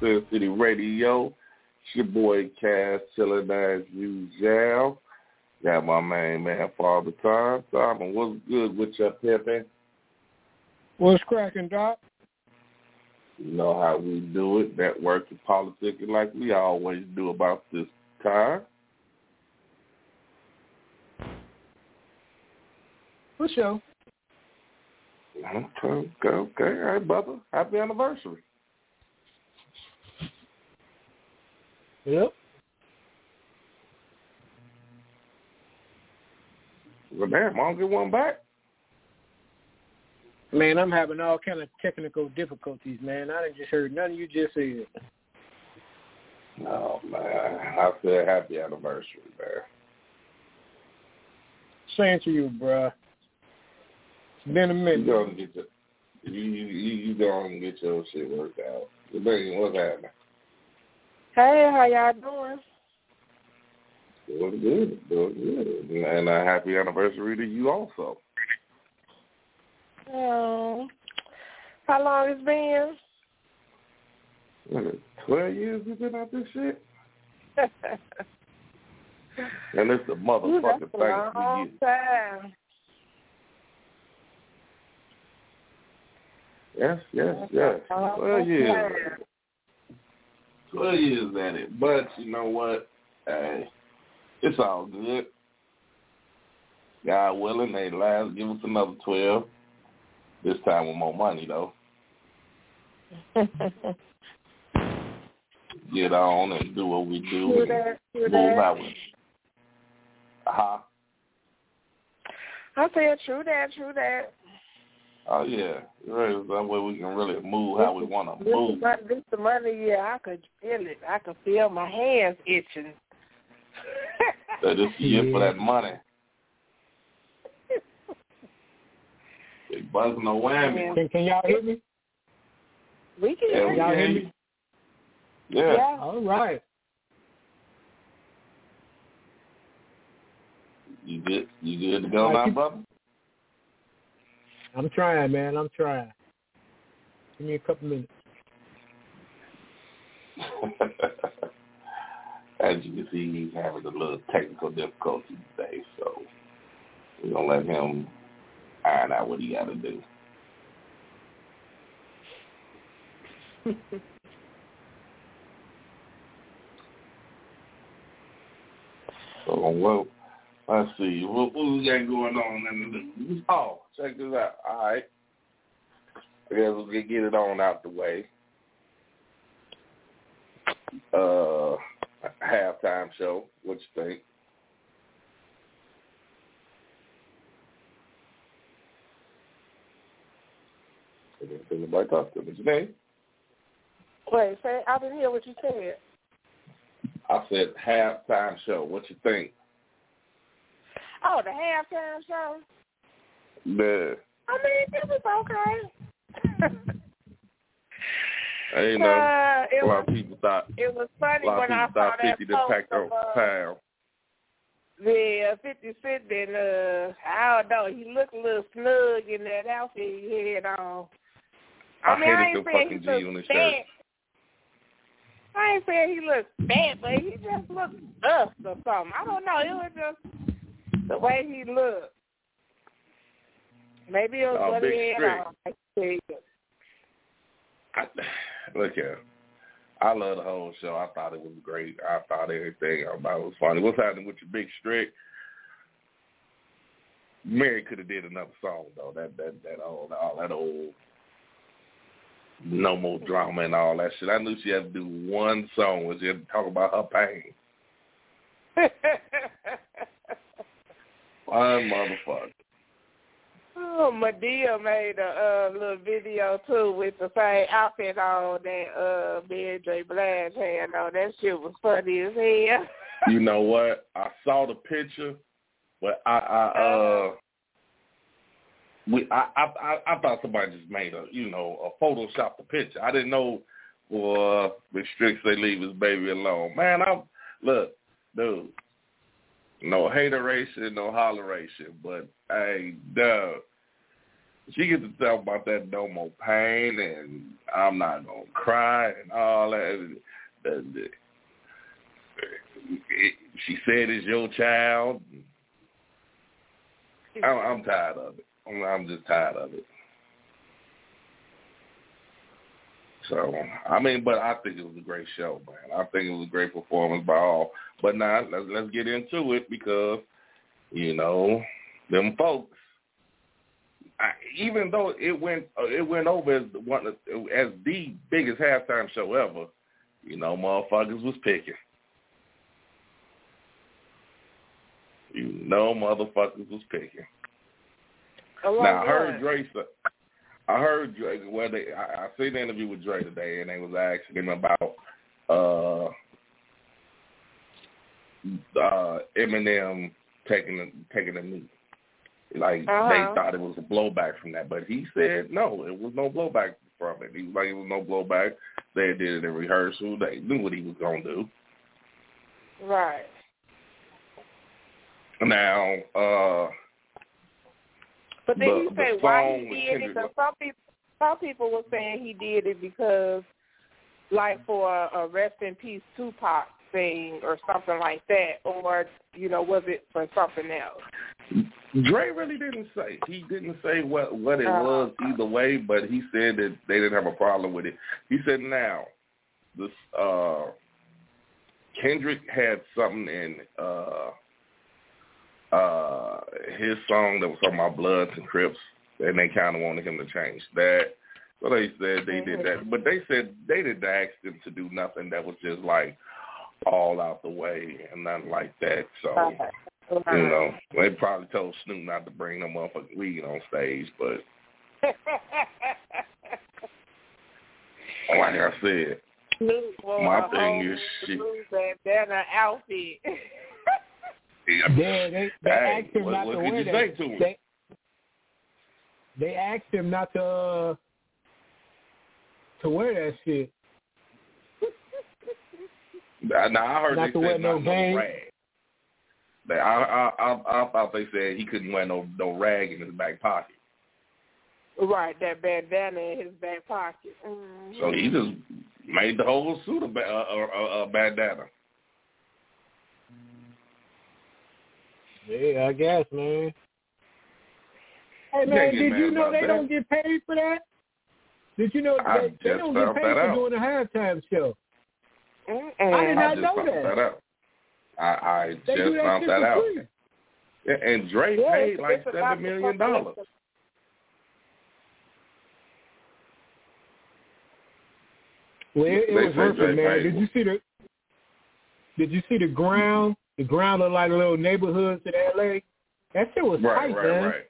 Sin City Radio. It's your boy Cass chilling as usual. Got my main man Father Time. Simon, what's good with your pimping? What's cracking, Doc? You know how we do it, networking, politics like we always do about this time. For sure. Okay, okay, okay. All right, brother. Happy anniversary. Yep. Well, damn, I'll get one back. Man, I'm having all kind of technical difficulties, man. I didn't just heard none of you just said. Oh man, I said happy anniversary, man. Same to you, bruh. Been a minute. You gonna get your, you you you gonna get your shit worked out. What's happening? Hey, how y'all doing? Doing good, doing good, and a happy anniversary to you also. Oh, how long it's been? What, Twelve years you've been at this shit. and it's the motherfucking Ooh, thing a long time. Yes, yes, yes. Twelve years. Twelve years at it, but you know what? Hey, it's all good. God willing, they last give us another twelve. This time with more money though. Get on and do what we do and that, true move that. out with. Uh-huh. I said true that, true that. Oh yeah, right. That way we can really move how we want to This move. the money, this the money, yeah, I could feel it. I could feel my hands itching. So this year for that money. Big buzzing no whammy. Can, can y'all hear me? We can Yeah, hear you. Y'all hear hear me? you. Yeah. Yeah. All right. You good? You good to go All right, now, keep- brother? I'm trying, man. I'm trying. Give me a couple minutes. As you can see, he's having a little technical difficulty today, so we're gonna let him iron out what he got to do. So well, let's see what, what we got going on in the news. Oh, check this out. All right, I guess we'll get it on out the way. Uh, halftime show. What you think? Anybody talk to me? What's your name? Wait, say I didn't hear what you said. I said halftime show. What you think? Oh, the halftime show. Yeah. I mean, it was okay. I know uh, it a lot was of people thought it was a funny lot when of I saw thought that fifty to post pack of, on uh, pound. the uh, Fifty Cent and uh, I don't know, he looked a little snug in that outfit he had on. I, I mean, I ain't the saying fucking he G on the looked shirt. bad. I ain't saying he looked bad, but he just looked us or something. I don't know. It was just the way he looked. Maybe it was Oh, what he had on. I tell you. I, look here. I love the whole show. I thought it was great. I thought everything about it was funny. What's happening with your Big Strick? Mary could have did another song though. That that that old all that old no more drama and all that shit. I knew she had to do one song where she talk about her pain. One motherfucker. oh, Madea made a uh, little video too with the same outfit on that uh Mary J. Blige had on. That shit was funny as hell. You know what? I saw the picture, but I I uh we I I I I thought somebody just made a you know a Photoshop the picture. I didn't know uh, restricts they leave his baby alone. Man, I'm look, dude. No hateration, no holleration, but hey, dude. She gets to talk about that no more pain and I'm not gonna cry and all that. She said it's your child. I'm, tired of it. I'm just tired of it. So I mean, but I think it was a great show, man. I think it was a great performance by all. But now let's let's get into it because you know them folks. I, even though it went uh, it went over as one as the biggest halftime show ever, you know, motherfuckers was picking. You know, motherfuckers was picking. Along Now I heard what? I heard Dre. Well, they, I, I seen the interview with Dre today, and they was asking him about uh, uh, Eminem taking taking a knee. Like Uh-huh. they thought it was a blowback from that, but he said no, it was no blowback from it. He was like it was no blowback. They did it in rehearsal. They knew what he was gonna do. Right. Now, uh, But then The- you the say why he did it? Because some people, some people were saying he did it because, like, for a, a rest in peace Tupac thing or something like that, or you know, was it for something else? Dre really didn't say. He didn't say what what it Uh. was either way, but he said that they didn't have a problem with it. He said now, this uh Kendrick had something in uh uh his song that was talking about Bloods and Crips, and they kind of wanted him to change that. So they said they did that, but they said they didn't ask him to do nothing that was just like all out the way and nothing like that. So. You know, they probably told Snoop not to bring no motherfucking weed on stage, but like I said, Snoop wore My thing is shit. Snoop bandana outfit. Yeah, they they Hey, asked him what- not what to could wear you that. say to him? They, they asked him not to uh, to wear that shit. now I heard Not they to wear said no not no rag. They, I, I I I thought they said he couldn't wear no no rag in his back pocket, right, that bandana in his back pocket. Mhm. so he just made the whole suit a, ba- a, a, a bandana. Yeah, I guess, man. Hey man, can't did you know they that. don't get paid for that? Did you know I they, they don't get paid for doing a halftime show? Mm-mm. I did not just know that. that out. I, I They just do that found shit that for out. free. And- And Drake Yeah, paid like it's about seven the million publicity. dollars. Well, it, it They was worth it, man. Did you see the? Did you see the ground? The ground looked like little neighborhoods in L.A. That shit was Right, tight, right, man. right.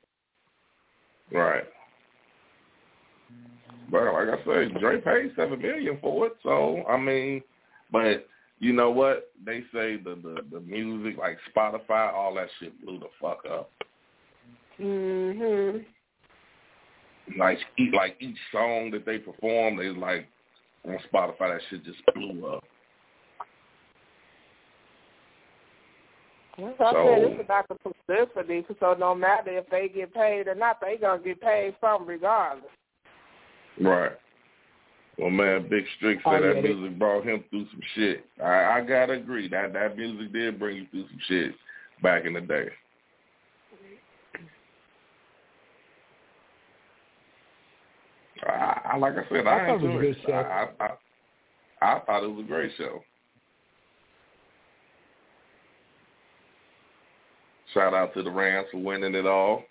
Right. But like I said, Drake paid seven million for it. So I mean, but you know what? They say the the, the music like Spotify, all that shit blew the fuck up. Mhm. Like each like each song that they perform, they like on Spotify that shit just blew up. Like I So- said, it's about the publicity, so no matter if they get paid or not, they gonna get paid some regardless. Right. Well, man, Big Strick said Oh, yeah, that they- music brought him through some shit. I, I gotta agree that that music did bring you through some shit back in the day. I, I like I said, I I, thought it was a enjoyed good it. show. I, I, I, I thought it was a great show. Shout out to the Rams for winning it all.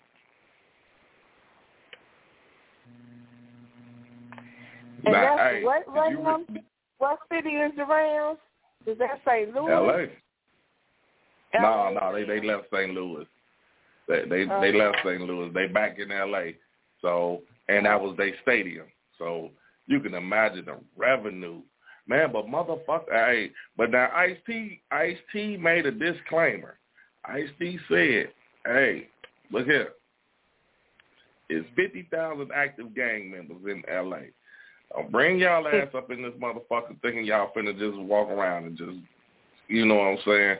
And Now, hey, what- what you re- What city is the Rams? Is that St. Louis? L.A. No, no, they they left St. Louis. They they Oh. they left St. Louis. They back in L.A. So and that was their stadium. So you can imagine the revenue, man. But motherfucker, hey, but now Ice T Ice T made a disclaimer. Ice T said, "Hey, look here. It's fifty thousand active gang members in L.A. Don't bring y'all ass up in this motherfucker thinking y'all finna just walk around and just, you know what I'm saying?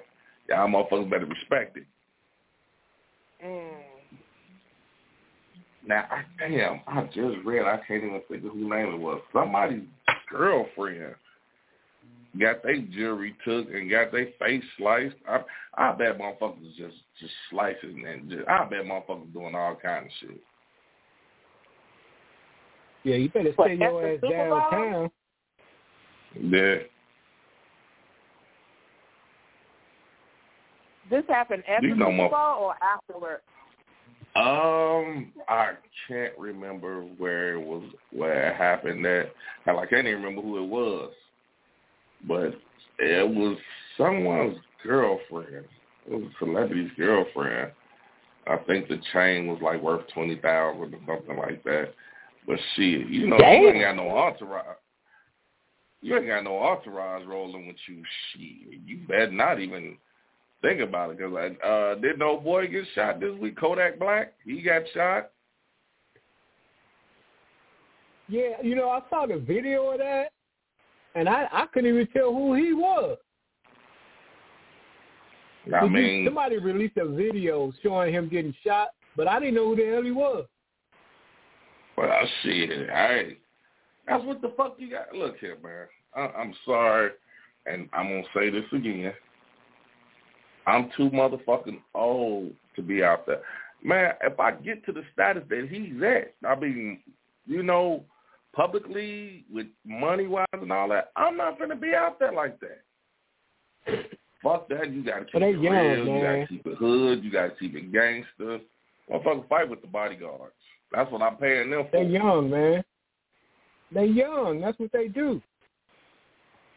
Y'all motherfuckers better respect it. Mm. Now, I, damn, I just read, I can't even think of whose name it was. Somebody's girlfriend got their jewelry took and got their face sliced. I, I bet motherfuckers just just slicing and just, I bet motherfuckers doing all kind of shit. Yeah, you better stay at your the ass downtown. Yeah. This happened after You the know Super mo- Bowl or afterward? Um, I can't remember where it was, where it happened at. Hell, I can't even remember who it was, but it was someone's girlfriend. It was a celebrity's girlfriend. I think the chain was like worth twenty thousand or something like that. But shit, you know, you ain't got no entourage. You ain't got no entourage rolling with you. Shit, you better not even think about it. Cause like, uh, did no boy get shot this week? Kodak Black, he got shot. Yeah, you know, I saw the video of that, and I I couldn't even tell who he was. I Did you- mean, somebody released a video showing him getting shot, but I didn't know who the hell he was. well, shit, hey, that's what the fuck you got. Look here, man. I, I'm sorry, and I'm gonna say this again. I'm too motherfucking old to be out there. Man, if I get to the status that he's at, I mean, you know, publicly with money wise and all that, I'm not gonna be out there like that. Fuck that. You gotta keep it young, real. You gotta keep it hood. You gotta keep it gangster. Motherfucker fight with the bodyguards. That's what I'm paying them for. They young, man. They young. That's what they do.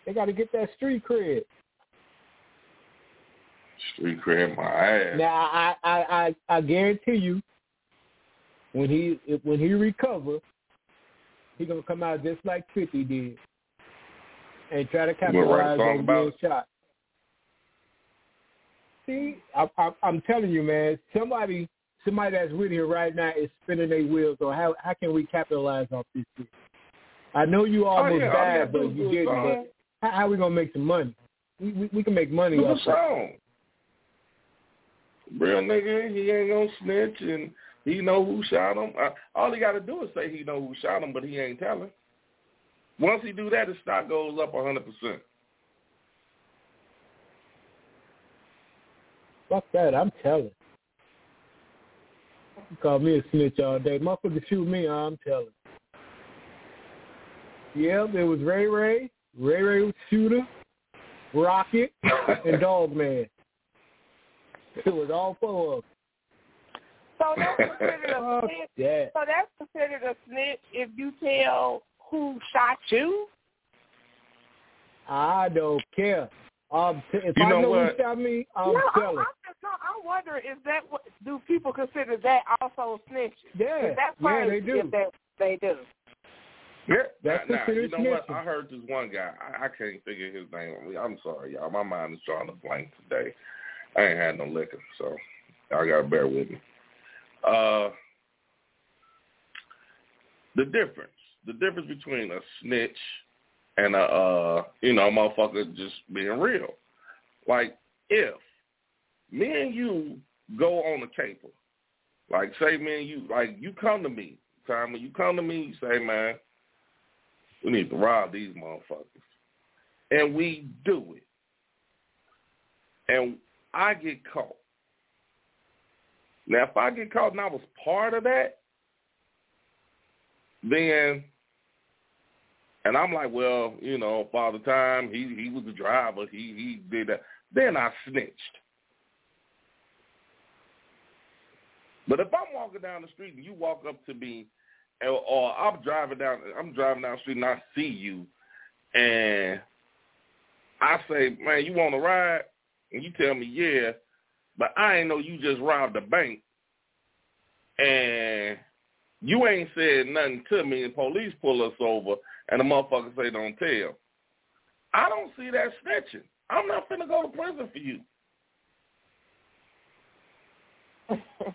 They got to get that street cred. Street cred my ass. Now, I, I, I, I guarantee you, when he when he recover, he gonna come out just like Fifty did, and try to You gonna write a capitalize song on about being shot. See, I, I, I'm telling you, man. Somebody, somebody that's with here right now is spinning their wheels on how how can we capitalize off this shit. I know you almost oh, yeah, all died, gotta but you didn't. song. But how, how we gonna make some money? We we, we can make money Do off a it. song. Real nigga, he ain't gonna snitch and he know who shot him. All he got to do is say he know who shot him, but he ain't telling. Once he do that, his stock goes up a hundred percent. Fuck that, I'm telling. You call me a snitch all day. Motherfucker shoot me, I'm telling. Yep, it was Ray Ray. Ray Ray was shooter. Rocket, and Dogman. It was all four of them. So that's considered a snitch. Yeah. So that's considered a snitch if you tell who shot you. I don't care. Um, if You I know know what? who shot me, I'm no, I'm, telling. I'm just no, I'm wondering is that what do people consider that also snitching? Yeah, Is that yeah, they do. If they, they do. Yeah, That's now, now, you considered know what? I heard this one guy. I, I can't figure his name. I'm sorry, y'all. My mind is drawing a blank today. I ain't had no liquor, so y'all gotta bear with me. Uh, the difference, the difference between a snitch and a, uh, you know, motherfucker just being real. Like if me and you go on a caper, like say me and you, like you come to me, time when you come to me, you say, man, we need to rob these motherfuckers. And we do it. And I get caught. Now, if I get caught and I was part of that, then, and I'm like, well, you know, Father Time, he he was the driver, he he did that. Then I snitched. But if I'm walking down the street and you walk up to me, or, or I'm driving down, I'm driving down the street and I see you, and I say, man, you want to ride? And you tell me, yeah, but I ain't know you just robbed a bank, and you ain't said nothing to me, and police pull us over, and the motherfucker say don't tell. I don't see that snitching. I'm not finna go to prison for you.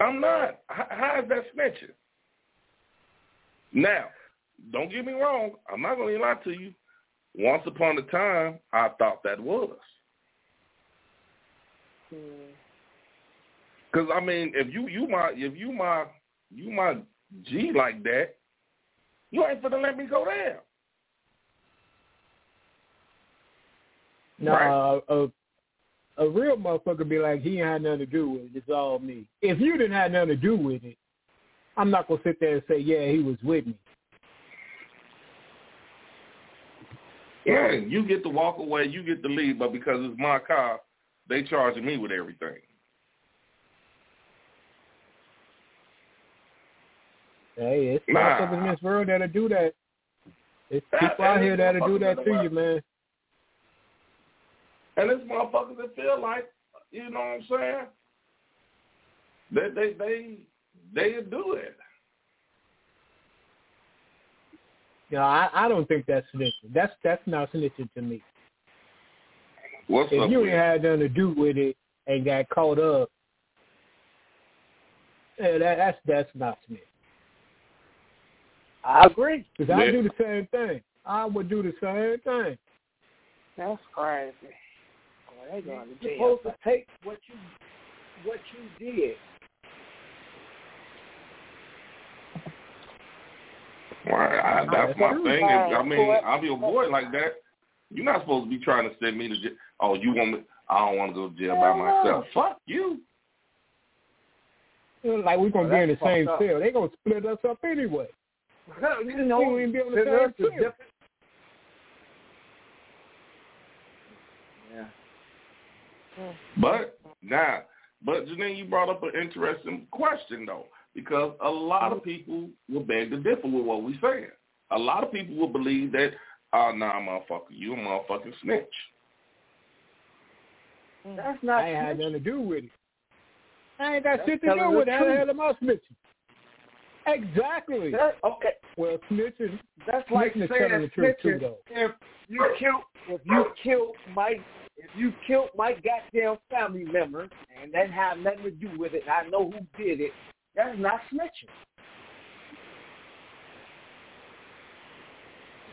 I'm not. How, how is that snitching? Now, don't get me wrong. I'm not going to lie to you. Once upon a time, I thought that was. Because I mean, if you you my if you my you my G like that, you ain't finna let me go there. No, Right. a, a real motherfucker be like, he ain't had nothing to do with it. It's all me. If you didn't have nothing to do with it, I'm not gonna sit there and say, yeah, he was with me. Yeah, you get to walk away, you get to leave, but because it's my car, they charging me with everything. Hey, it's Nah. motherfuckers in this world that'll do that. It's That- people out here that'll do that that to you, man. And it's motherfuckers that feel like, you know what I'm saying? They they they they do it. You know, I, I don't think that's snitching. That's that's not snitching to me. What's If up? you with ain't it? had nothing to do with it and got caught up, yeah, that, that's that's not snitching. I agree. Because I do the same thing. I would do the same thing. That's crazy. Boy, they going to You're jail. supposed to take what you what you did. Well, I, that's That's my true. thing. If, I mean, court- I'm your boy like that. You're not supposed to be trying to send me to jail. Oh, you want me? I don't want to go to jail by Hell no. myself. Fuck you. You Like we're gonna Oh, be in the same up. cell. They gonna split us up anyway. you know, We ain't be on the same a field. different- Yeah. But now, but Janine, you brought up an interesting question though, because a lot of mm. people will beg to differ with what we're saying. A lot of people will believe that, oh, nah, motherfucker, you a motherfucking snitch. Mm. That's not I ain't had nothing to do with it. I ain't got That's shit to do with it. How the truth. hell am I snitching? Exactly. That, okay, Well, snitching, that's like snitching saying telling the truth too, though. If you killed, if you killed my, if you killed my goddamn family member, and that had nothing to do with it, and I know who did it, that's not snitching.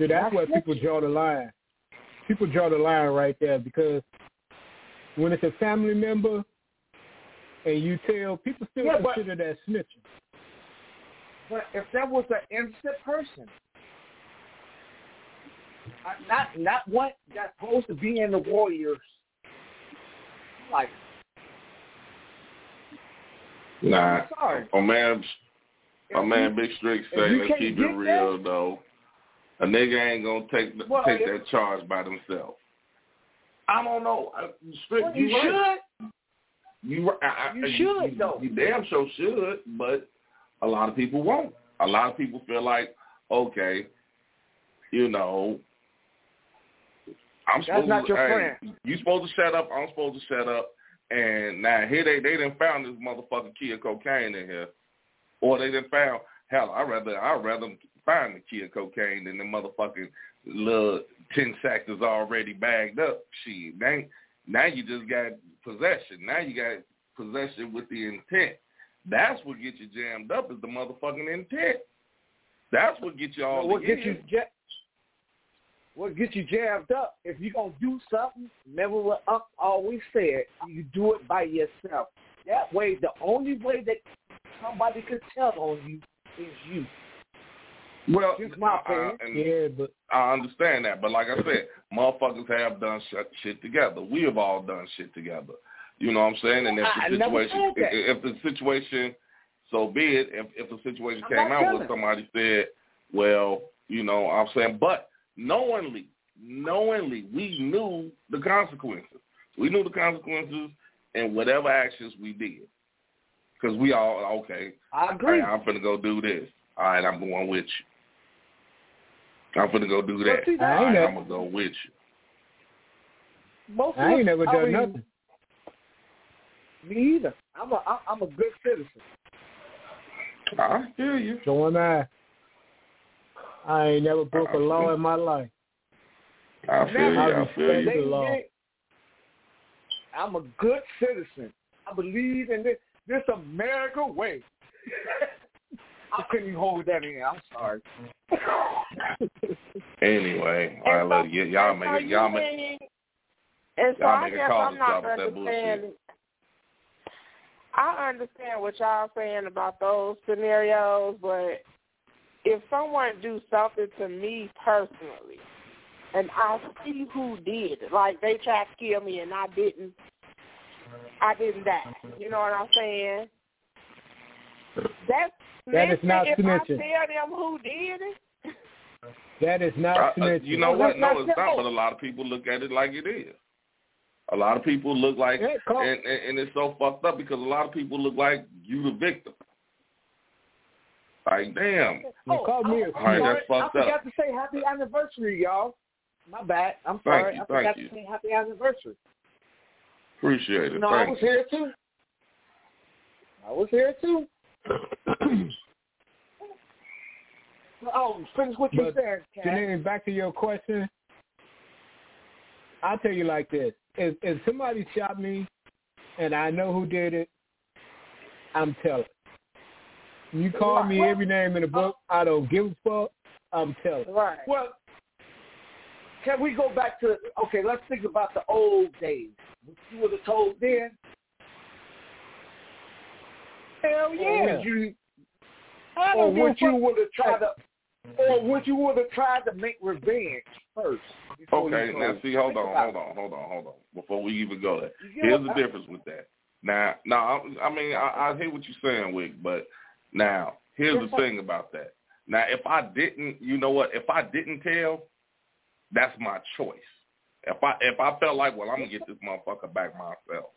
See, that's That's where people draw the line. People draw the line right there because when it's a family member and you tell, people still Yeah, but- consider that snitching. But if that was an innocent person, uh, not not one that's supposed to be in the Warriors, like Nah, I'm sorry. my man, my man Big Strick if say, let's keep it real that- though. A nigga ain't gonna take Well, take if- that charge by themselves. I don't know. Uh, Strick, well, you, you should. Right. You, I, you should you, though. You damn sure should, but a lot of people won't. A lot of people feel like, okay, you know, I'm That's supposed not to, your hey, friend. You supposed to shut up. I'm supposed to shut up. And now here they they didn't found this motherfucking key of cocaine in here, or they didn't found hell. I rather I rather find the key of cocaine than the motherfucking little ten sacks that's already bagged up. Shit, now now you just got possession. Now you got possession with the intent. That's what gets you jammed up is the motherfucking intent. That's what gets you all. what gets you ja- what gets you jammed up? If you're gonna do something, remember what Unc always said: you do it by yourself. That way, the only way that somebody could tell on you is you. Well, Just my I- I- opinion. and Yeah, but I understand that, but like I said, motherfuckers have done shit, shit together. We have all done shit together. You know what I'm saying? And if I- I the situation, if, if the situation, so be it. If if the situation I'm came out where somebody said, well, you know, I'm saying, but knowingly, knowingly, we knew the consequences. We knew the consequences and whatever actions we did, because we all okay. I Hey, agree. I'm finna go do this. All right, I'm going with you. I'm gonna go do that. see, that- I ain't right, never- I'm gonna go with you. Most I ain't of- never I done mean, nothing. Me either. I'm a I- I'm a good citizen. I hear you. So am I. I ain't never broke a Uh-uh. law in my life. I feel you. I I feel you. the law. I'm a good citizen. I believe in this this America way. I couldn't hold that in. I'm sorry. Anyway, all right, And look, so- y- y'all make so it. Y'all make. mean- And so y'all I make a guess call I'm not stop with that bullshit. understanding. I understand what y'all saying about those scenarios, but if someone do something to me personally, and I see who did it, like they tried to kill me and I didn't, I didn't die. You know what I'm saying? That's That is snitching not if snitching. I tell them who did it. That is not uh, uh, I- I- snitching. you know what? No, it's not. But a lot of people look at it like it is. A lot of people look like, Yeah, and, and and it's so fucked up because a lot of people look like you the victim. Like, damn. You call oh, me a I'm All right, sorry. that's fucked I forgot up. to say happy anniversary, y'all. My bad. I'm Thank sorry. you, I forgot thank to say happy anniversary. Appreciate it. No, I was you. here too. I was here too. Oh, finish what you But, said, Kat. Janine, back to your question. I'll tell you like this. If if somebody shot me and I know who did it, I'm telling. You call me every name in the book, I don't give a fuck, I'm telling. Right. Well, can we go back to okay? Let's think about the old days. What you would have told then, Hell or yeah. would you, or don't give a would you fuck. would have tried to, or would you would have tried to make revenge first? Okay, now told? see, hold Think on, hold on, hold on, hold on. Before we even go there, it. Here's the I'm- difference with that. Now, now, I, I mean, I, I hear what you're saying, Wick, but now here's the thing about that. Now, if I didn't, you know what? If I didn't tell, that's my choice. If I if I felt like, well, I'm gonna get this motherfucker back myself,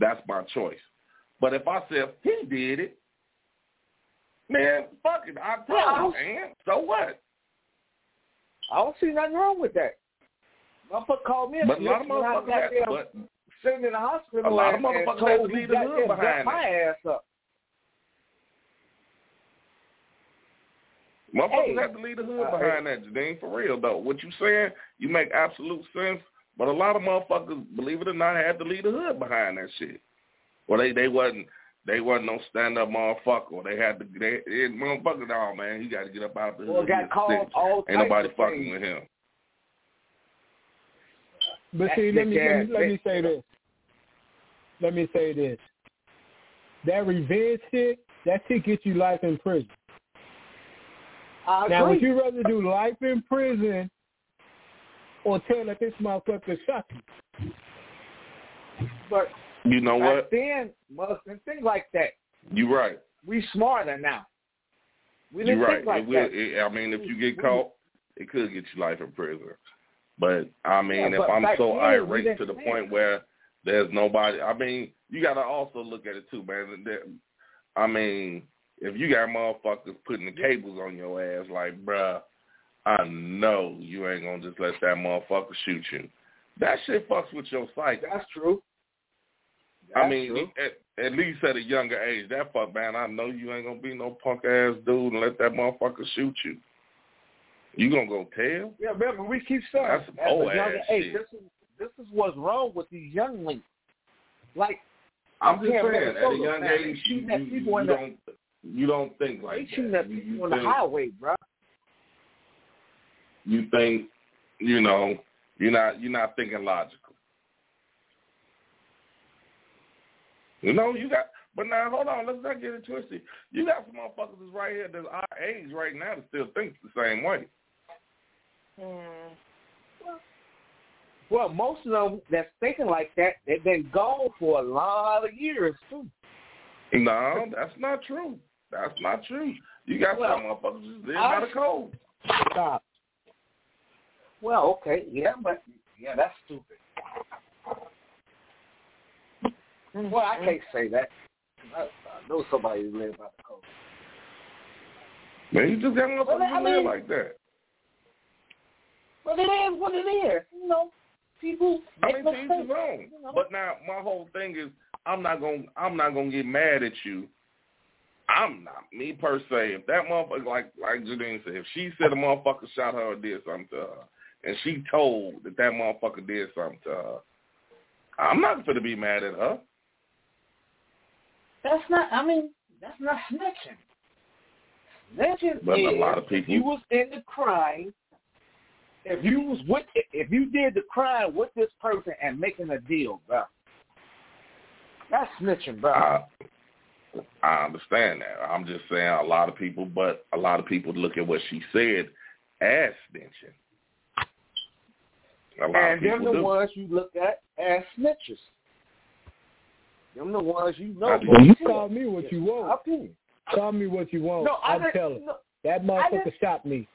that's my choice. But if I said he did it, man, fuck it, I told him, man. So what? I don't see nothing wrong with that. Motherfucker called me. a But a lot of motherfuckers, have, but sitting in the hospital A lot of motherfuckers have to leave the hood behind got my ass up. Motherfuckers Hey. have to leave the hood Uh, behind that, Jadine, for real though. What you saying, you make absolute sense, but a lot of motherfuckers, believe it or not, had to leave the hood behind that shit. Well, they they wasn't they wasn't no stand up motherfucker. Or they had to they, they motherfucker, no man, he got to get up out the hood. Got called snitch. all Ain't nobody of fucking things. with him. But That see, let me, let me let me say this. Let me say this. That revenge shit, that shit gets you life in prison. I Now, would you rather do life in prison or tell that this motherfucker shot you? But You know back what? then, must and things like that. You right. We smarter now. We You didn't right. think like it will, that. it, I mean, if you get mm-hmm. caught, it could get you life in prison. But I mean, Yeah, if I'm so then, irate to the say point where there's nobody, I mean, you got to also look at it too, man. I mean, if you got motherfuckers putting the cables on your ass, like, bruh, I know you ain't gonna just let that motherfucker shoot you. That shit fucks with your psyche. That's true. I mean, at, at least at a younger age, that fuck man, I know you ain't gonna be no punk ass dude and let that motherfucker shoot you. You gonna go tell? Yeah, remember we keep saying That's some old ass age, shit. this is this is what's wrong with these younglings. Like I'm just saying, at a young man, age, you, at you, you don't you don't think they like shooting that. at You, people you on the highway, bro. you think you know you're not you're not thinking logical. You know you got, but now hold on, let's not get it twisted. You got some motherfuckers that's right here that's our age right now that still thinks the same way. Mm. Well, most of them that's thinking like that, they've been gone for a lot of years too. No, that's not true. That's not true. You got Well, some motherfuckers just live I- by the code. Stop. Well, okay, yeah, but yeah, that's stupid. Mm-hmm. Well, I can't say that. I, I know somebody who lives by the coast. Man, you just got motherfuckers Well, I who live mean- like that. But it is what it is. You know, people I make mean, to each mistakes. his own. you know. But now my whole thing is, I'm not gonna, I'm not gonna get mad at you. I'm not me per se. If that motherfucker, like like Janine said, if she said a motherfucker shot her or did something to her, and she told that that motherfucker did something to her, I'm not gonna be mad at her. That's not. I mean, that's not snitching. Snitching But a lot of if people- you was in the crime. If you was with, if you did the crime with this person and making a deal, bro, that's snitching, bro. I, I understand that. I'm just saying a lot of people, but a lot of people look at what she said as snitching. And people the do. ones you look at as snitches. Them the ones you know. Well, you bullshit. call me what you My want. opinion. Call me what you want. No, I I'm didn't- telling. no, That motherfucker didn't- shot me.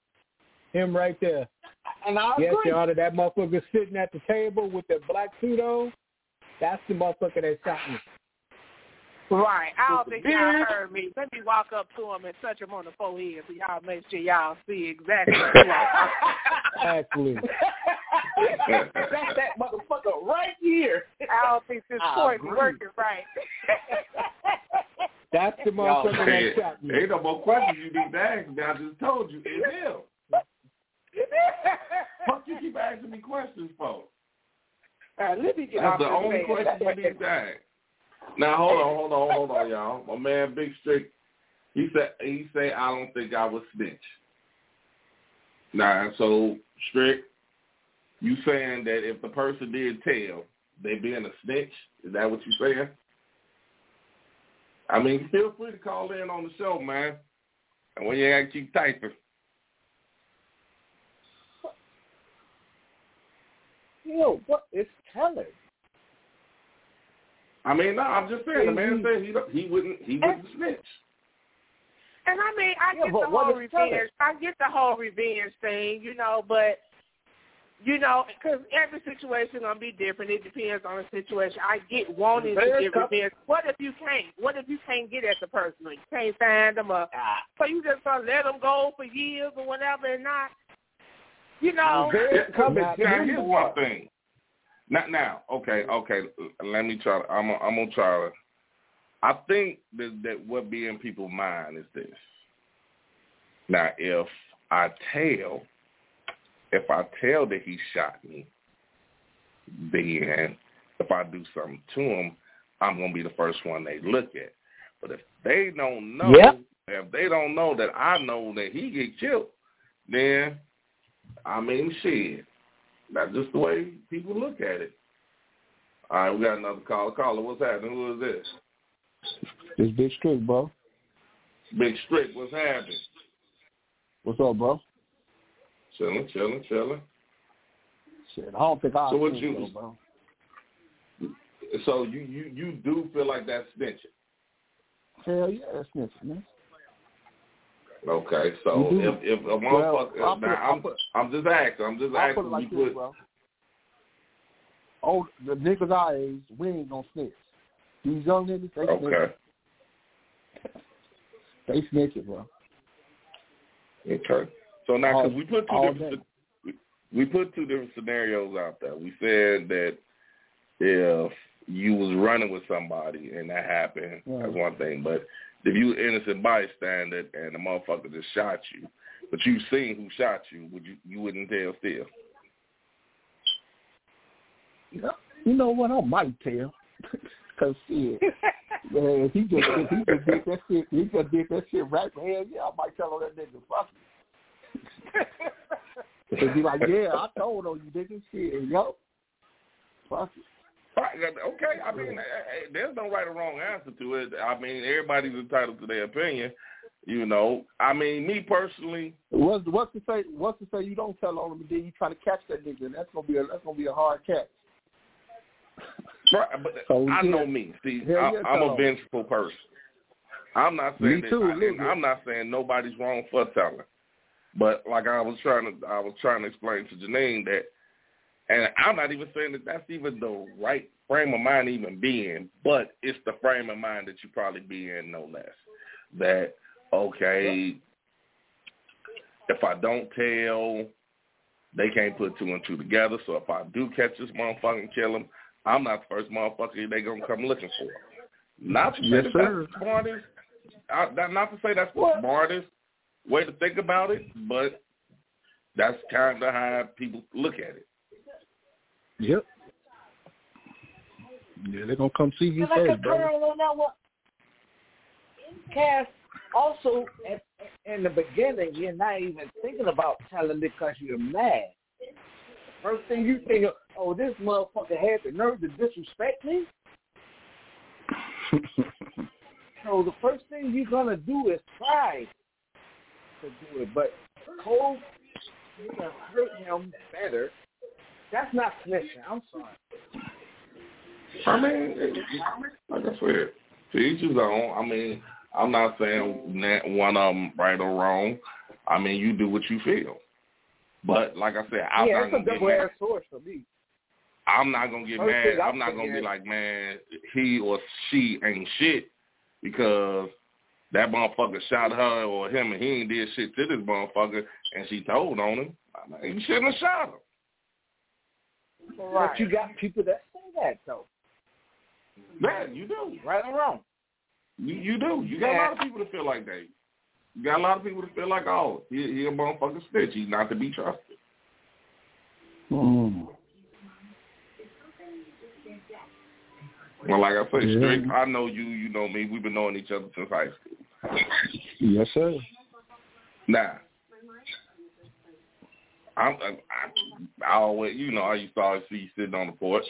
Him right there. and I Yes, agree. Your Honor, that motherfucker sitting at the table with the black suit on, that's the motherfucker that shot me. Right. I don't think y'all heard me. Let me walk up to him and touch him on the forehead so y'all make sure y'all see exactly who I'm Actually. That's that motherfucker right here. I don't think this I point is working right. That's the motherfucker that Hey, shot me. ain't no more questions you need to ask me. I just told you. It's him. Fuck you keep asking me questions for? All right, let me get That's off the only question you need to ask. Now hold on, hold on, hold on, y'all. My man Big Strick, he said he said I don't think I was snitch. Now, so Strick, you saying that if the person did tell, they being a snitch? Is that what you saying? I mean, feel free to call in on the show, man. And when you ain't keep typing. Yo, what is telling? I mean, no, I'm just saying. The man said he don't- he wouldn't he wouldn't snitch. And I mean, I Yeah, get the whole is telling? revenge. I get the whole revenge thing, you know, but you know, because every situation gonna be different. It depends on the situation. I get wanting to Revenge get comes- revenge. What if you can't? What if you can't get at the person? Or you can't find them, or Ah, so you just gonna let them go for years or whatever, and not, you know. revenge comes now, in here's my forms. thing. Now, now, okay, mm-hmm. okay. Let me try. I'm, gonna- I'm gonna try to. I think that that what be in people's mind is this. Now, if I tell, if I tell that he shot me, then if I do something to him, I'm gonna be the first one they look at. But if they don't know, Yep. if they don't know that I know that he get killed, then I mean, shit. That's just the way people look at it. All right, we got another caller. Caller, what's happening? Who is this? This Big Strick, bro. Big Strick, what's happening? What's up, bro? Chilling, chilling, chilling. Shit, I don't think I'll So what you- though, bro. So you you you do feel like that's snitching? Hell yeah, that's snitching, man. Okay, so if if a motherfucker, put now I'm put- I'm just asking, I'm just I'll put asking. it like you this, put, bro. Oh, the niggas our age, we ain't gonna snitch. These young niggas, they snitch. okay, They snitch it, bro. okay. So now, because we put two different, we, put two different scenarios out there. We said that if you was running with somebody and that happened, that's one thing. But if you innocent bystander and the motherfucker just shot you, but you seen who shot you, would you you wouldn't tell still? You know what? I might tell. Cause shit, man, he just he just did that shit. He just did that shit right. Man, yeah, I might tell on that nigga fuck. And be like, yeah, I told on you, nigga. Shit, yo, fuck it. Okay, I mean, eh, eh, there's no right or wrong answer to it. I mean, everybody's entitled to their opinion. You know, I mean, me personally, What's what's to say? What's to say you don't tell on him, and then you try to catch that nigga? And that's gonna be a that's gonna be a hard catch. right, but So, I yeah. know me. See, Hell I, yeah, I'm a vengeful person. I'm not saying Me that, too, I. I'm not saying nobody's wrong for telling. But like I was trying to, I was trying to explain to Janine that, and I'm not even saying that that's even the right frame of mind to even be in, but it's the frame of mind that you probably be in, no less. That okay, if I don't tell, they can't put two and two together. So if I do catch this motherfucker and kill him, I'm not the first motherfucker they gonna come looking for. Not to say Yes, that's the smartest. I, not to say that's the smartest way to think about it, but that's kind of how people look at it. Yep. Yeah, they're gonna come see you I first, bro. turn on that one. Cass, also, at, in the beginning, you're not even thinking about telling because you're mad. First thing you think of, oh, this motherfucker had the nerve to disrespect me. So the first thing you're gonna do is try to do it, but Cole, you're gonna hurt him better. That's not snitching. I'm sorry. I mean, like I said, to each his own. I mean, I'm not saying that one of them right or wrong. I mean, you do what you feel. But like I said, I'm yeah, not it's a gonna get mad. for me. I'm not gonna get First mad. I'm I'm not gonna be like, man, he or she ain't shit because that motherfucker shot her or him and he ain't did shit to this motherfucker and she told on him. I mean, you shouldn't have shot him. But you got people that say that though, Man, you do. right or wrong. You you do. You got a lot of people that feel like that. You got a lot of people that feel like, oh, he, he a motherfucking snitch. He's not to be trusted. Mm. Well, like I said, Yeah. Strick, I know you. You know me. We've been knowing each other since high school. Yes, sir. Now, I'm, I, I, I always, you know, I used to always see you sitting on the porch.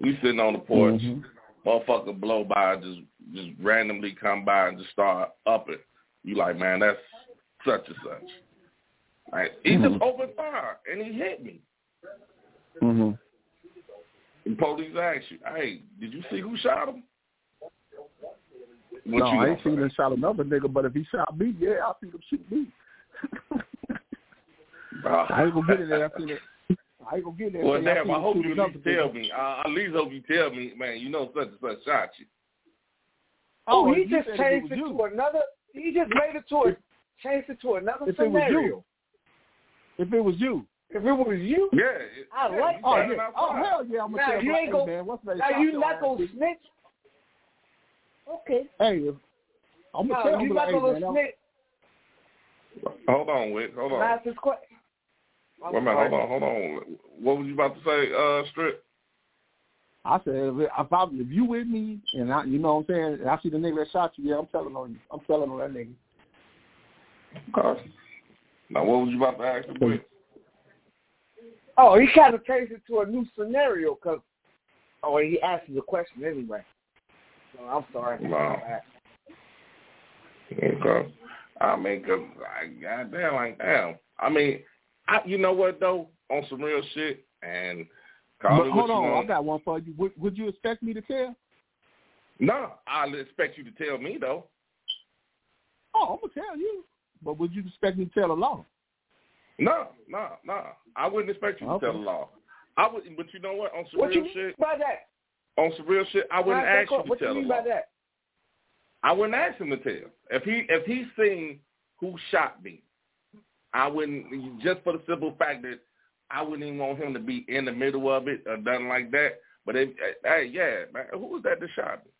We sitting on the porch, Mhm. motherfucker blow by, just just randomly come by and just start upping. You like, man, that's such and such. Like, he just Mhm. opened fire and he hit me. Mhm. And police ask you, hey, did you see who shot him? What no, you I ain't seen him shot another nigga, but if he shot me, yeah, I see him shoot me. say? I ain't gonna get in there after that. I ain't gonna get in there. Well, until I damn, I hope you at least tell me. Uh, at least hope you tell me, man, you know such and such shot you. Oh, he you just changed was it to another. He just made it to a, changed it to another If it was scenario. you. If it was you. If it was you, Yeah. It, I yeah, like you Oh, yeah. oh hell yeah, I'm gonna Now, tell you my- ain't hey, gonna- man, what's that now you not gonna snitch. Okay. Hey, if, I'm gonna No, tell you him not gonna hey, man, I'm- Oh. snitch. Hold on, Wick. Hold on. Ask this question. I'm Wait a minute. Hold on. Hold on. What was you about to say, uh, Strick? I said, if, if, I, if you with me and I, you know what I'm saying, and I see the nigga that shot you, yeah, I'm telling on you. I'm telling on that nigga. Okay. Now, what was you about to ask the Wick? Oh, he kind of changed it to a new scenario because. Oh, he asked you the question anyway. So I'm sorry. Wow. Okay. I mean, cause I goddamn, like damn. I mean, I, you know what though? On some real shit, and call But me hold what you on, I got one for you. Would, would you expect me to tell? No, I expect you to tell me though. Oh, I'm gonna tell you. but would you expect me to tell the law? No, no, no. I wouldn't expect you to tell the law. I would, but you know what? On some What you real mean shit, by that? on some real shit, I wouldn't Why ask you to What tell you the mean law. by that? I wouldn't ask him to tell. If he if he seen who shot me, I wouldn't just for the simple fact that I wouldn't even want him to be in the middle of it or nothing like that. But if, hey, yeah, man, who was that that shot me?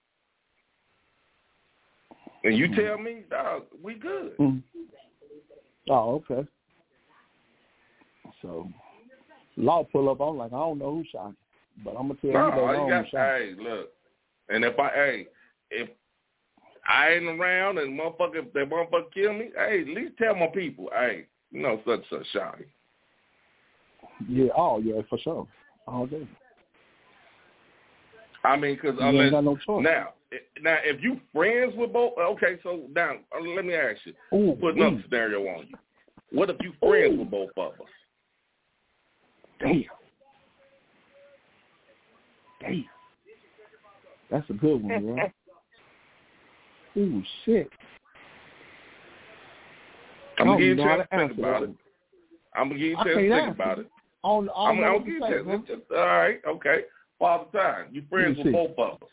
And you tell me, dog, we good. Mm. Oh, okay. So, law pull up. I'm like, I don't know who shot but I'm gonna tell No, you later all you on got, who shot hey, look, and if I, hey, if I ain't around and motherfucker, if that motherfucker kill me, hey, at least tell my people, hey, you know, such such shot. Yeah. Oh, yeah, for sure. All day. I mean, because You ain't got no choice. now, now if you friends with both, okay, so now uh, let me ask you, Ooh, put another ooh, scenario on you. What if you friends Ooh. with both of us? damn. Damn. That's a good one, bro. Ooh, shit. I'm gonna oh, give you know a chance to to think about it. I'm gonna give you a I chance to think about it. it. I don't, I don't I'm, know I'm gonna to give you say, a bro. chance. Just, all right, okay. Father time. You friends with both of us.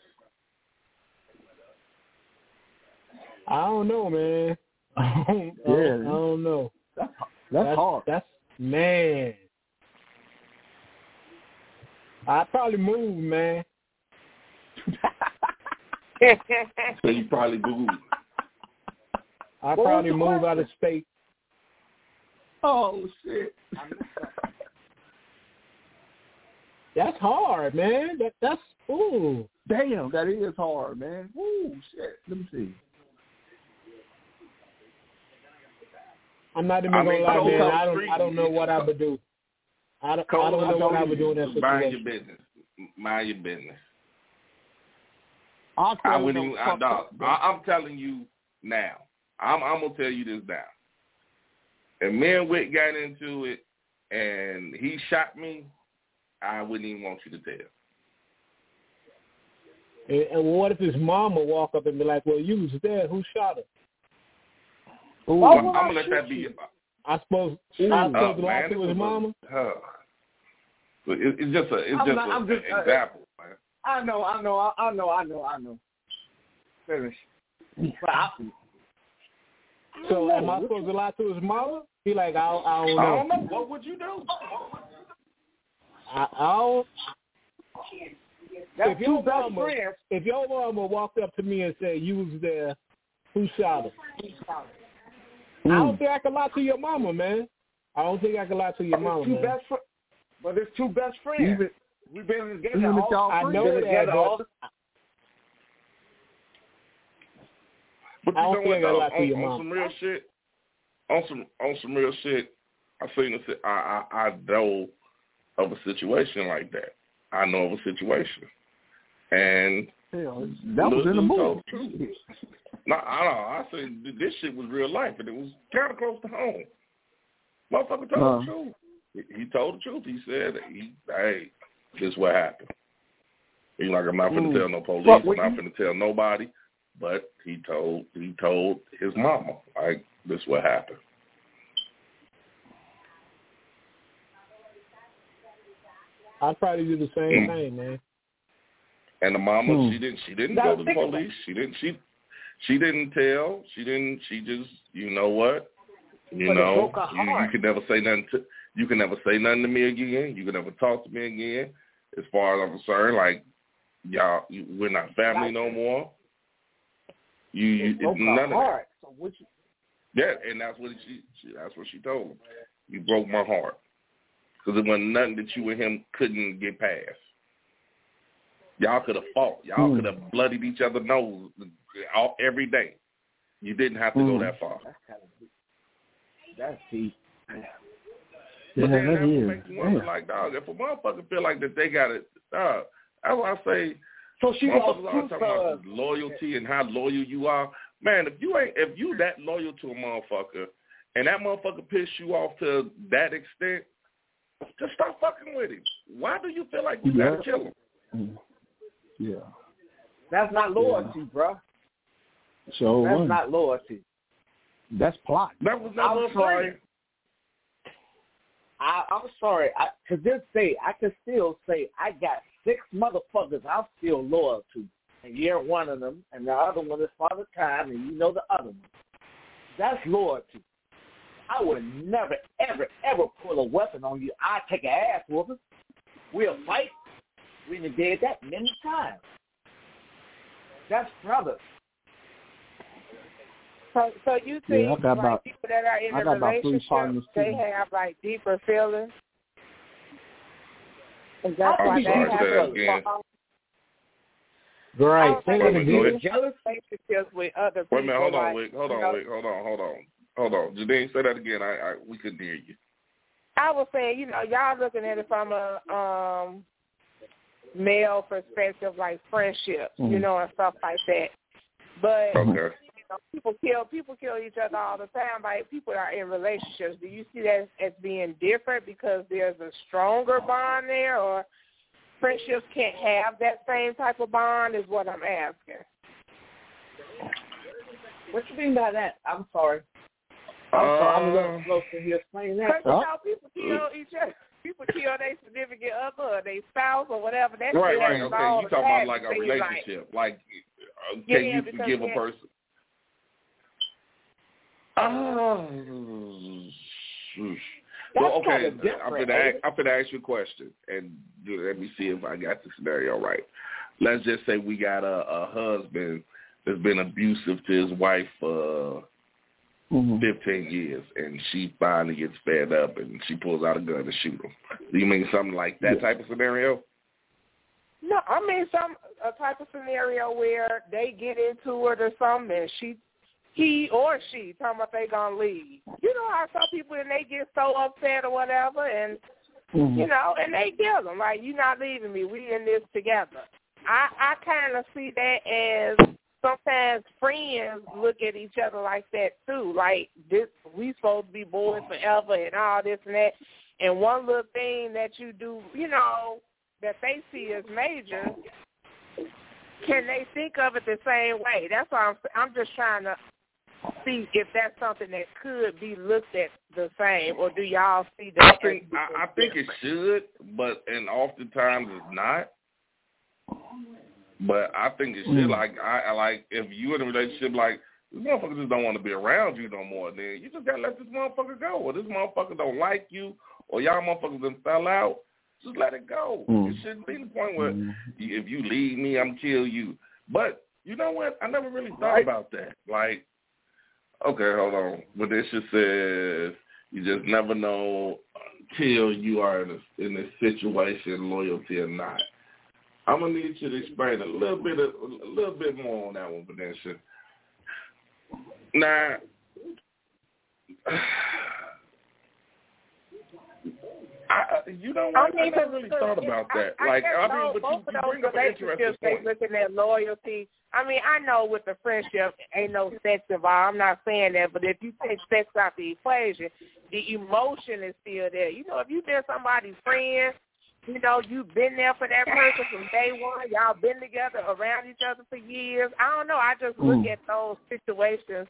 I don't know, man. I don't, Yeah. I don't know. That's, that's hard. That's man. I probably move, man. So you probably boo. I What probably the move out of state. Oh, shit. That's hard, man. That that's ooh. Damn, that is hard, man. Ooh, shit. Let me see. I'm not even I gonna mean, lie, cold man. I don't I don't know what I would do. I don't, I don't know what I would do in that Mind your business. Mind your business. I'll tell I wouldn't. Even, I, dog, I, I'm telling you now. I'm, I'm gonna tell you this now. If me and Wick got into it and he shot me, I wouldn't even want you to tell. And, and what if his mama walk up and be like, "Well, you was there. Who shot her?" Ooh, I'm, I'm gonna let that be. you? I suppose Ooh. I supposed to lie man, to this his mama. A, uh, but it, it's just a. It's I'm just not- a, I'm just- an uh, example, man. I know, I know, I, I know, I know, I know. Finish. But I, So I am I supposed to lie to his mama? He like, I, I don't I know. don't know. What would you do? I, I don't. That's If two your best mama- friends. If your mama walked up to me and said you was there, who shot her? Hmm. I don't think I can lie to your mama, man. I don't think I can lie to your It's mama, two man. best fr- but it's two best friends. Even, We've been together even if all, I know been that, together but But I you don't know what? Though? on, on some real shit, on some on some real shit, I seen a, I, I I know of a situation like that. I know of a situation, and hell, that was in the movie. the no, I don't. I said this shit was real life, and it was kind of close to home. Motherfucker told the Uh-huh. truth. He, he told the truth. He said, he, "Hey, this is what happened." He's like, "I'm not going to tell no police. But I'm not you- going to tell nobody." But he told he told his mama, like, "This is what happened." I'd probably do the same Mm. thing, man. And the mama, Hmm. she didn't she didn't go to the police. She didn't she she didn't tell. She didn't she just you know what? You But know, you, you can never say nothing to you can never say nothing to me again. You can never talk to me again. As far as I'm concerned, like y'all we're not family no more. You, you it broke none her of that. heart. So what you Yeah, and that's what she, she that's what she told him. You broke my heart because it wasn't nothing that you and him couldn't get past. Y'all could have fought. Y'all Hmm. could have bloodied each other nose all, every day. You didn't have to go Hmm. that far. that's kind of deep. That's deep. But Yeah, then that that make you wonder, Damn. like, dog, if a motherfucker feel like that they got it, dog, that's why I say So she lost motherfuckers talking about loyalty and how loyal you are. Man, if you ain't if you that loyal to a motherfucker and that motherfucker piss you off to that extent, just stop fucking with him. Why do you feel like you Yeah. gotta kill him? Mm. Yeah. That's not loyalty, bruh. So That's one. not loyalty. That's plot. That was never I'm sorry. I, I'm sorry. I, to this day, I can still say I got six motherfuckers I'm still loyal to. And you're one of them, and the other one is Father Time, and you know the other one. That's loyalty. I would never, ever, ever pull a weapon on you. I take an ass whooping. We'll fight. We done did that many times. That's brothers. So, so you Yeah, I got like about- people that are in I a got about three relationship, they have like deeper feelings? Is that I'm why they have say that again. Right. I Say don't that again. jealous relationships with other people. Wait a minute, hold on, like, Wick. Hold on, know, Wick. Hold on, hold on. Hold on. Janine, say that again. I, I we couldn't hear you. I was saying, you know, y'all looking at it from a um male perspective, like friendships, you Mhm. know, and stuff like that. But Okay. You know, people kill people kill each other all the time. Like people are in relationships. Do you see that as being different because there's a stronger bond there, or friendships can't have that same type of bond? Is what I'm asking. What you mean by that? I'm sorry. I'm sorry. I'm a little Uh, slow to hear explain Because that. you know, people kill each other. People kill their significant other, or their spouse, or whatever. That's Right, right. Okay, you the talking about like a So you're like, relationship? Like, uh, Yeah, can you because forgive a person? Oh, well, okay. I'm gonna ask. I'm gonna ask you a question, and let me see if I got the scenario right. Let's just say we got a, a husband that's been abusive to his wife for Mhm. 15 years, and she finally gets fed up, and she pulls out a gun to shoot him. Do you mean something like that type of scenario? No, I mean some a type of scenario where they get into it or something, and she, he or she talking about they gonna leave. You know how some people and they get so upset or whatever, and Mhm. you know, and they kill them like you're not leaving me. We in this together. I I kind of see that as sometimes friends look at each other like that too. Like this, we supposed to be boys forever and all this and that. And one little thing that you do, you know, that they see as major, can they think of it the same way? That's why I'm I'm just trying to see if that's something that could be looked at the same, or do y'all see that? I that? think I, I think it should, but and oftentimes it's not. But I think it should. Mm. Like I, I like if you in a relationship, like this motherfucker just don't want to be around you no more. Then you just gotta let this motherfucker go. Or this motherfucker don't like you, or y'all motherfuckers done fell out. Just let it go. Mm. It shouldn't be the point where Mhm. if you leave me, I'm kill you. But you know what? I never really thought Right. about that. Like, okay, hold on. But this just says you just never know until you are in a, in a situation, loyalty or not. I'm gonna need you to explain a little bit, of, a little bit more on that one, Vanessa. Now, I, you know I what? I, mean, never really thought about that. I, like, I, mean, but you, you bring up an interesting relationships, they point. looking at loyalty. I mean, I know with the friendship, ain't no sex involved. I'm not saying that, but if you take sex out the equation, the emotion is still there. You know, if you've been somebody's friend, you know, you've been there for that person from day one. Y'all been together around each other for years. I don't know. I just look Mm. at those situations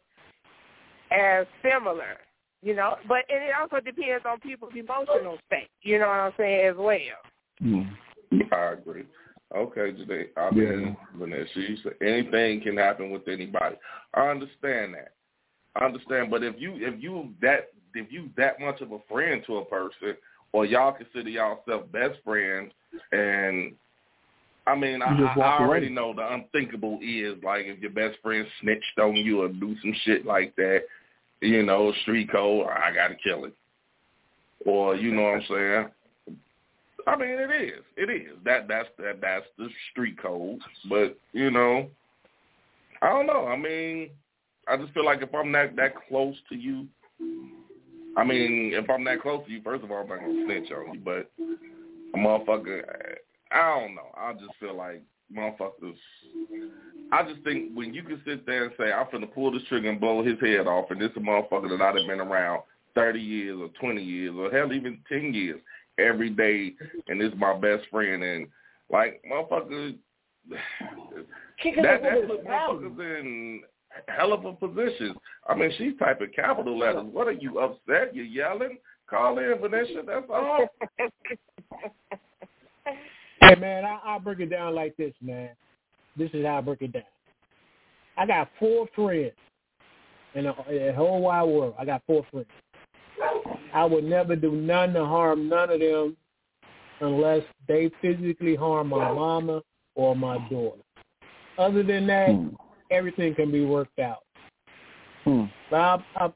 as similar. You know, but and it also depends on people's emotional state. You know what I'm saying as well. Mhm. I agree. Okay, today I mean, Vanessa, you said anything can happen with anybody. I understand that. I understand, but if you if you that if you that much of a friend to a person, or y'all consider yourself best friends, and I mean, I, I, I already away. know the unthinkable is like if your best friend snitched on you or do some shit like that, you know, street code, I gotta kill it, or you know what I'm saying. I mean, it is. It is. That that's that that's the street code. But you know, I don't know. I mean, I just feel like if I'm that that close to you, I mean, if I'm that close to you, first of all, I'm not gonna snitch on you. But a motherfucker, I don't know. I just feel like motherfuckers. I just think when you can sit there and say, I'm finna pull this trigger and blow his head off, and this is a motherfucker that I've been around 30 years or 20 years or hell even 10 years every day, and this is my best friend, and like motherfucker, Kicking that it that with put motherfuckers in. hell of a position. I mean, she's typing capital letters. What are you upset? You yelling? Call in, Vanessa. That's all. hey man, I, I'll break it down like this, man. This is how I break it down. I got four friends in the, in the whole wide world. I got four friends. I would never do none to harm none of them unless they physically harm my mama or my daughter. Other than that, hmm. everything can be worked out. Hmm. I, I,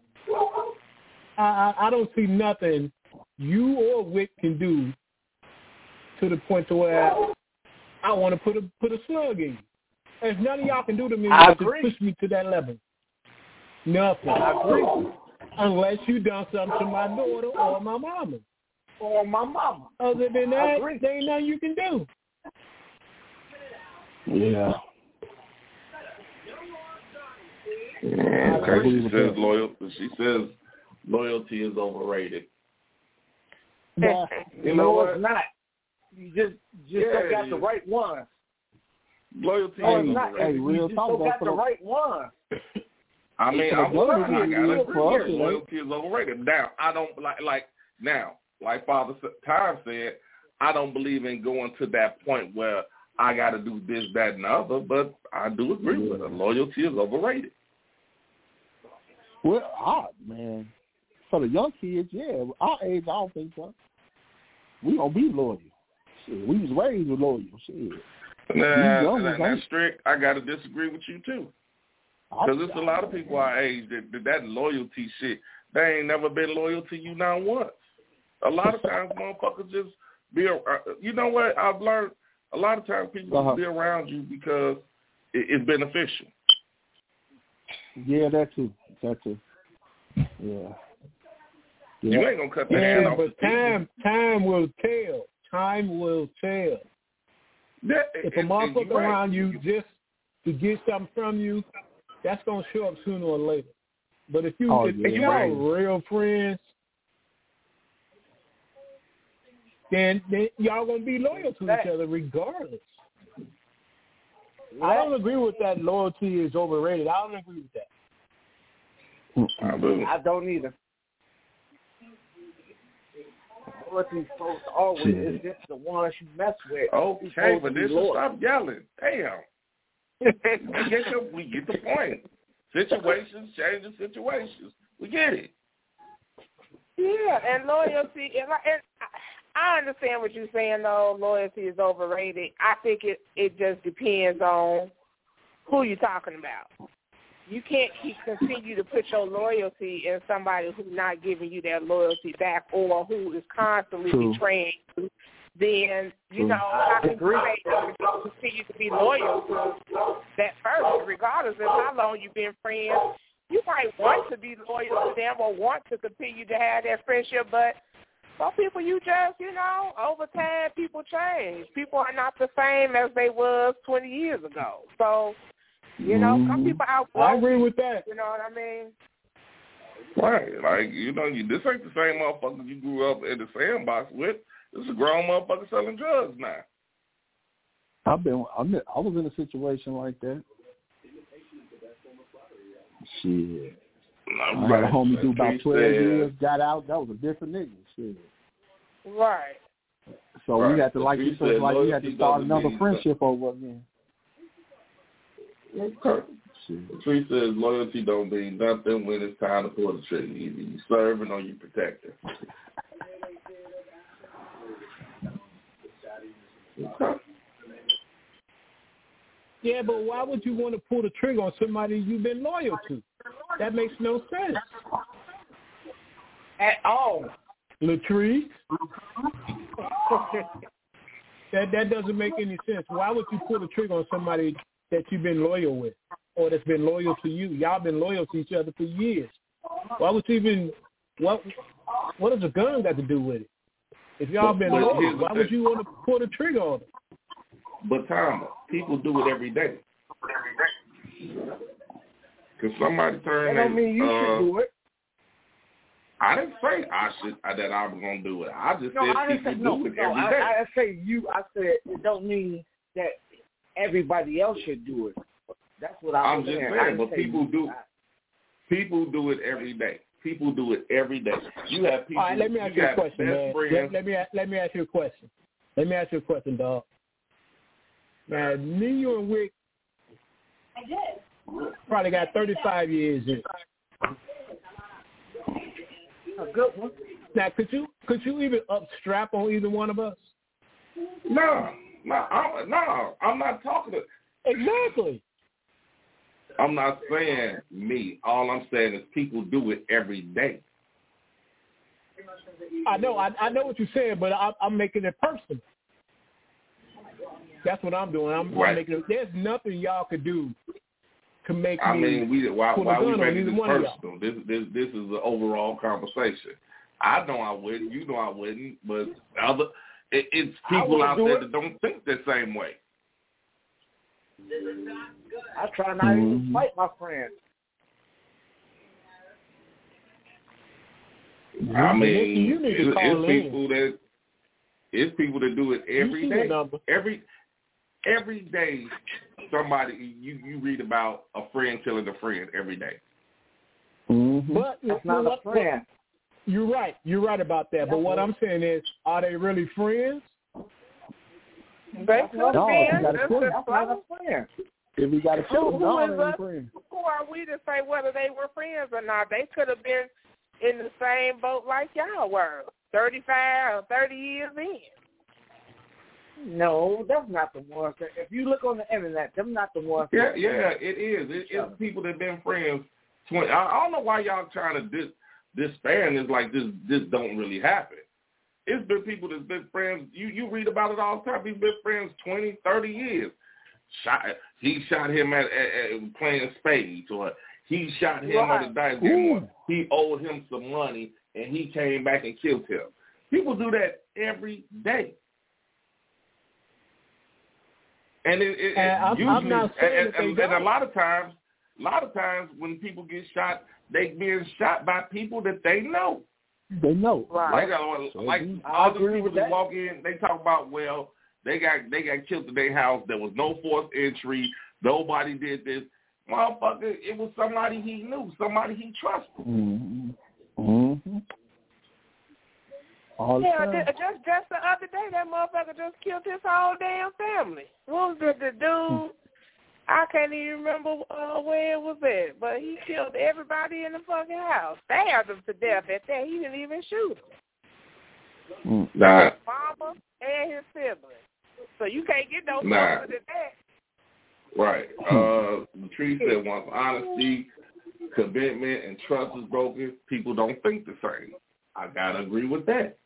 I, I don't see nothing you or Wick can do to the point to where I want to put a put a slug in you. There's none of y'all can do to me I to push me to that level. Nothing. I agree. Unless you done something to my daughter or my mama. Or my mama. Other than that, there ain't nothing you can do. Yeah. Yeah, she says loyal. She says loyalty is overrated. Yeah. you know what? It's not. You just just yeah, don't got the right one. Loyalty no, is not. overrated. Hey, you just don't got the right one. I mean, I'm loyalty, I gotta agree. loyalty, loyalty is overrated. Now, I don't like like now, like Father Time said, I don't believe in going to that point where I got to do this, that, and the other. But I do agree with her. Loyalty is overrated. Well, odd man. For the young kids, yeah. Our age, I don't think so. We gonna be loyal. Shit, we was raised with loyal. Shit. Nah, nah, that's strict. I got to disagree with you too. Because there's a lot of people our age that, that that loyalty shit, they ain't never been loyal to you not once. A lot of times, motherfuckers just be. Uh, you know what? I've learned a lot of times people uh-huh. just be around you because it, it's beneficial. Yeah, that too. That too. Yeah. yeah. You ain't gonna cut the yeah, hand off. but time, time will tell. Time will tell. Yeah, if a motherfucker right. around you just to get something from you, that's gonna show up sooner or later. But if you oh, if, yeah. if y'all are real friends, then, then y'all gonna be loyal to each other regardless. I don't agree with that loyalty is overrated. I don't agree with that. I do. I don't either. Loyalty's supposed to always is just the ones you mess with. Okay, but this is stop yelling. Damn. We get the we get the point. Situations change changing situations. We get it. Yeah, and loyalty, and, I, and I understand what you're saying. Though loyalty is overrated. I think it it just depends on who you're talking about. You can't keep continue to put your loyalty in somebody who's not giving you that loyalty back, or who is constantly True. betraying you. Then you hmm. know how can say continue to be loyal to that person, regardless of how long you've been friends. You might want to be loyal to them or want to continue to have that friendship, but some people you just, you know, over time people change. People are not the same as they was 20 years ago. So, you know, some hmm. people outgrow. I agree with that. You know what I mean? Right. Like, you know, you this ain't the same motherfuckers you grew up in the sandbox with. This is a grown motherfucker selling drugs now. I've been. I'm, I was in a situation like that. Shit. I had a homie do about twelve said, years, got out. That was a different nigga. Shit. Right. So Right. we had to, like you Patrice said, said like we had to start doesn't another mean friendship over again. Okay. Shit. Patrice says loyalty don't mean nothing when it's time to pull the trigger. Either you serving or you protecting. Okay. Yeah, but why would you want to pull the trigger on somebody you've been loyal to? That makes no sense. At all. Latrice, that that doesn't make any sense. Why would you pull the trigger on somebody that you've been loyal with, or that's been loyal to you? Y'all been loyal to each other for years. Why would you even? What What does a gun got to do with it? If y'all been But loyal, why would you want to pull the trigger on it? But Tom, people do it every day. Cause somebody That turned. don't mean you uh, should do it. I didn't say I should uh, that I was gonna do it. I just No, said I people say no. do it no every I, day. I say you. I said it don't mean that everybody else should do it. That's what I'm, I'm just saying. saying, but people do people do it every day. People do it every day. You have people. All right, let me ask you, you a question, man. Let, let me let me ask you a question. Let me ask you a question, dog. Now, me, you, and Wick I did. probably got 35 years in. A good one. Now, could you could you even up strap on either one of us? No, no, I'm, no. I'm not talking to. Exactly. I'm not saying me. All I'm saying is people do it every day. I know, I, I know what you're saying, but I, I'm making it personal. That's what I'm doing. I'm, Right. I'm making it. There's nothing y'all could do to make I me. I mean, we why why we making this one of y'all. personal? This this this is the overall conversation. I know I wouldn't. You know I wouldn't. But other, it, it's people out there it. that don't think the same way. I try not even Mm-hmm. to fight my friends. I Listen, mean, you need to it's, call it's in. people that it's people that do it every see day. the number. Every every day, somebody you you read about a friend killing a friend every day. Mm-hmm. But That's you know not a friend. You're right. You're right about that. But what what- I'm saying is, are they really friends? They could No, be. That's quit. That's not a friend. If we got to kill Who- them, no, is us? friends. Who are we to say whether they were friends or not? They could have been in the same boat like y'all were, 35 or 30 years in. No, that's not the ones. That, if you look on the internet, them not the ones. Yeah, yeah, it is. It, it's people that been friends. Twenty. I, I don't know why y'all trying to dis disband this like this. This don't really happen. It's been people that's been friends. You you read about it all the time. He's been friends twenty, thirty years. Shot. He shot him at, at, at playing spades, or he shot him Right. on the dice game. Or he owed him some money, and he came back and killed him. People do that every day. And it, it, And I'm- usually, I'm not saying and, and, and a lot of times, a lot of times when people get shot, they being shot by people that they know. They know. Like, Right. uh, So like do- I all these agree people with that that. walk in, they talk about, well, they got they got killed in their house. There was no forced entry. Nobody did this. Motherfucker, it was somebody he knew, somebody he trusted. Mm-hmm. Mm-hmm. All the Yeah, time. ju- just just the other day, that motherfucker just killed his whole damn family. What was the, the dude? I can't even remember uh, where it was at, but he killed everybody in the fucking house, stabbed them to death. At that, he didn't even shoot them. Mm. Nah, His mama and his siblings. So you can't get no Nah. than that. right. Uh, Latrice said once honesty, commitment, and trust is broken, people don't think the same. I gotta agree with that.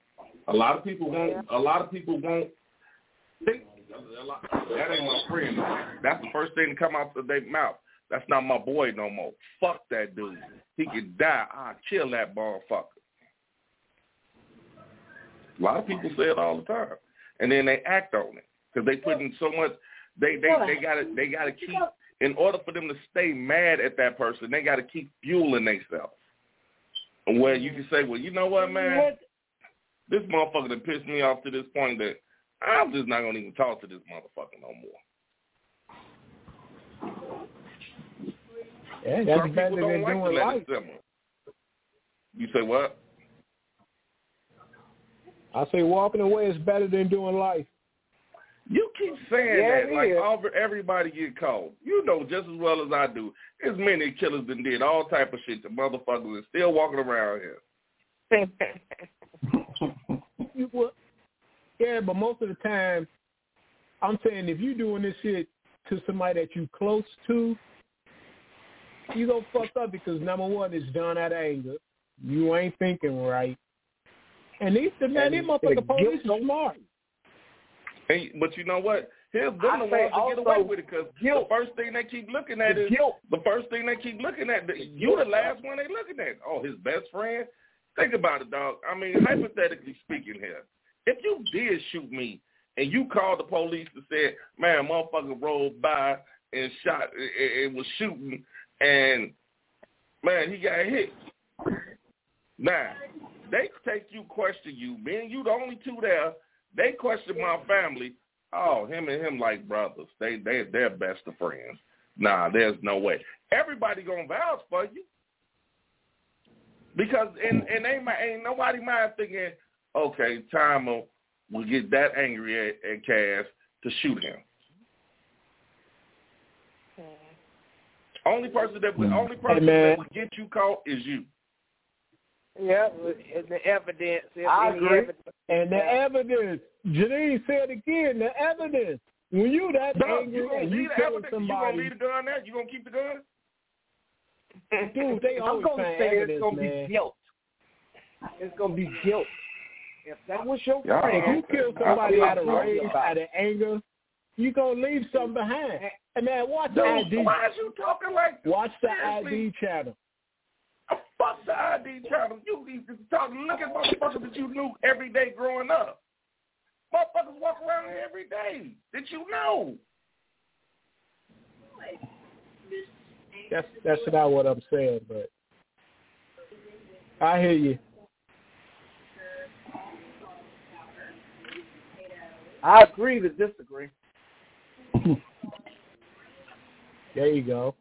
A lot of people won't. A lot of people won't think. That ain't my friend. That's the first thing to come out of their mouth. That's not my boy no more. Fuck that dude. He could die. I'll kill that motherfucker. A lot of people say it all the time, and then they act on it because they put in so much. They they they gotta they gotta keep in order for them to stay mad at that person. They gotta keep fueling themselves. Where you can say, well, you know what, man, this motherfucker that pissed me off to this point that I'm just not gonna even talk to this motherfucker no more. Yeah, that's Some better people than don't like to doing let life. it simmer. You say what? I say walking away is better than doing life. You keep saying Yeah, that it like is. all, everybody get caught. You know just as well as I do. There's many killers that did all type of shit to motherfuckers and still walking around here. You what? Yeah, but most of the time, I'm saying if you doing this shit to somebody that you close to, you go fucked up because number one, it's done out of anger. You ain't thinking right. And these the man, these motherfucking police are smart. And, but you know what? Here's them the ones that get away with it because the first thing they keep looking at is guilt. the first thing they keep looking at. You the last one they looking at. Oh, his best friend. Think about it, dog. I mean, hypothetically speaking, here, if you did shoot me and you called the police and said, "Man, motherfucker rolled by and shot and, was shooting, and man, he got hit." Now, they take you, question you. Me and you, the only two there. They question my family. Oh, him and him like brothers. They they they're best of friends. Nah, there's no way. Everybody gonna vouch for you because and and my, ain't nobody mind thinking, okay, time will will get that angry at, at Cass to shoot him. Only person that would hmm. only person man. that would get you caught is you. Yeah, it's the evidence. I agree. Evidence. And the evidence, Janine said again, the evidence. When you that No, angry you gonna and you killing evidence? You gonna leave the gun there? You gonna keep the gun? dude, they I'm always gonna find say it's gonna man. be guilt. It's gonna be guilt. If that was your Yeah. friend, If you kill somebody out of rage, out of anger, you gonna leave something behind. And man, watch the ID. why is you talking like this? Watch the seriously? ID channel. Fuck the ID channel. You need to talk. Look at motherfuckers that you knew every day growing up. Motherfuckers walk around here every day that you know. That's that's not what I'm saying, but I hear you. I agree to disagree. There you go.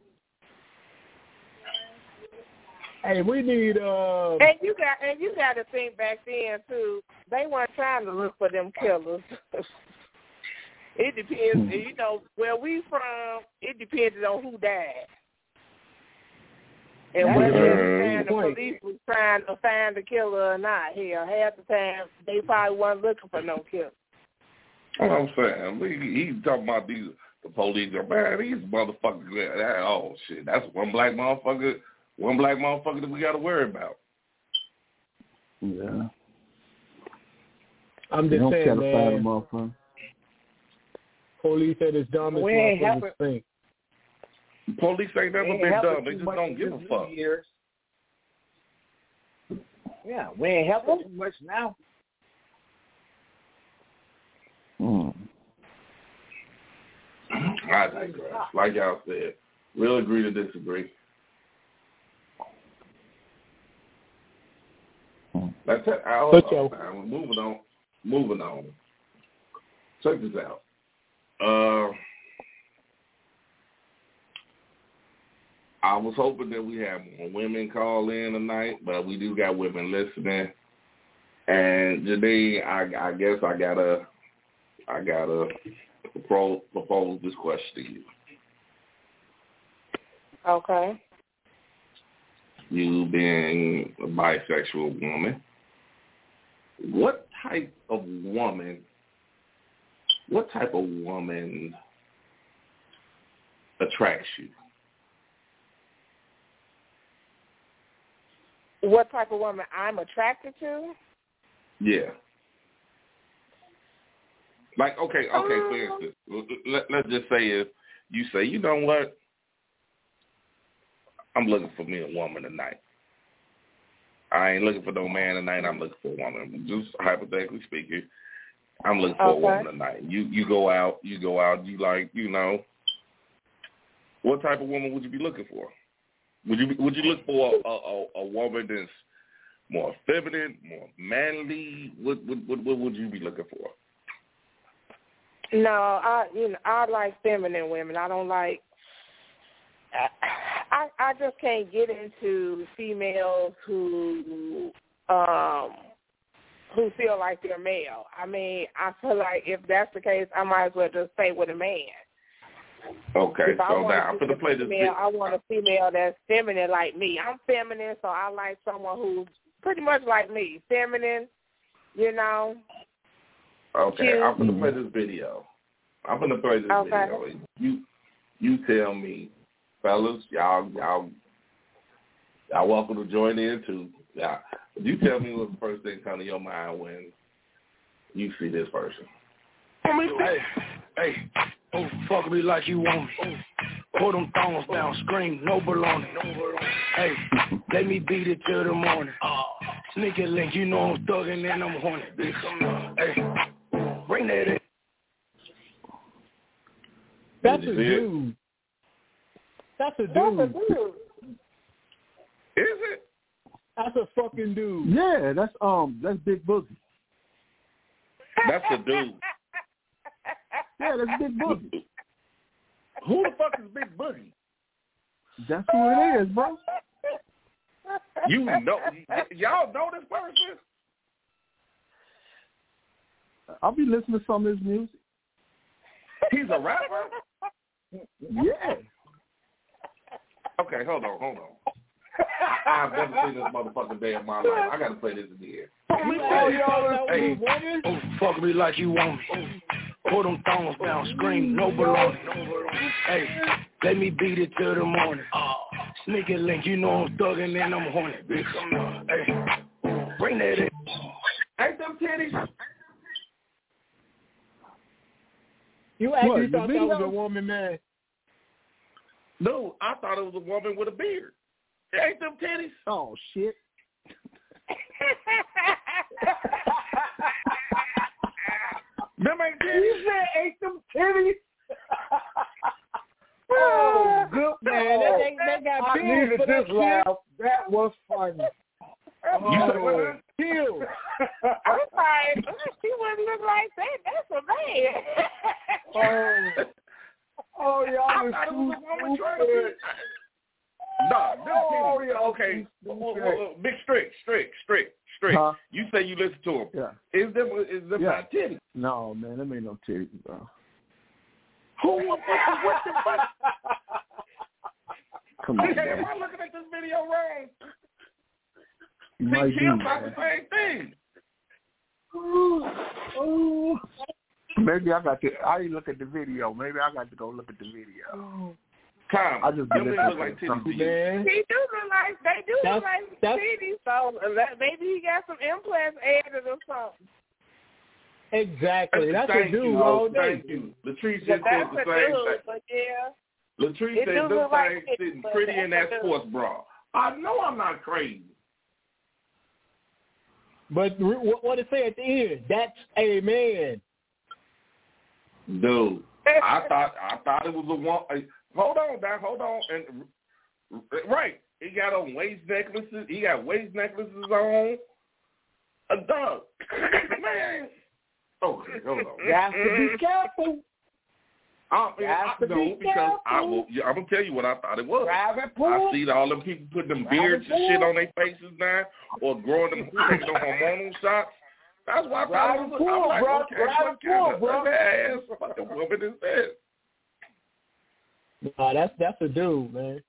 Hey, we need uh And you got and you got to think back then too. They weren't trying to look for them killers. it depends, you know, where we from. It depended on who died, and That's whether a the good time the point. police was trying to find the killer or not. Hell, half the time they probably wasn't looking for no killer. What I'm saying, we, he talking about these the police. Man, these motherfuckers. That, oh shit, that's one black motherfucker. One black motherfucker that we got to worry about. Yeah. I'm just don't saying, satisfy the man. motherfucker. Police at its dumbest We ain't motherfuckers happen- think. Police ain't never ain't been dumb. They just don't give a fuck. Years. Yeah, we ain't helping too much now. Mm. I digress. Like y'all said, we'll agree to disagree. That's it. I hold Put man. We're moving on. Moving on. Check this out. Uh, I was hoping that we had more women call in tonight, but we do got women listening. And Janine, I, I guess I gotta, I gotta propose, propose this question to you. Okay. You being a bisexual woman, what type of woman, what type of woman attracts you? What type of woman I'm attracted to? Yeah. Like, okay, okay, for Um, instance, let, let's just say if you say, you know what, I'm looking for me a woman tonight. I ain't looking for no man tonight. I'm looking for a woman. Just hypothetically speaking, I'm looking for Okay. a woman tonight. You you go out, you go out, you like, you know, what type of woman would you be looking for? Would you would you look for a a, a woman that's more feminine, more manly? What what what, what would you be looking for? No, I you know I like feminine women. I don't like. I I just can't get into females who um who feel like they're male. I mean, I feel like if that's the case, I might as well just stay with a man. Okay, so now I'm gonna play this. female, I want a female that's feminine like me. I'm feminine, so I like someone who's pretty much like me, feminine. You know. Okay, I'm gonna play mm-hmm. this video. I'm gonna play this Okay. video. You you tell me, fellas, y'all y'all y'all welcome to join in too. Yeah, you tell me what the first thing comes to your mind when you see this person. Hey, hey, oh, fuck me like you want me. Pull them thongs down, scream, no baloney. Hey, let me beat it till the morning. Sneaky link, you know I'm thugging and I'm horny. Bitch. Hey, bring that in. That's a you see it? dude. That's a dude. That's a dude. dude. Is it? That's a fucking dude. Yeah, that's um that's Big Boogie. That's a dude. Yeah, that's Big Boogie. Who the fuck is Big Boogie? That's who it is, bro. You know, y- y'all know this person? I'll be listening to some of his music. He's a rapper. Yeah. Okay, hold on, hold on. I, I've never seen this motherfucking day in my life. I gotta play this again. Oh, y'all Hey. hey. Oh, fuck me like you want me. Pull them thongs down, scream, no baloney. Hey, let me beat it till the morning. Sneaky link, you know I'm thugging and I'm horny, bitch. I'm not, hey, bring that in. Ain't them titties? You actually What, thought that was a woman, man. No, I thought it was a woman with a beard. Ain't them titties? Oh shit. Them ain't You said ate them titties. Oh, oh, good Man, man. they, they, they got I needed this laugh. That was funny. You said what? Oh. Now? Pills. I'm sorry. She wouldn't look like that. That's a man. Oh, oh, y'all I was thought it was a woman trying to be. stupid. No, them Oh, titties. y'all Okay, well, well, well, Big Strick, Strick, Strick, Strick. Huh? You say you listen to them. Yeah. Is them is them Yeah. not titties? No, man, them ain't no titties, bro. Who what, what, what the fuck? Come on, Okay, am. I looking at this video wrong? You See, might be, the same thing. Maybe I got to. I didn't look at the video. Maybe I got to go look at the video. Tom, I just be listening look like titties some- to you. Man. He do look like they do That's- look like that's- titties. So maybe he got some implants added or something. Exactly. That's a Thank dude you. all day. Thank you. Latrice But just said that's the a same dude. thing. But yeah. Latrice It said this look like titties, sitting pretty in that sports bra. I know I'm not crazy. But what, what it say at the end? That's a man. Dude, I thought I thought it was a one. uh, Hold on, Doc. Hold on. And right, he got on waist necklaces. He got waist necklaces on. A dog, man. Okay, hold on. Got to be careful. I, mean, Got I, to no, be because I will, yeah, I'm gonna tell you what I thought it was. Private I see all them people putting them Private beards and shit pool. on their faces now, or growing them, taking them hormonal shots. That's why I thought it was. pool, I'm like, bro. okay, Private what kind of bro. ass fucking woman is this? Nah, that's that's a dude, man.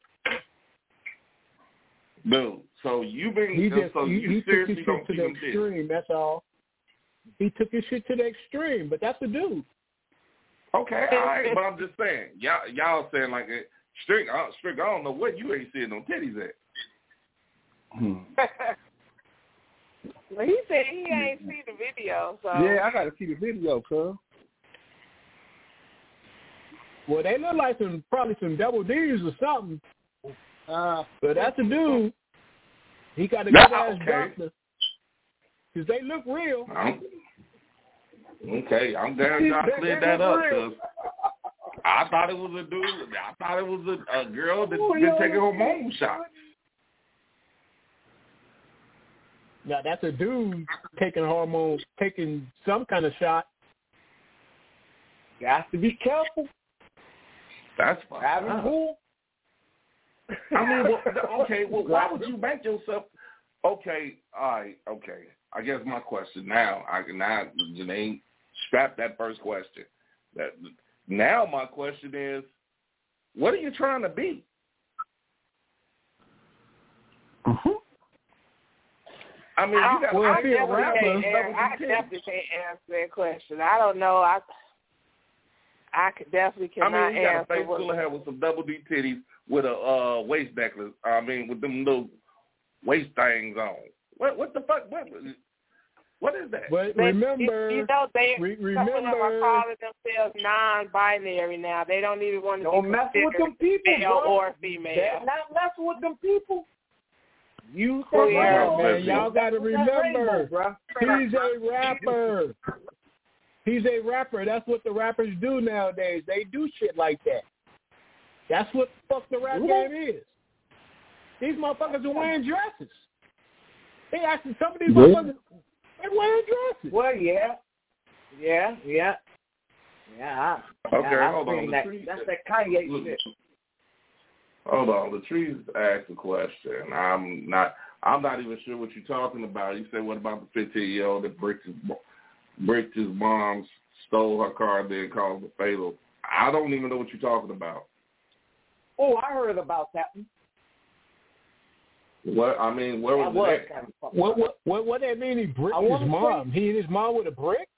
Dude, so you been He just so he, you he took his seriously shit don't to see the them dick? extreme. That's all. He took his shit to the extreme, but that's a dude. Okay, all right, but I'm just saying, y'all y'all saying like it. Strick, uh, Strick. I don't know what you ain't seeing no titties at. Hmm. well, he said he ain't seen the video. So Yeah, I got to see the video, cuz. Well, they look like some probably some double D's or something. Uh, But that's a dude. He got a Yeah, good ass okay. doctor. Cause they look real. I'm, okay, I'm glad y'all cleared that up because I thought it was a dude. I thought it was a, a girl that's been taking hormone shots. Now that's a dude taking hormones, taking some kind of shot. Got to be careful. That's fine. Private pool. I mean, well, okay, well, why would you make yourself? Okay, all right, okay. I guess my question now, I can now Janae scrap that first question. That now my question is, what are you trying to be? Mm-hmm. I mean, you I, got Well, I if a definitely rapper- can't answer, I definitely can't answer that question. I don't know. I I could definitely I mean, you got a answer. face what- full of hair with some double D titties with a uh, waist necklace. I mean, with them little waist things on. What what the fuck? What, what is that? But They- remember, you, you know, they re- some of them are calling themselves non-binary now. They don't even want to Don't be mess with them people, male bro. or female. That not messing with them people. You Oh, said man, y'all gotta remember. rainbow, he's a rapper. He's a rapper. That's what the rappers do nowadays. They do shit like that. That's what the fuck the rap game is. These motherfuckers are wearing dresses. They actually some of these Yeah. motherfuckers they wearing dresses. Well, yeah, yeah, yeah, Yeah, I, Okay, yeah, hold on. that. tree- That's that Kanye Look, shit. Hold on. Latrice asked a question. I'm not. I'm not even sure what you're talking about. You said, "What about the 15 year old that bricked his mo- bricked his mom, stole her car, then caused a fatal?" I don't even know what you're talking about. Oh, I heard about that one. What I mean, where That was was it? at? kind of What what what what that mean? He bricked I his wanna mom. He hit his mom with a brick.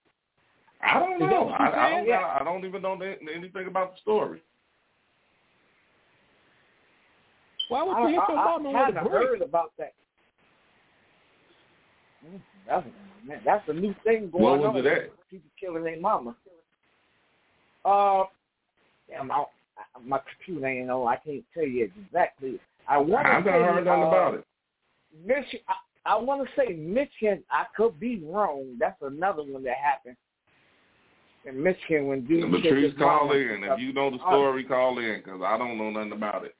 I don't Is know. I, I don't. said? got- I don't even know anything about the story. Why would I, you hit your I, mama I with a brick? heard about that. Mm, That's man, that's a new thing going Where was on. it at? People killing their mama. Uh, damn, I, I, my computer ain't know. I can't tell you exactly. I want to haven't say heard nothing uh, about it. Michigan. I, I want to say Michigan. I could be wrong. That's another one that happened in Michigan when dude Latrice his call mama. in. If you know the story, call in because I don't know nothing about it.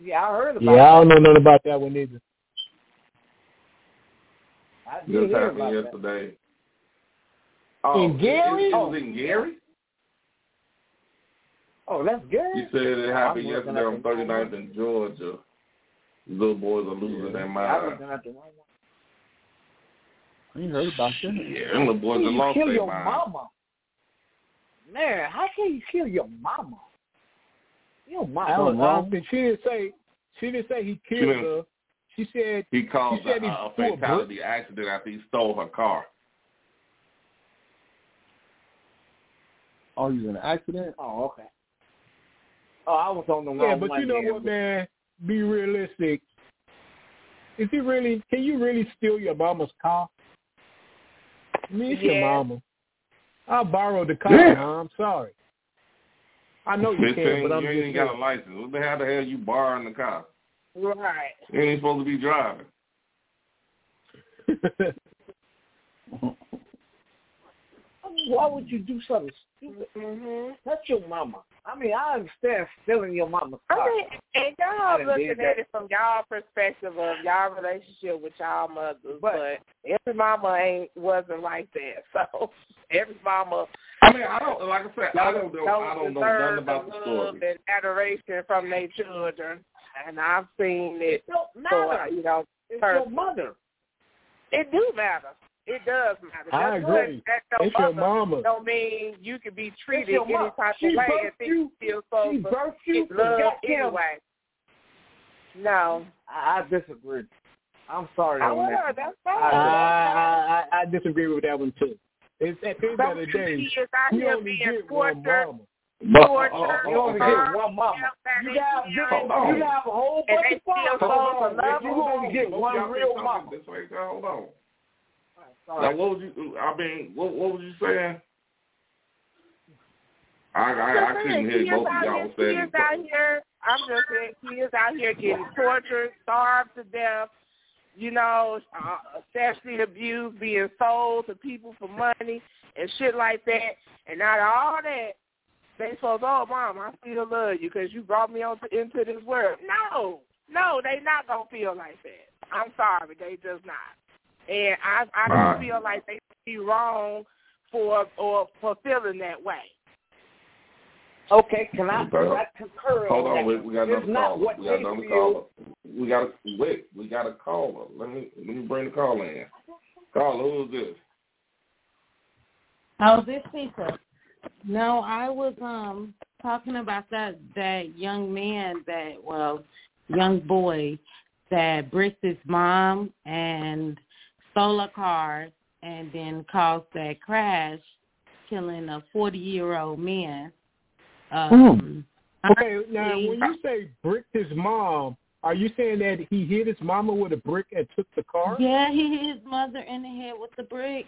Yeah, I heard about. It. Yeah, I don't know nothing about that one either. that. I did Just hear happened about that. yesterday. Oh, In Gary? It, it was in Gary. Oh, that's good. You said it happened I'm yesterday on the wrong 39th in Georgia. Little boys are losing their I'm mind. looking at the wrong one. I ain't heard about that. Yeah, them little boys How have you lost kill their your mind. mama? Man, how can you kill your mama? Your I mama don't, I don't wrong. think um, she didn't say she didn't say he killed didn't- her. She said He caused She said a, he a threw a fatality accident after he stole her car. Oh, you was in an accident? Oh, okay. Oh, I was on the wrong Yeah, but you know then. what, man? Be realistic. Is he really? Can you really steal your mama's car? I mean, it's your mama. I borrowed the car, Yeah. Mom. Sorry. I know you Fifteen, can, but I'm you ain't just got a license. What the hell the hell you borrowing the car? Right. You ain't supposed to be driving. saying. Why would you do something stupid? Mhm. That's your mama. I mean, I understand stealing your mama's car. I mean, and y'all done looking at that. it from y'all perspective of y'all relationship with y'all mothers, But- but, every mama ain't wasn't like that. So every mama I mean, I don't like I said, I don't know. I don't know nothing about the the story. love and adoration from their children, and I've seen it. It don't For, you know, It's person. your mother. it do matter. It does matter. I agree. because That's it's your your mama. don't mean you can be treated any mom. type She of way and think you. you She still birthed you. love anyway. No. I, I disagree. I'm sorry I on would that. that's I, fine. I, I I disagree with that one too. It's at the end of the day, these kids out you here only being get one tortured, mama. But tortured, oh, oh You only get one mama. You got you, Hold you have a whole bunch they of fathers. still Hold supposed to on. love You only get one real keep mama. This way. Hold on. Now, what was you? I mean, what, what was you saying? I I, I couldn't hear both of y'all saying kids out here. I'm just saying, kids out here getting tortured, starved to death. You know, uh, sexually abused, being sold to people for money and shit like that. And out of all that, they supposed, oh, mom, I still love you because you brought me on to, into this world. No, no, they not gonna feel like that. I'm sorry, they just not. And I, I don't Right. feel like they be wrong for or for feeling that way. Okay, can I, can I concur Hold on on, we, we got another not caller. We got another feel. caller. We got a wait. We got a caller. Let me let me bring the call in. Caller, who is this? Oh, this Lisa. No, I was um talking about that that young man that well, young boy that bricked his mom and stole a car and then caused that crash, killing a forty year old man. Um Okay, now when you say bricked his mom, are you saying that he hit his mama with a brick and took the car? Yeah, he hit his mother in the head with the brick.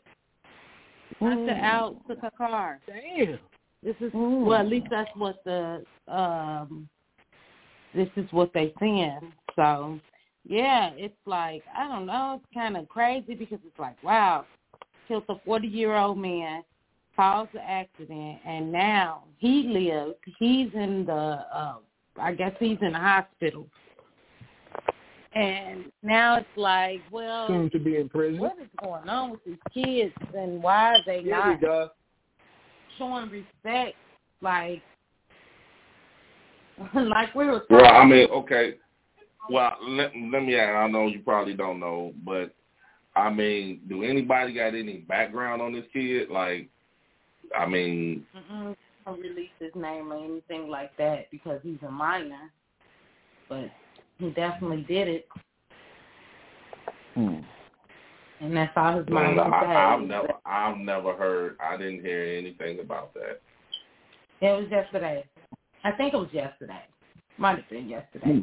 Knocked her out, took her car. Damn. This is well, at least that's what the um this is what they saying. So yeah, it's like I don't know, it's kinda crazy because it's like, wow, killed a forty year old man, caused the accident and now he lives he's in the uh I guess he's in the hospital. And now it's like, well, Soon to be in prison. what is going on with these kids and why are they Yeah, not showing respect, like like we were. Well, I mean, okay. Well, let, let me ask. I know you probably don't know, but I mean, do anybody got any background on this kid? Like, I mean, Mm-mm, don't release his name or anything like that because he's a minor, but he definitely did it, Hmm. and that's all his well, mom can say. I, I've never, I've never heard. I didn't hear anything about that. It was yesterday. I think it was yesterday. Might have been yesterday. Hmm.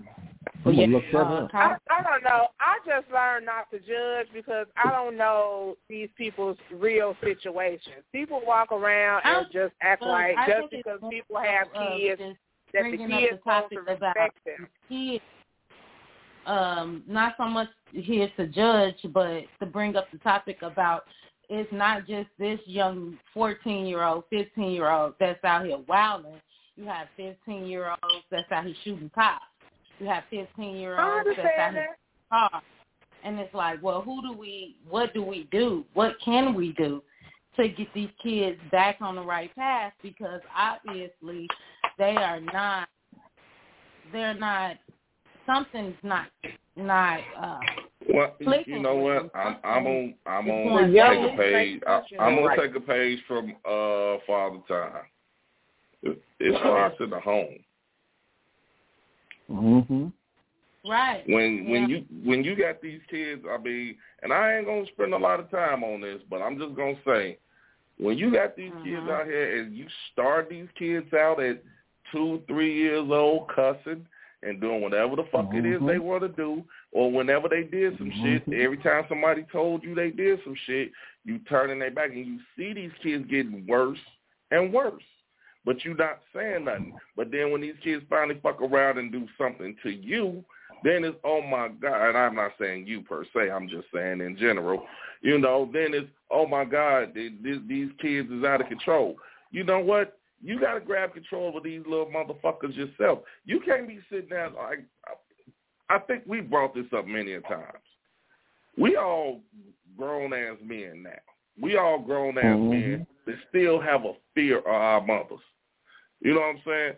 But yeah, look that uh, up. I, I don't know. I just learned not to judge because I don't know these people's real situations. People walk around and just act Well, like I just because people have kids that the bringing up kids the to respect them. kids. Um, not so much here to judge, but to bring up the topic about it's not just this young fourteen year old, fifteen year old that's out here wilding. You have fifteen year olds that's out here shooting cops. You have fifteen year olds that's out understand here that. car. And it's like, well, who do we, what do we do? What can we do to get these kids back on the right path? Because obviously they are not, they're not, something's not, not, uh, Well, you know what? I'm, I'm gonna, I'm It's take a page. I, I'm gonna right. take a page from uh Father Time. It, it starts in the home. Mm-hmm. right. when when Yeah. you when you got these kids, I mean, and I ain't gonna spend a lot of time on this, but I'm just gonna say, when you got these kids Mhm. out here and you start these kids out at two, three years old, cussing and doing whatever the fuck it is Mhm. they want to do, or whenever they did some shit, Mhm. every time somebody told you they did some shit, you turning their back and you see these kids getting worse and worse. But you're not saying nothing. But then when these kids finally fuck around and do something to you, then it's oh my god. And I'm not saying you per se. I'm just saying in general. You know, then it's oh my god. th- th- These kids is out of control. You know what? You got to grab control of these little motherfuckers yourself. You can't be sitting there like. I think we brought this up many a times. We all grown ass men now. We all grown ass Mhm. men that still have a fear of our mothers. You know what I'm saying?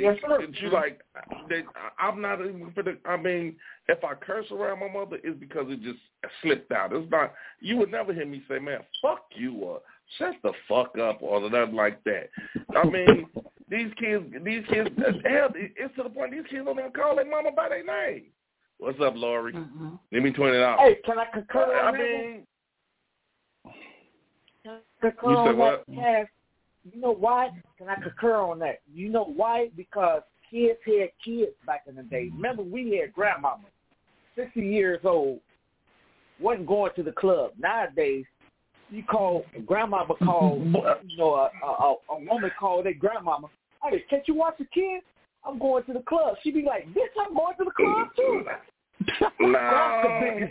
Yes, sir. It's You like, they, I'm not even for the. I mean, if I curse around my mother, it's because it just slipped out. It's not. You would never hear me say, "Man, fuck you," or "Shut the fuck up," or nothing like that. I mean, these kids, these kids, hell, it's to the point these kids don't even call their mama by their name. What's up, Lori? Mhm. Give me twenty dollars. Hey, can I concur I on that? mean, concur You on said what? that, Cass. You know why? Can I concur on that? You know why? Because kids had kids back in the day. Remember, we had grandmama, sixty years old, wasn't going to the club. Nowadays, you call grandmama call, you know, a, a, a, a woman call their grandmama. Hey, can't you watch the kids? I'm going to the club. She be like, bitch, I'm going to the club too. No,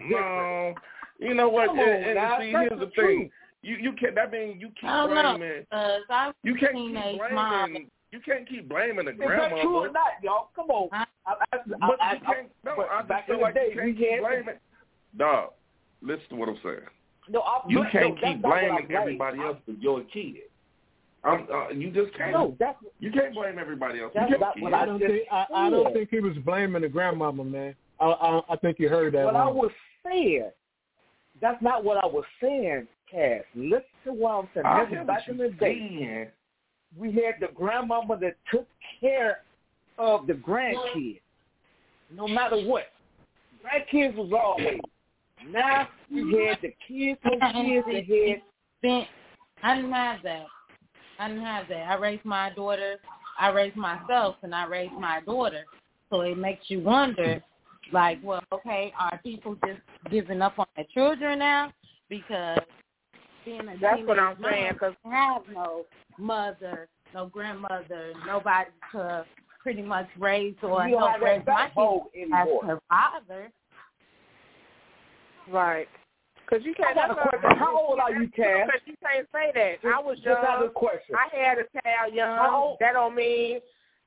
no. You know what? Come on, and, and see, here's the the thing. Truth. You you can't. That means you keep I don't know. blaming. Because I was You can't keep blaming. mom. You can't keep blaming the Is that true or not, y'all? Come on. I- I, I, But I, you can't. No, but I just back feel like day, you can't we keep had- blaming. Dog, listen to what I'm saying. No, I, You can't no, keep that's not what I blaming blame. everybody else for your kid. I'm, uh, you just can't. No, that's You can't blame everybody else. That's for your not kid. what I don't think I, I don't think he was blaming the grandmama, man. I I, I think you heard that what I was saying. That's not what I was saying, Cass. Listen to what I'm saying. Remember, hear back in the day, saying. we had the grandmama that took care of the grandkids, no matter what. Grandkids was always. Now we had the kids on kids that had Then I didn't have that. I didn't have that. I raised my daughter. I raised myself, and I raised my daughter. So it makes you wonder, like, well, okay, are people just giving up on their children now because being a That's what I'm saying, Cause have no mother, no grandmother, nobody to pretty much raise or you don't help raise my kids as her father. Right. Because you can't. got a question. How old are you, Cass? Because you can't say that. I was Just out young. of question. I had a child young. How That don't mean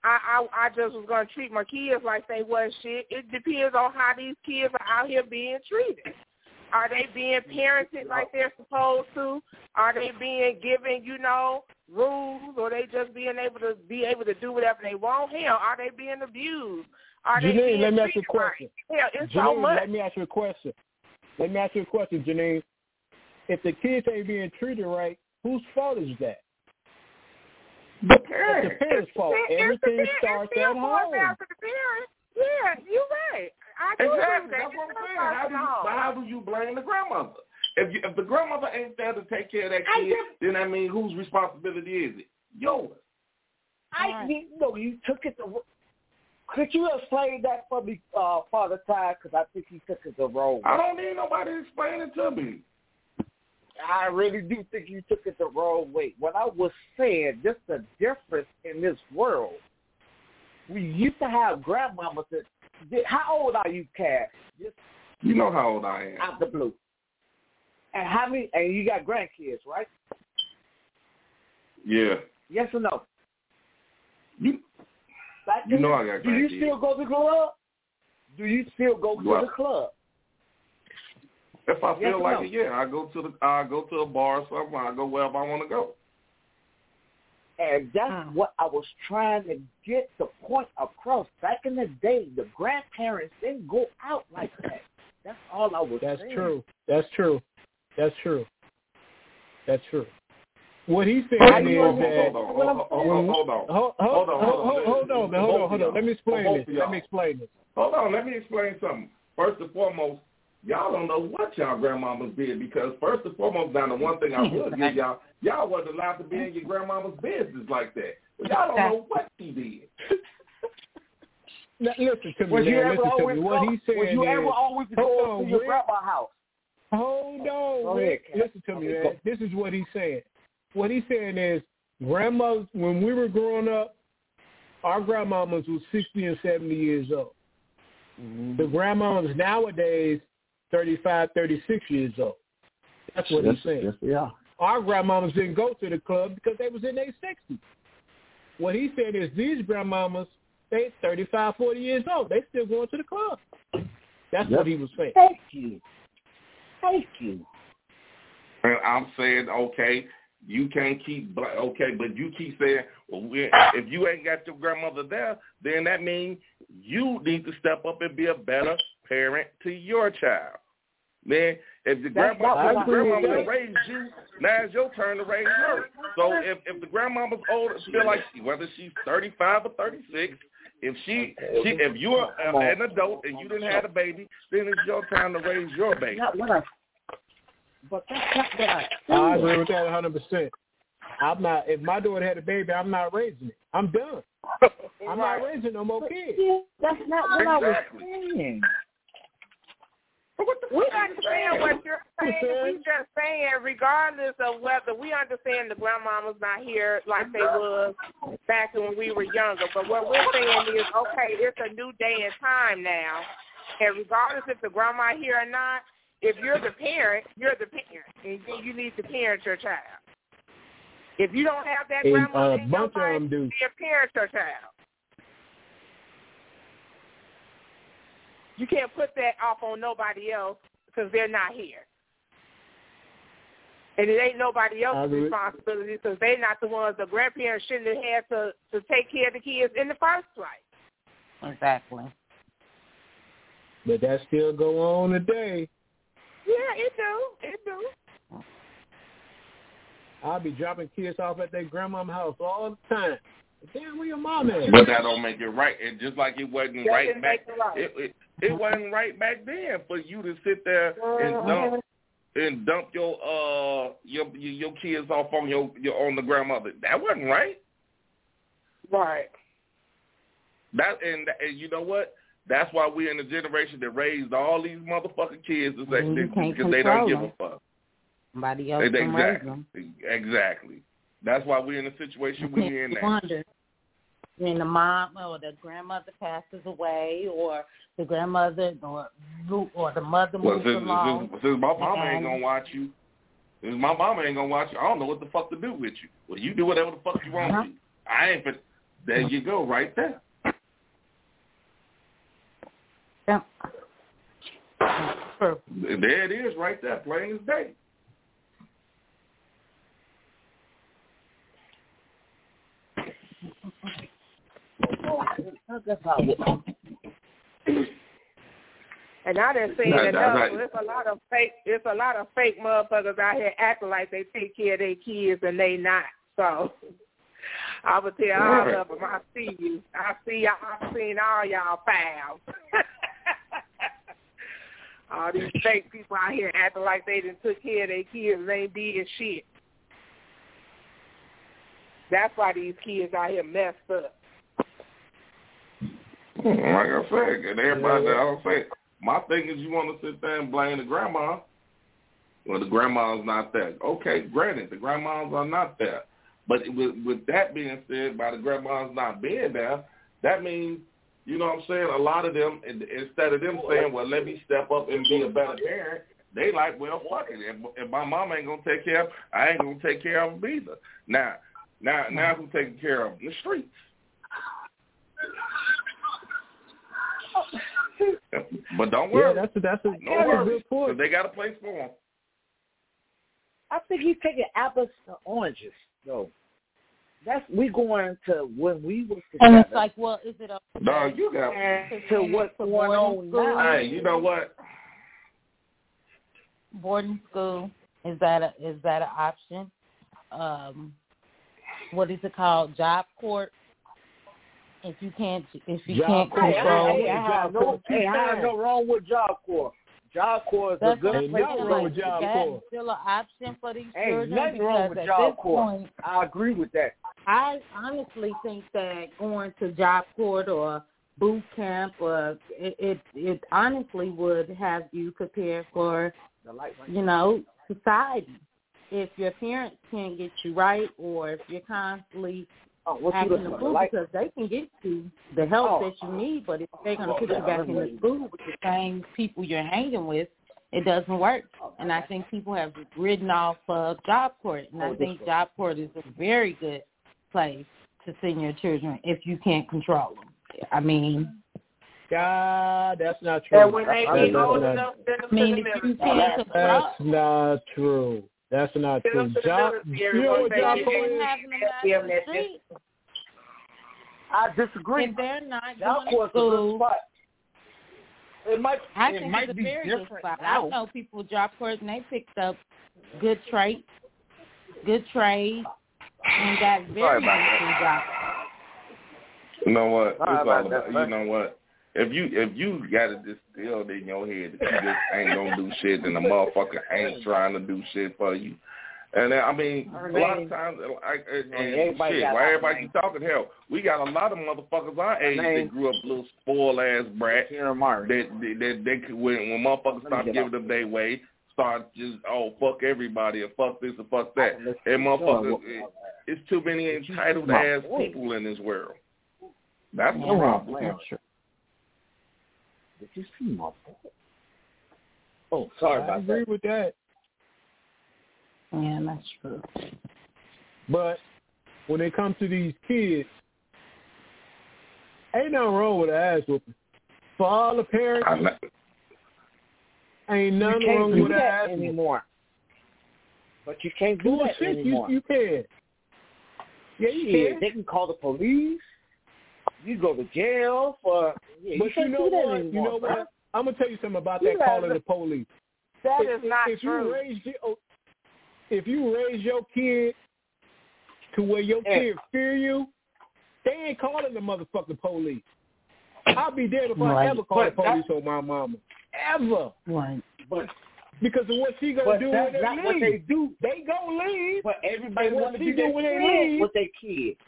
I, I I just was gonna treat my kids like they was shit. It depends on how these kids are out here being treated. Are they being parented like they're supposed to? Are they being given, you know, rules, or they just being able to be able to do whatever they want? Hell, are they being abused? Are they Janine, being let me ask you a treated right? question. Hell, it's Janine, so much. let me ask you a question. Let me ask you a question, Janine. If the kids ain't being treated right, whose fault is that? The It's parents. the parents' fault. It's Everything starts it's at home. Yeah, you're right. I do Exactly. That's what I'm saying. How do you, but how do you blame the grandmother? If you, if the grandmother ain't there to take care of that I kid, just- then I mean, whose responsibility is it? Yours. I Alright. you know you took it the. Could you explain that for me, uh, Father Ty? Because I think he took it the wrong. Way. I don't need nobody to explain it to me. I really do think you took it the wrong way. What I was saying, just the difference in this world. We used to have grandmamas that. Did, how old are you, Cass? Just You know how old I am. out the blue. And how many? And you got grandkids, right? Yeah. Yes or no? You You know I got Do you still go to the club? Do you still go to What? the club? if I Yes feel like no? it, yeah, I go to the I go to a bar or something. I go wherever I want to go. And that's Hmm. what I was trying to get the point across. Back in the day, the grandparents didn't go out like that. That's all I was That's saying. true. That's true. That's true. That's true. What he's saying is hold that hold on, hold on, hold on. Hold, hold, Hold on, hold, hold on. hold, hold on, man. Hold on, hold on. Let me explain this. Let me explain this. Hold on, let me explain something. First and foremost, y'all don't know what y'all grandmamas did because first and foremost, now the one thing I will give y'all, y'all wasn't allowed to be in your grandmama's business like that. But y'all don't know what she did. Now, listen to me, Was you man. ever Listen to always me. What go, he's saying was you is, ever always hold go on, to your Rick. grandma's house? Hold on, Go Rick. ahead, Kat. Listen to me, man. This is what he's saying. What he's saying is, grandmas, when we were growing up, our grandmamas was 60 and 70 years old. Mm-hmm. The grandmamas nowadays, 35, 36 years old. That's what yes, he's saying. Yes, yeah. Our grandmamas didn't go to the club because they was in their 60s. What he's saying is these grandmamas, they 35, 40 years old. They still going to the club. That's Yep. what he was saying. Thank you. Thank you. And I'm saying, okay, you can't keep okay, but you keep saying, well, we, if you ain't got your grandmother there, then that means you need to step up and be a better parent to your child. Man, if the That's grandma, if the grandmama said. raised you, now it's your turn to raise her. So if if the grandmama's older, feel like she, whether she's thirty five or thirty six, if she she if you're a- an adult and you didn't have a baby, then it's your time to raise your baby. Not what I. But that's not what I. I agree with that 100%. I'm not. If my daughter had a baby, I'm not raising it. I'm done. I'm not raising no more kids. That's not what I was saying. But what the We fuck are you understand what you're saying. We just saying, regardless of whether we understand the grandmama's not here like they was back when we were younger. But what we're saying is, okay, it's a new day and time now, and regardless if the grandma here or not, if you're the parent, you're the parent, and you- you need to parent your child. If you don't have that And grandma a in your bunch of life, them do. parent your child. You can't put that off on nobody else because they're not here. And it ain't nobody else's responsibility because they're not the ones. The grandparents shouldn't have had to to take care of the kids in the first place. Exactly. But that still go on today. Yeah, it do. It do. I'll be dropping kids off at their grandma's house all the time. Damn, where your mom at? But that don't make it right. And just like it wasn't That right back, it right. it, it it wasn't right back then for you to sit there and dump and dump your uh your your your kids off on your your on the grandmother. That wasn't right. Right. That and, and you know what? That's why we're in the generation that raised all these motherfucking kids to say because they don't give them. a fuck. Somebody else They- can raise exactly, them. exactly. That's why we're in the situation we're in now. wonder when the mom or the grandmother passes away, or the grandmother or or the mother Well, moves since, along. since, since my mama ain't gonna watch you, since my mama ain't gonna watch you, I don't know what the fuck to do with you. Well, you do whatever the fuck you want Uh-huh. to. I ain't. But there you go, right there. Yeah. There it is, right there, plain as day. That's how it. And I didn't see it enough. right. It's a lot of fake. It's a lot of fake motherfuckers out here acting like they take care of their kids and they not. So I would tell all Right. of them, I see you. I see y'all. I've seen all y'all pals. all these fake people out here acting like they didn't took care of their kids and they did shit. That's why these kids out here messed up. Like I said, and everybody, I don't say, my thing is you want to sit there and blame the grandma. Well, the grandma's not there. Okay, granted, the grandmas are not there. But with, with that being said, by the grandmas not being there, that means, you know what I'm saying, a lot of them, instead of them saying, well, let me step up and be a better parent, they like, well, fuck it. If, if my mom ain't going to take care of I ain't going to take care of them either. Now, now, now who's taking care of them? The streets. But don't Yeah, worry. that's a, that's a, no that's a worries. good point. 'cause they got a place for them. I think he's taking apples to oranges, though. That's we going to when we was And it's like, well, is it a No, you got. and to what's going on school? now. Hey, you know what? boarding school? Is that a is that an option? Um, what is it called? Job Corps. If you can't, if you Job can't court. Hey, control, hey, hey, I have no, hey, I have no wrong with Job Corps. Job Corps is a good what Ain't place nothing to wrong go. with Job That's Corps. still an option for these Ain't children nothing wrong because with at Job this Corps. point, I agree with that. I honestly think that going to Job Corps or boot camp or it, it it honestly would have you prepare for The light you know society. If your parents can't get you right, or if you're constantly Oh, what you acting looking the for? The fool light? because they can get you the help Oh. that you need, but if they're going oh, to put you back in the school with the same people you're hanging with, it doesn't work. Oh, and I think people have written off of Job Corps, and Oh, I think. Job Corps is a very good place to send your children if you can't control them. I mean, God, that's not true. And when they That's get old enough, send I mean, if you can't control, That's not true. That's not true. them Job, you know what job get is? having them out Yeah, on the that's street, I disagree. if they're not Job going to Corps is a good school, spot. It might, I it think might it's a be very good different spot. now. I know people with Job Corps and they picked up good traits, good trades, and got very Sorry about decent jobs. You know what? Sorry it's all that, about. You know what? If you if you got it distilled in your head that you just ain't gonna do shit, and the motherfucker ain't trying to do shit for you. And I mean, Her a lot of times, like, and, and everybody shit, why everybody keep talking hell? We got a lot of motherfuckers our age that grew up little spoiled ass brats that that, that they could when when motherfuckers start giving them their way, start just oh fuck everybody and fuck this and fuck that. And motherfuckers, it, it's too many entitled ass people in this world. That's the problem. Did you see my boy? Oh, sorry about that. I agree that. with that. Yeah, that's true. But when it comes to these kids, ain't nothing wrong with an ass whooping. For all the parents, I'm not, ain't You nothing wrong with an that ass whooping. anymore. But you can't do that Bullshit, you, anymore. you can. Yeah, you Shit, can. they can call the police. You go to jail for. Yeah, But you you know what? anymore. You know bro. what? I'm gonna tell you something about You that guys calling the police. That if, is not if true. you raise your, oh, if you raise your kid to where your Yeah. kid fear you, they ain't calling the motherfucking police. I'll be dead if I Right. ever call the But that- police on my mama. Ever. Right. But Because of what she gonna but do when that's they not leave. what they do. They gonna leave. But everybody And what want to she be do their when they leave- with their kids.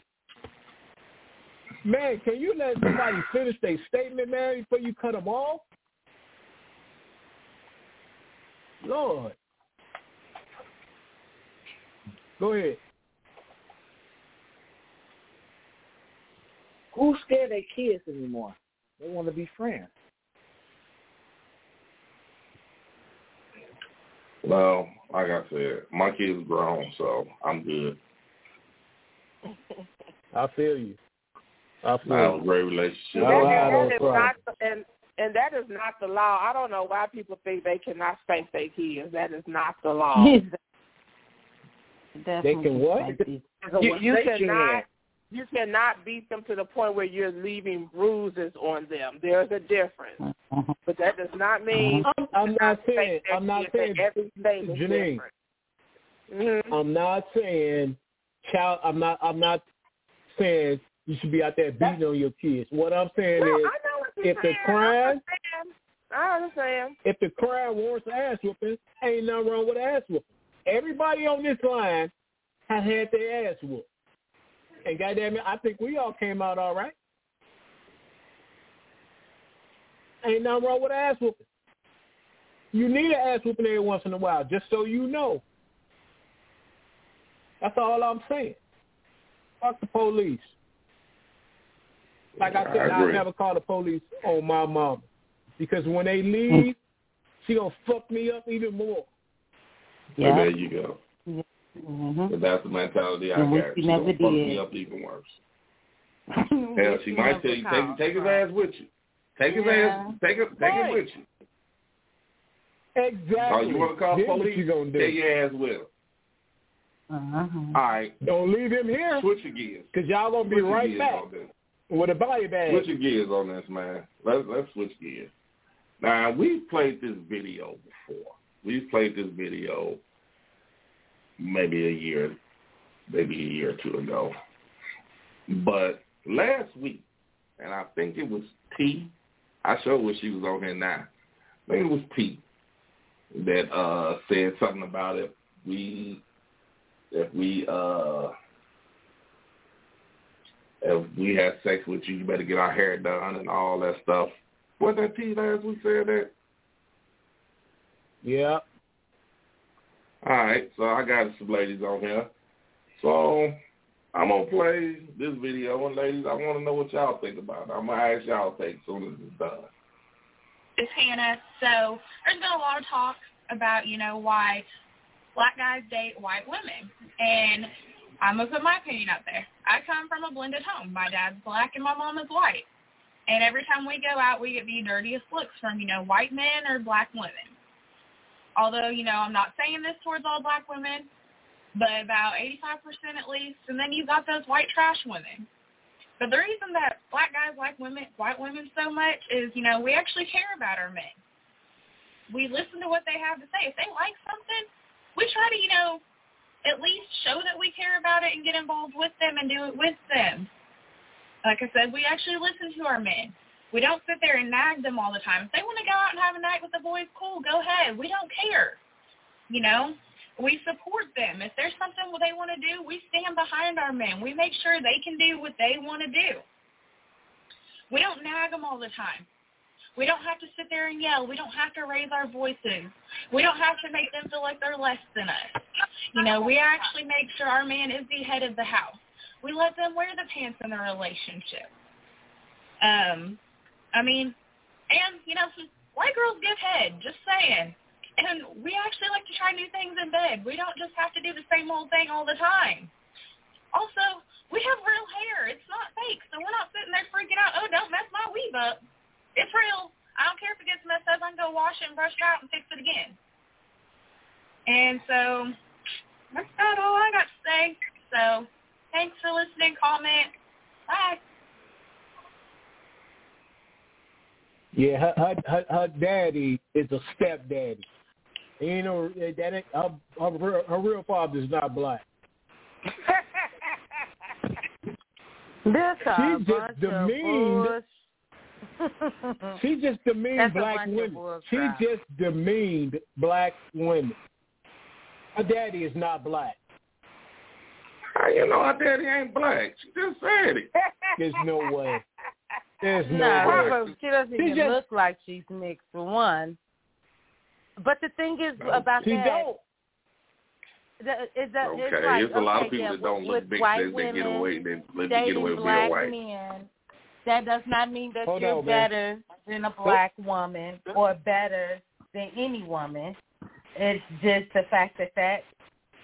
Man, can you let somebody finish their statement, man, before you cut them off? Lord. Go ahead. Who's scared their kids anymore? They want to be friends. well, like I said, my kid's grown, so I'm good. I feel you. I feel I have a you. great relationship. And that, and that is not the, and and that is not the law. I don't know why people think they cannot spank their kids. That is not the law. Definitely can what? safety. Depends on You, you state you're cannot you cannot beat them to the point where you're leaving bruises on them. There's a difference, Mm-hmm. but that does not mean. I'm, I'm not saying. I'm not saying. that every lady is Janine. different. Mhm. I'm not saying child. I'm not. I'm not saying you should be out there beating on your kids. What I'm saying No, is, know what you're if the saying. I crime. I understand. if the crime warrants ass whooping, ain't nothing wrong with ass whooping. Everybody on this line has had their ass whooped, and goddamn it, I think we all came out all right. Ain't nothing wrong with ass whooping. You need an ass whooping every once in a while, just so you know. That's all I'm saying. Fuck the police. Like I I said, I'll never call the police on my mama. Because when they leave, she gonna fuck me up even more. Well, Yeah. there you go. Mm-hmm. But that's the mentality I And we- got. she She never gonna fuck me up even worse. Hell, she might tell you take take his ass with you. Take his Yeah. ass, take it, take Right. it with you. Exactly. Oh, you want to call Then what police? you gonna do? Take your ass with him. Uh-huh. All right, Don't leave him here, switch your gears. cause y'all gonna be Switch your right back on this. With a body bag. Switch your gears on this, man. Let's let's switch gears. Now we've played this video before. We've played this video maybe a year, maybe a year or two ago. But last week, and I think it was T. I sure wish she was on here now. I think it was T that uh said something about it. we if we uh if we had sex with you, you better get our hair done and all that stuff. Wasn't that T last week said that? Yeah. All right, so I got some ladies on here. So I'm gonna play this video, and ladies, I want to know what y'all think about it. I'm gonna ask y'all take as soon as it's done. It's Hannah. So there's been a lot of talk about, you know, why black guys date white women. And I'm going to put my opinion out there. I come from a blended home. My dad's black and my mom is white. And every time we go out, we get the dirtiest looks from, you know, white men or black women. Although, you know, I'm not saying this towards all black women, but about 85% at least. And then you got those white trash women. But the reason that black guys like women, white women so much is, you know, we actually care about our men. We listen to what they have to say. If they like something, we try to, you know, at least show that we care about it and get involved with them and do it with them. Like I said, we actually listen to our men. We don't sit there and nag them all the time. If they want to go out and have a night with the boys, cool, go ahead. We don't care. You know, we support them. If there's something they want to do, we stand behind our men. We make sure they can do what they want to do. We don't nag them all the time. We don't have to sit there and yell. We don't have to raise our voices. We don't have to make them feel like they're less than us. You know, we actually make sure our man is the head of the house. We let them wear the pants in the relationship. Um, I mean, and, you know, white girls give head, just saying. And we actually like to try new things in bed. We don't just have to do the same old thing all the time. Also, we have real hair. It's not fake, so we're not sitting there freaking out, oh, don't mess my weave up. It's real. I don't care if it gets messed up. I can go wash it and brush it out and fix it again. And so that's about all I got to say. So thanks for listening. Comment. Bye. Yeah, her, her, her, her daddy is a stepdaddy. You know, that ain't, her, her, real- her real father is not black. This a She just bunch of demeaned. Bullsh- She just demeaned That's black women. She crap. just demeaned black women. Her daddy is not black. How you know our daddy ain't black? She just said it. There's no way. There's no, no, way. her- she doesn't She even just- look like she's mixed for one. But the thing is about She that don't. that- is that Okay, it's like, there's a lot of people yeah, that don't with look big white they, they women get away they let dating get away with black being white. men. That does not mean that Hold you're on, man. better than a black woman or better than any woman. It's just the fact that that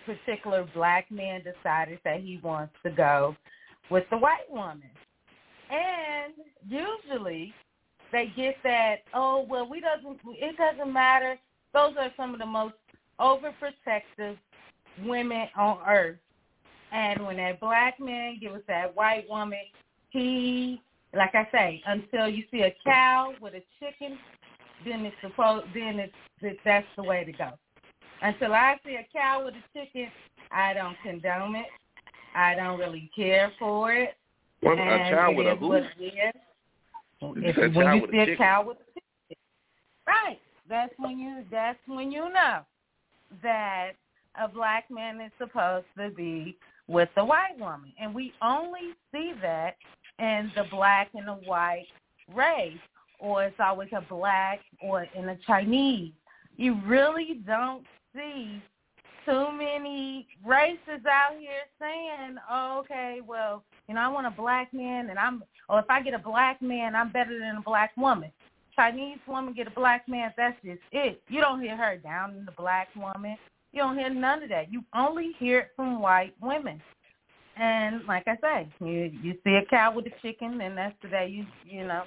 particular black man decided that he wants to go with the white woman. And usually they get that, oh well we doesn't it doesn't matter. Those are some of the most overprotective women on earth. And when that black man gives that white woman, he, like I say, until you see a cow with a chicken, then it's supposed, then it's, it, that's the way to go. Until I see a cow with a chicken, I don't condone it. I don't really care for it. What, a And child it with a is who? what it is. If, said when you with a see a chicken. cow with a chicken, right? That's when you. That's when you know that a black man is supposed to be with the white woman, and we only see that in the black and the white race, or it's always a black or in a Chinese. You really don't see too many races out here saying, oh, okay, well, you know, I want a black man and I'm or if I get a black man, I'm better than a black woman. Chinese woman get a black man, that's just it. You don't hear her down in the black woman. You don't hear none of that. You only hear it from white women. And like I say, you you see a cow with a chicken, and that's the day you you know.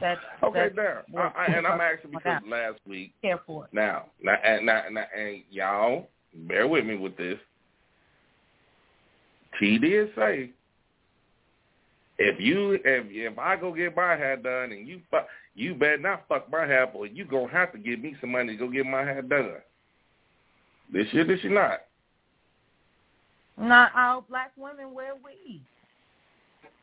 That's Okay, that's there. I, I, and I'm asking because last week care for. it. Now, now, and, now, now, and y'all, bear with me with this. T did say, if you if if I go get my hair done and you fuck, you better not fuck my hair, boy. You gonna have to give me some money to go get my hair done. This year, this year not. Not all black women wear weaves.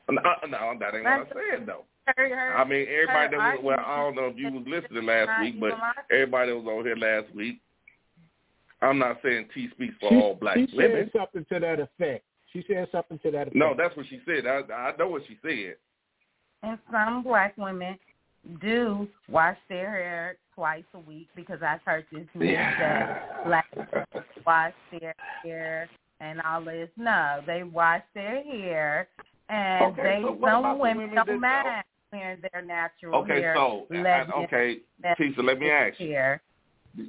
No, no, that ain't what I said though. Her, her, I mean, everybody her that was well, I don't know if you was listening last week, but everybody that was on here last week. I'm not saying T speaks for She, all black she women. said something to that effect. She said something to that effect. No, that's what she said. I, I know what she said. and some black women do wash their hair twice a week because I've heard this news that black women wash their hair and all this. No, they wash their hair and Okay, they so what about some the women women don't that- mind wearing their natural Okay, hair. so I- letting okay, that Tisa, let me ask you. hair.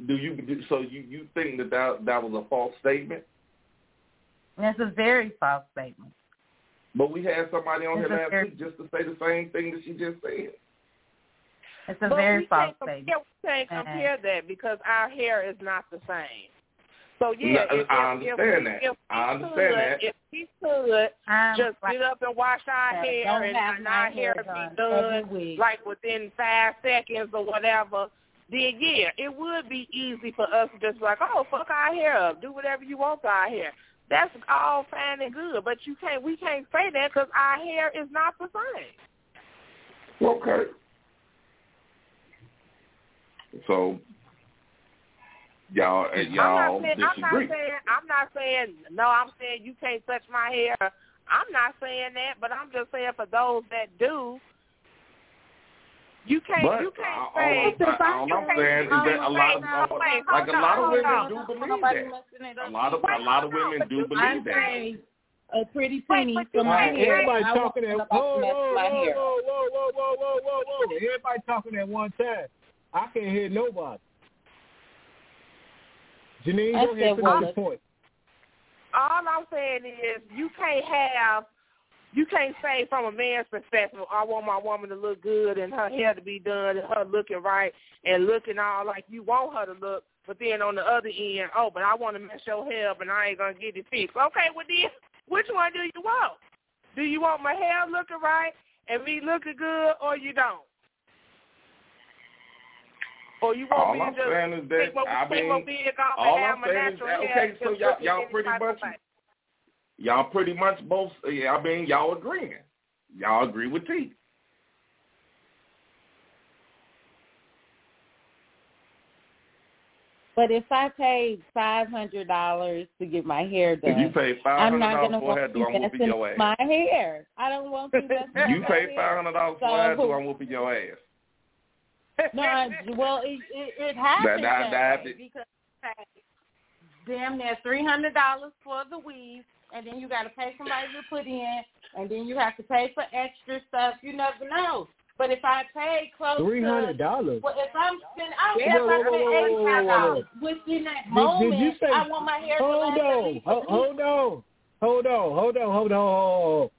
Do you do, so you you think that, that that was a false statement? That's a very false statement. But we had somebody on It's here a last very- week just to say the same thing that she just said. It's a but very false statement. compare, we can't compare that because our hair is not the same. So yeah, No, if, I if, if understand that. If we I understand could, that. If we could I'm just like- get up and wash our Yeah, hair don't and, have our hair hair done be done every like within five seconds or whatever, then yeah, it would be easy for us to just be like, oh, fuck our hair up, do whatever you want to our hair. That's all fine and good, but you can't. We can't say that because our hair is not the same. Okay. So y'all uh, y'all I'm not saying, I'm disagree. not saying I'm not saying no. I'm saying you can't touch my hair. I'm not saying that, but I'm just saying for those that do, you can't. But you can't all say. I'm, all I'm saying is that a on, lot of wait, wait, like a lot of women on. do believe that. A lot of a lot of women do I believe that. pay a pretty penny Wait, for my hair. everybody I talking at whoa, whoa, whoa, whoa, whoa, whoa, whoa, whoa, whoa, whoa. Everybody talking at one time. I can't hear nobody. Janine, I go ahead said, and finish your point. All I'm saying is you can't have. You can't say from a man's perspective, I want my woman to look good and her hair to be done and her looking right and looking all like you want her to look. But then on the other end, oh, but I want to mess your hair up and I ain't gonna get it fixed. Okay, well then, which one do you want? Do you want my hair looking right and me looking good, or you don't? Or you want All me to I'm just saying is that take my, I take my mean, wig off all and have I'm my saying is natural that- okay, so y'all- y'all pretty much- way? Y'all pretty much both. yeah, I mean, y'all agreeing. Y'all agree with T. But if I paid five hundred dollars to get my hair done, If you done, pay five I'm not dollars gonna for a want hairdo, I'm to whooping your ass. my hair. I don't want to invest in You my pay five hundred dollars for a So- hairdo, I'm whooping your ass. No, I, well, it, it, it happens That- that, that- that- because you pay damn near three hundred dollars for the weave, and then you got to pay somebody to put in, and then you have to pay for extra stuff. You never know. But if I pay close Three hundred dollars. well, if I'm spending, I don't care if I whoa, whoa, spend whoa, eighty whoa, five whoa, whoa. dollars. Within that Did, moment, did you say? I want my hair hold last at on, least a Ho- week. hold on, hold on, hold on, hold on, hold on.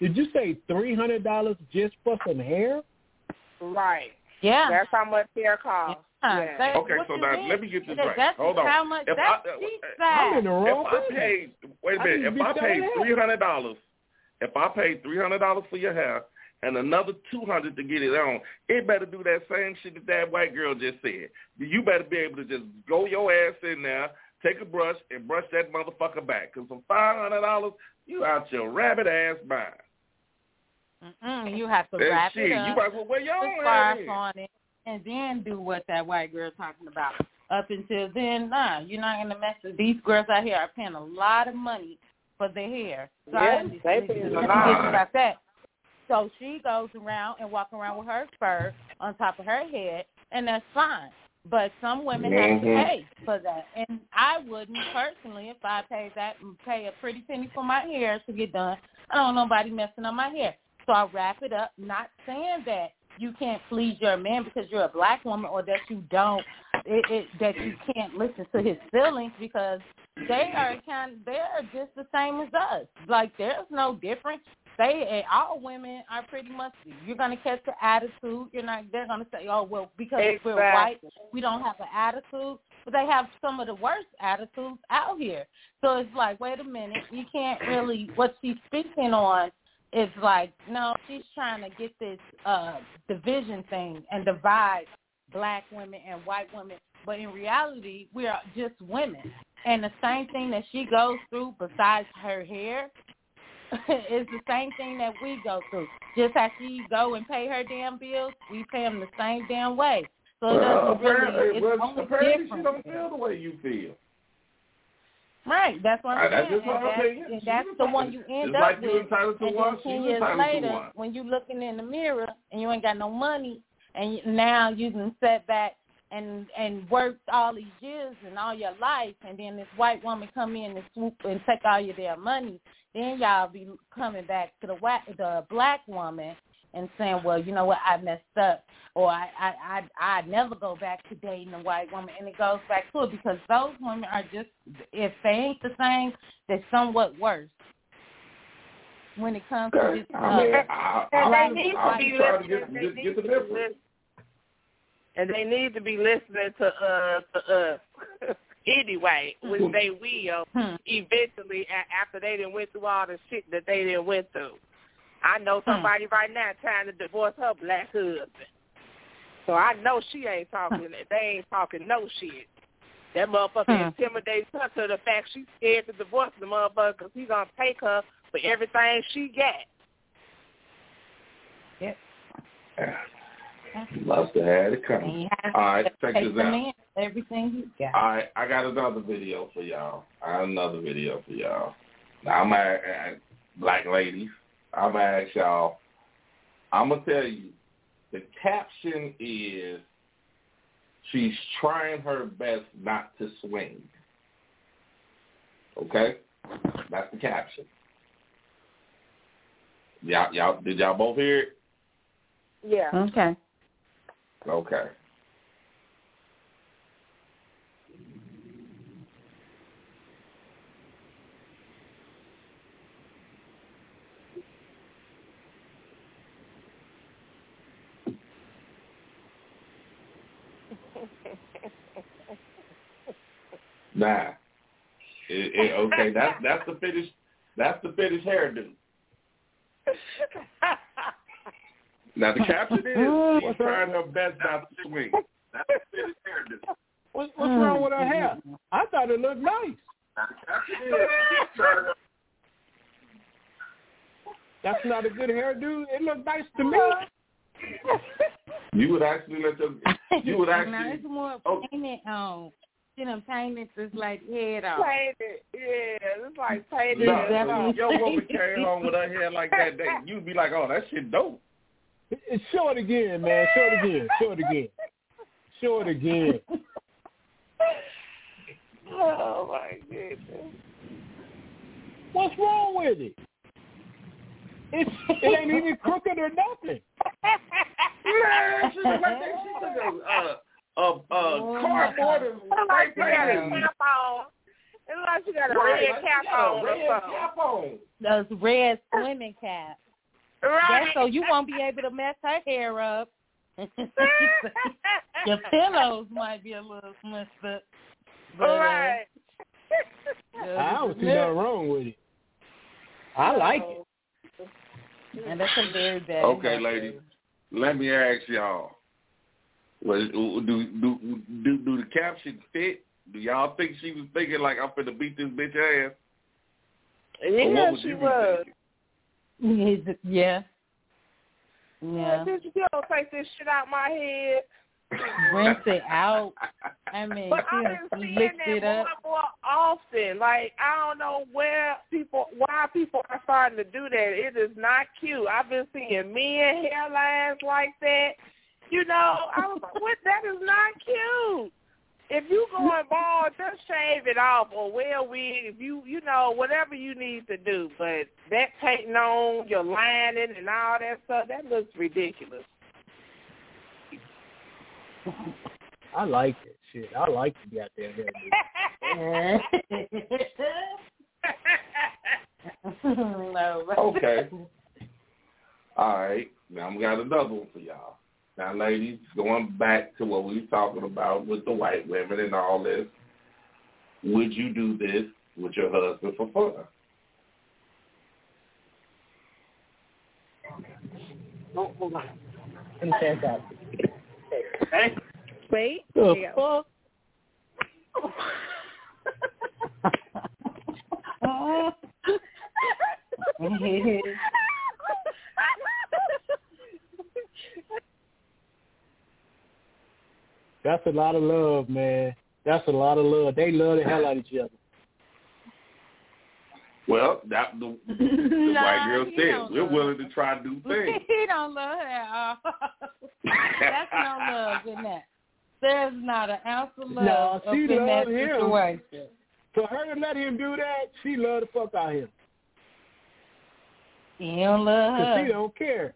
Did you say three hundred dollars just for some hair? Right. Yeah. That's how much hair costs. Yeah. That's Okay, so now mean. let me get this right. That's Hold on. how much. If that's I- cheap I'm in the wrong if I paid, wait a minute, if I paid three hundred dollars, if I paid three hundred dollars for your hair and another two hundred to get it on, it better do that same shit that that white girl just said. You better be able to just go your ass in there, take a brush and brush that motherfucker back. Cause for five hundred dollars, you out your rabbit ass mind. Mm-mm, you have to That wrap shit, it up. you might as well wear your put own scarf on it, and then do what that white girl's talking about. Up until then, nah, you're not gonna mess with these girls out here are paying a lot of money for their hair. So I Yeah, understand they this paying is a what lot. you about that. So she goes around and walk around with her fur on top of her head, and that's fine. But some women have to Mhm. pay for that, and I wouldn't personally if I paid that pay a pretty penny for my hair to get done. I don't want nobody messing up my hair, so I wrap it up. Not saying that you can't please your man because you're a black woman, or that you don't, it, it, that you can't listen to his feelings because they are kind, they are just the same as us. Like there's no difference. They and all women are pretty much. You're gonna catch the attitude. You're not. They're gonna say, "Oh well, because we're white, we don't have an attitude." But they have some of the worst attitudes out here. So it's like, wait a minute, you can't really. What she's speaking on is like, no, she's trying to get this uh division thing and divide black women and white women. But in reality, we are just women. And the same thing that she goes through, besides her hair, is the same thing that we go through. Just as she go and pay her damn bills, we pay them the same damn way. So it doesn't really. apparently, It's well, only apparently different. she don't feel the way you feel. Right, that's what I'm that's saying. And that's, opinion. that's the one you end up like with. entitled to and one, then she's ten years later, when you looking in the mirror and you ain't got no money, and now you can sit back and and worked all these years and all your life, and then this white woman come in and swoop and take all your damn money, then y'all be coming back to the white the black woman and saying, well, you know what, I messed up, or I I I I never go back to dating a white woman, and it goes back to it because those women are just if they ain't the same, they're somewhat worse when it comes to Okay. this. I mean, uh, I, And I, they need to I'm be trying to listening. get, get, get the to be difference. listening. And they need to be listening to uh to us anyway, which they will Hmm. eventually after they done went through all the shit that they done went through. I know somebody right now trying to divorce her black husband. So I know she ain't talking they ain't talking no shit. That motherfucker Hmm. intimidates her to the fact she's scared to divorce the motherfucker because he's gonna take her for everything she got. Must have it coming. All right, check this out. man everything you got. All right, I got another video for y'all. I got another video for y'all. Now I'm at, at black ladies. I'm gonna ask y'all. I'm gonna tell you. The caption is, "She's trying her best not to swing." Okay, that's the caption. Y'all, y'all, did y'all both hear it? Yeah. Okay. Okay. Nah. It, it, okay, that's that's the finished that's the finished hairdo. Now the caption is she's trying her best not to swing. That's the finished hairdo. What, what's wrong with her hair? I thought it looked nice. That's not a good hairdo. It looked nice to me. You would actually let them. You would no, actually. it's more Oh. painted on. You know, painted just like head off. Painted, yeah, it's like painted. Nah, It's definitely your woman carry on with her hair like that, that you'd be like, oh, that shit dope. It- Show it again, man. Show it again. Show it again. Show it again. Oh my goodness. What's wrong with it? It's, it ain't even crooked or nothing. Man, she look like that. She took a uh, a uh, Oh, cardboard and It's like she got a cap on. It's like she got a Right, red cap got a on or red something. cap on. Those red swimming caps. Right. That's so you won't be able to mess her hair up. Your pillows might be a little smushed up. But, uh, right. I don't see nothing wrong with it. I like it. And that's a very bad. Okay, ladies. Let me ask y'all. Was, do do do do the caption fit? Do y'all think she was thinking like I'm finna beat this bitch ass? Or Yeah, what would she you was. thinking? Yeah. Yeah. Bitch, you don't take this shit out my head. Rinse it out. I mean, But she I've been seeing that it more up. and more often. Like I don't know where people, why people are starting to do that. It is not cute. I've been seeing men hairlines like that. You know, I was like, what? That is not cute. If you going bald, just shave it off or wear a wig. If you, you know, whatever you need to do. But that painting on your lining and all that stuff, that looks ridiculous. I like it. Shit, I like to be out there. no. Okay. All right. Now we got another one for y'all. Now, ladies, going back to what we were talking about with the white women and all this, would you do this with your husband for fun? Oh, hold on. Let me check out. Hey. Wait. The There you go. That's a lot of love, man. That's a lot of love. They love the hell out of each other. Well, that the, the Nah, white girl said we're love willing to try new things. he don't love her at all. That's no love in that. There's not an ounce of love No, up she in that love him. situation. For her to let him do that, she love the fuck out of him. He don't love Cause her. she don't care.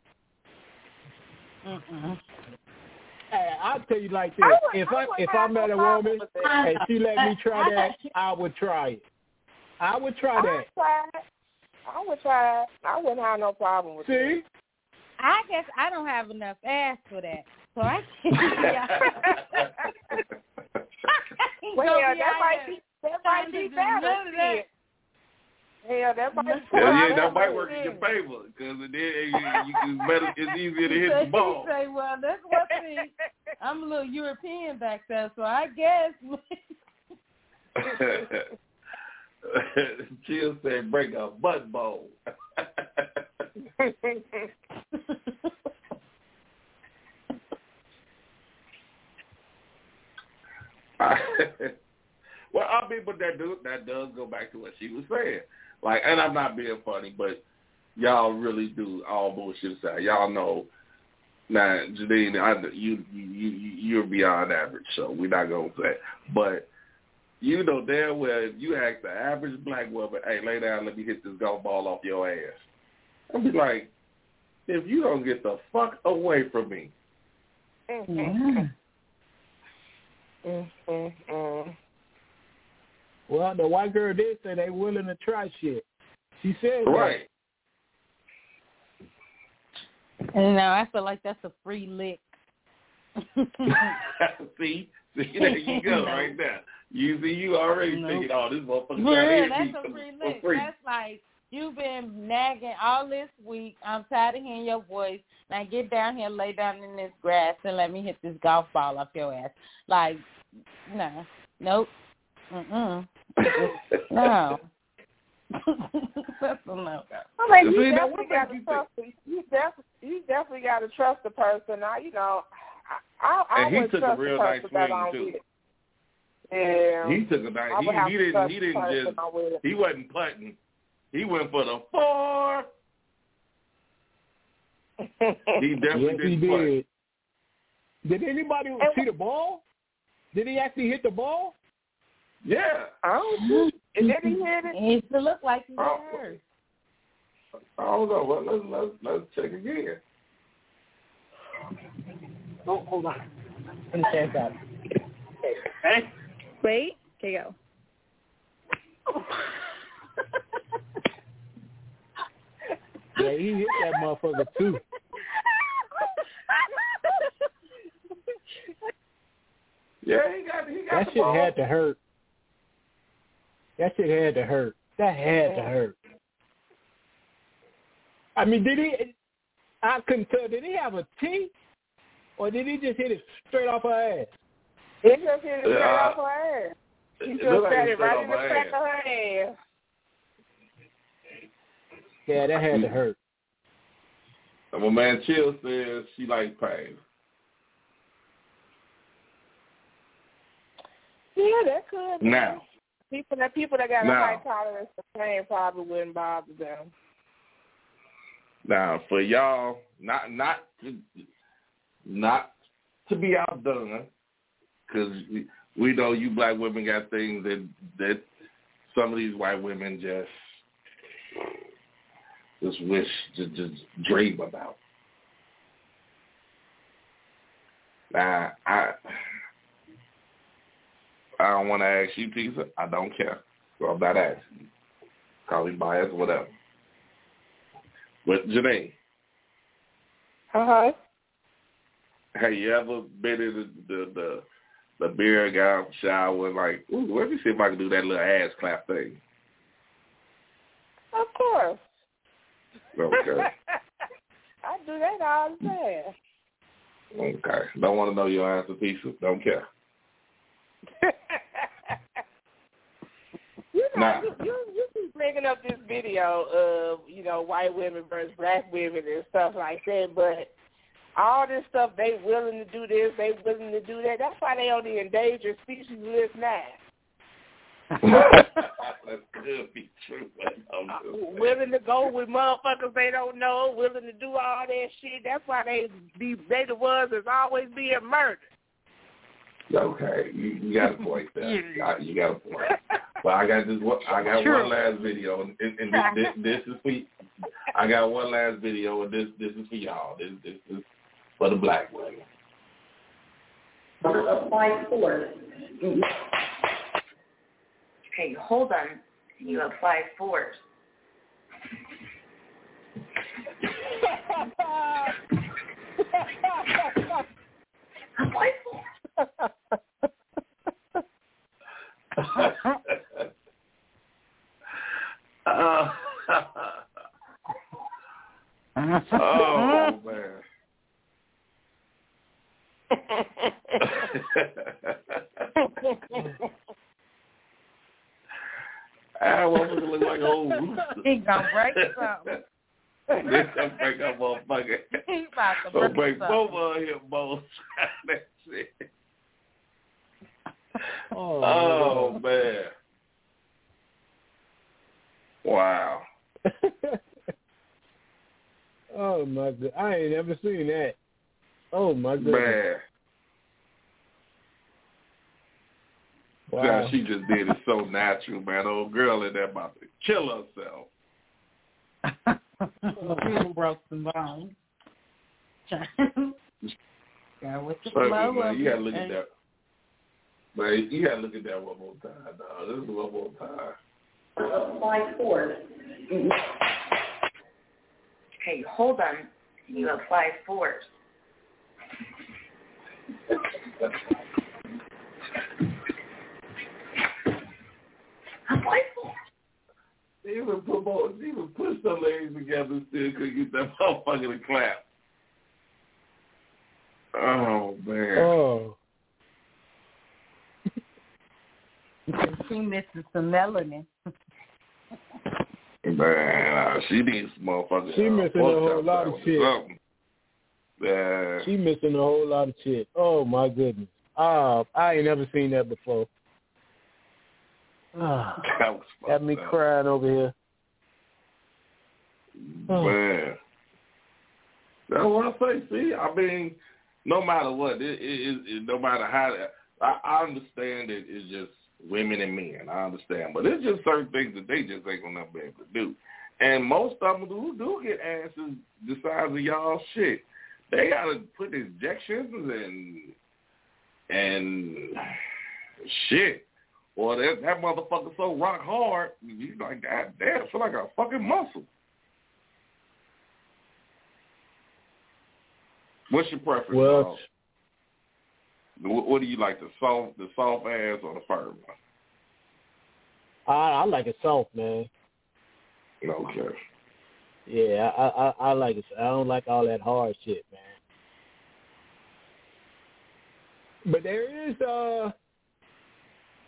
Mm-mm. Hey, I'll tell you like this: I would- if I I if have I no met a woman and she let me try that, I would try it. I would try I that. would try. I would try. I wouldn't have no problem with it. See? I guess I don't have enough ass for that. So I can't yeah. Well, Go yeah, be that might be that might be do better. None of that. Yeah, that might. Yeah, yeah, that might work in your favor because then you, you, it's better. It's easier to hit say, the ball. He say, well, that's what see. I'm a little European back there, so I guess. Chill said, "Break a butt bowl." well, I mean, but that do that does go back to what she was saying. Like, and I'm not being funny, but y'all really do all bullshit aside. Y'all know now, Janine, I, you you you you're beyond average, so we're not gonna say. But you know damn well if you ask the average black woman, "Hey, lay down, let me hit this golf ball off your ass," I'll be like, "If you don't get the fuck away from me." Mm, mm, mm. Well, the white girl did say they willing to try shit. She said that. Right. and now I feel like that's a free lick. see, see, there you go, right there. You see, you already No. thinking, "Oh, this motherfucker For trying to real, hit that's a free for lick. free." That's like you've been nagging all this week. I'm tired of hearing your voice. Now get down here, lay down in this grass, and let me hit this golf ball off your ass. Like, no, nope, mm-mm, no. that's a no. I mean, you now, definitely got to you trust. You definitely, you definitely got to trust the person. I, you know, I, I, I And he would took a trust real the nice person that swing, I'm too. with. Yeah. He took a nice. I He, would have he didn't. He didn't just. He wasn't putting. He went for the four. He definitely Yes, he didn't putt. did. Did anybody see the ball? Did he actually hit the ball? Yeah. I don't know. And then he hit it. It used to look like he Oh. hurt. I don't know. Well, let's let's let's check again. Oh, hold on. Let me check out. Hey. Wait. Okay, go. Yeah, he hit that motherfucker too. Yeah, he got he got That the shit ball. had to hurt. That shit had to hurt. That had to hurt. I mean, did he? I couldn't tell. Did he have a T, or did he just hit it straight off her ass? He just hit it straight Yeah. off her ass. He just looked like it it right in the straight crack of her ass. Yeah, that had to hurt. And my man Chill says she likes pain. Yeah, that could be. Now, people that people that got a high tolerance for pain probably wouldn't bother them. now for y'all, not not to, not to be outdone, because we, we know you black women got things that that some of these white women just just wish to just dream about. Now, I I don't want to ask you, Tisa. I don't care. So I'm not asking. Call me biased, whatever. But Janae, Uh-huh. have you ever been in the the the, the beer guy shower like, ooh, let me see if I can do that little ass clap thing. Of course. Okay. I do that all the time. okay. Don't want to know your answer, Tisa. Don't care. You know, Nah. you, you you keep bringing up this video of you know white women versus black women and stuff like that, but all this stuff they willing to do this, they willing to do that. That's why they on the endangered species list now. that could be true. But I'm uh, just saying. willing to go with motherfuckers they don't know, willing to do all that shit. That's why they be they the ones that's always being murdered. Okay, you, you got a point there. You got a point. But I got this. One, I got True. one last video, and, and this, this, this is for. I got one last video, and this this is for y'all. This this is for the black women. apply force. Okay, hold on. You apply force. Apply force. Uh, oh man. I want to look like old rooster. He gonna break something. this gonna break up motherfucker. He about to Gonna break break something. both of his bones. that shit. Oh, Oh man. Wow. oh my god, I ain't never seen that. Oh my god. Man. Wow. God, she just did it so natural, man. Old girl in there about to kill herself. She broke some bones. Girl, with the Fuck it, flow man. of You gotta it, look at that. Man, you gotta look at that one more time, dog. This is one more time. Apply force. Okay, hold on. You apply force. Apply force. They even put both, they even put some legs together still couldn't get that motherfucker to clap. Oh man. Oh. She misses some melanin. Man, uh, she needs some motherfuckers. She uh, missing a whole lot of shit. or something. Yeah. She missing a whole lot of shit. Oh my goodness. Ah, I ain't never seen that before. Ah, That was got me fucked up. crying over here. Oh. Man. That's what I say. See, I mean, no matter what, it, it, it, it no matter how, I, I understand that it's just women and men. I understand, but it's just certain things that they just ain't gonna be able to do. And most of them who do get asses the size of y'all shit, they gotta put injections and and shit. Or that that motherfucker so rock hard, you like, God damn, feel like a fucking muscle. What's your preference? Well? What, what do you like, the soft, the soft ass or the firm one? I I like it soft, man. Okay. Yeah, I I I like it. I don't like all that hard shit, man. But there is uh,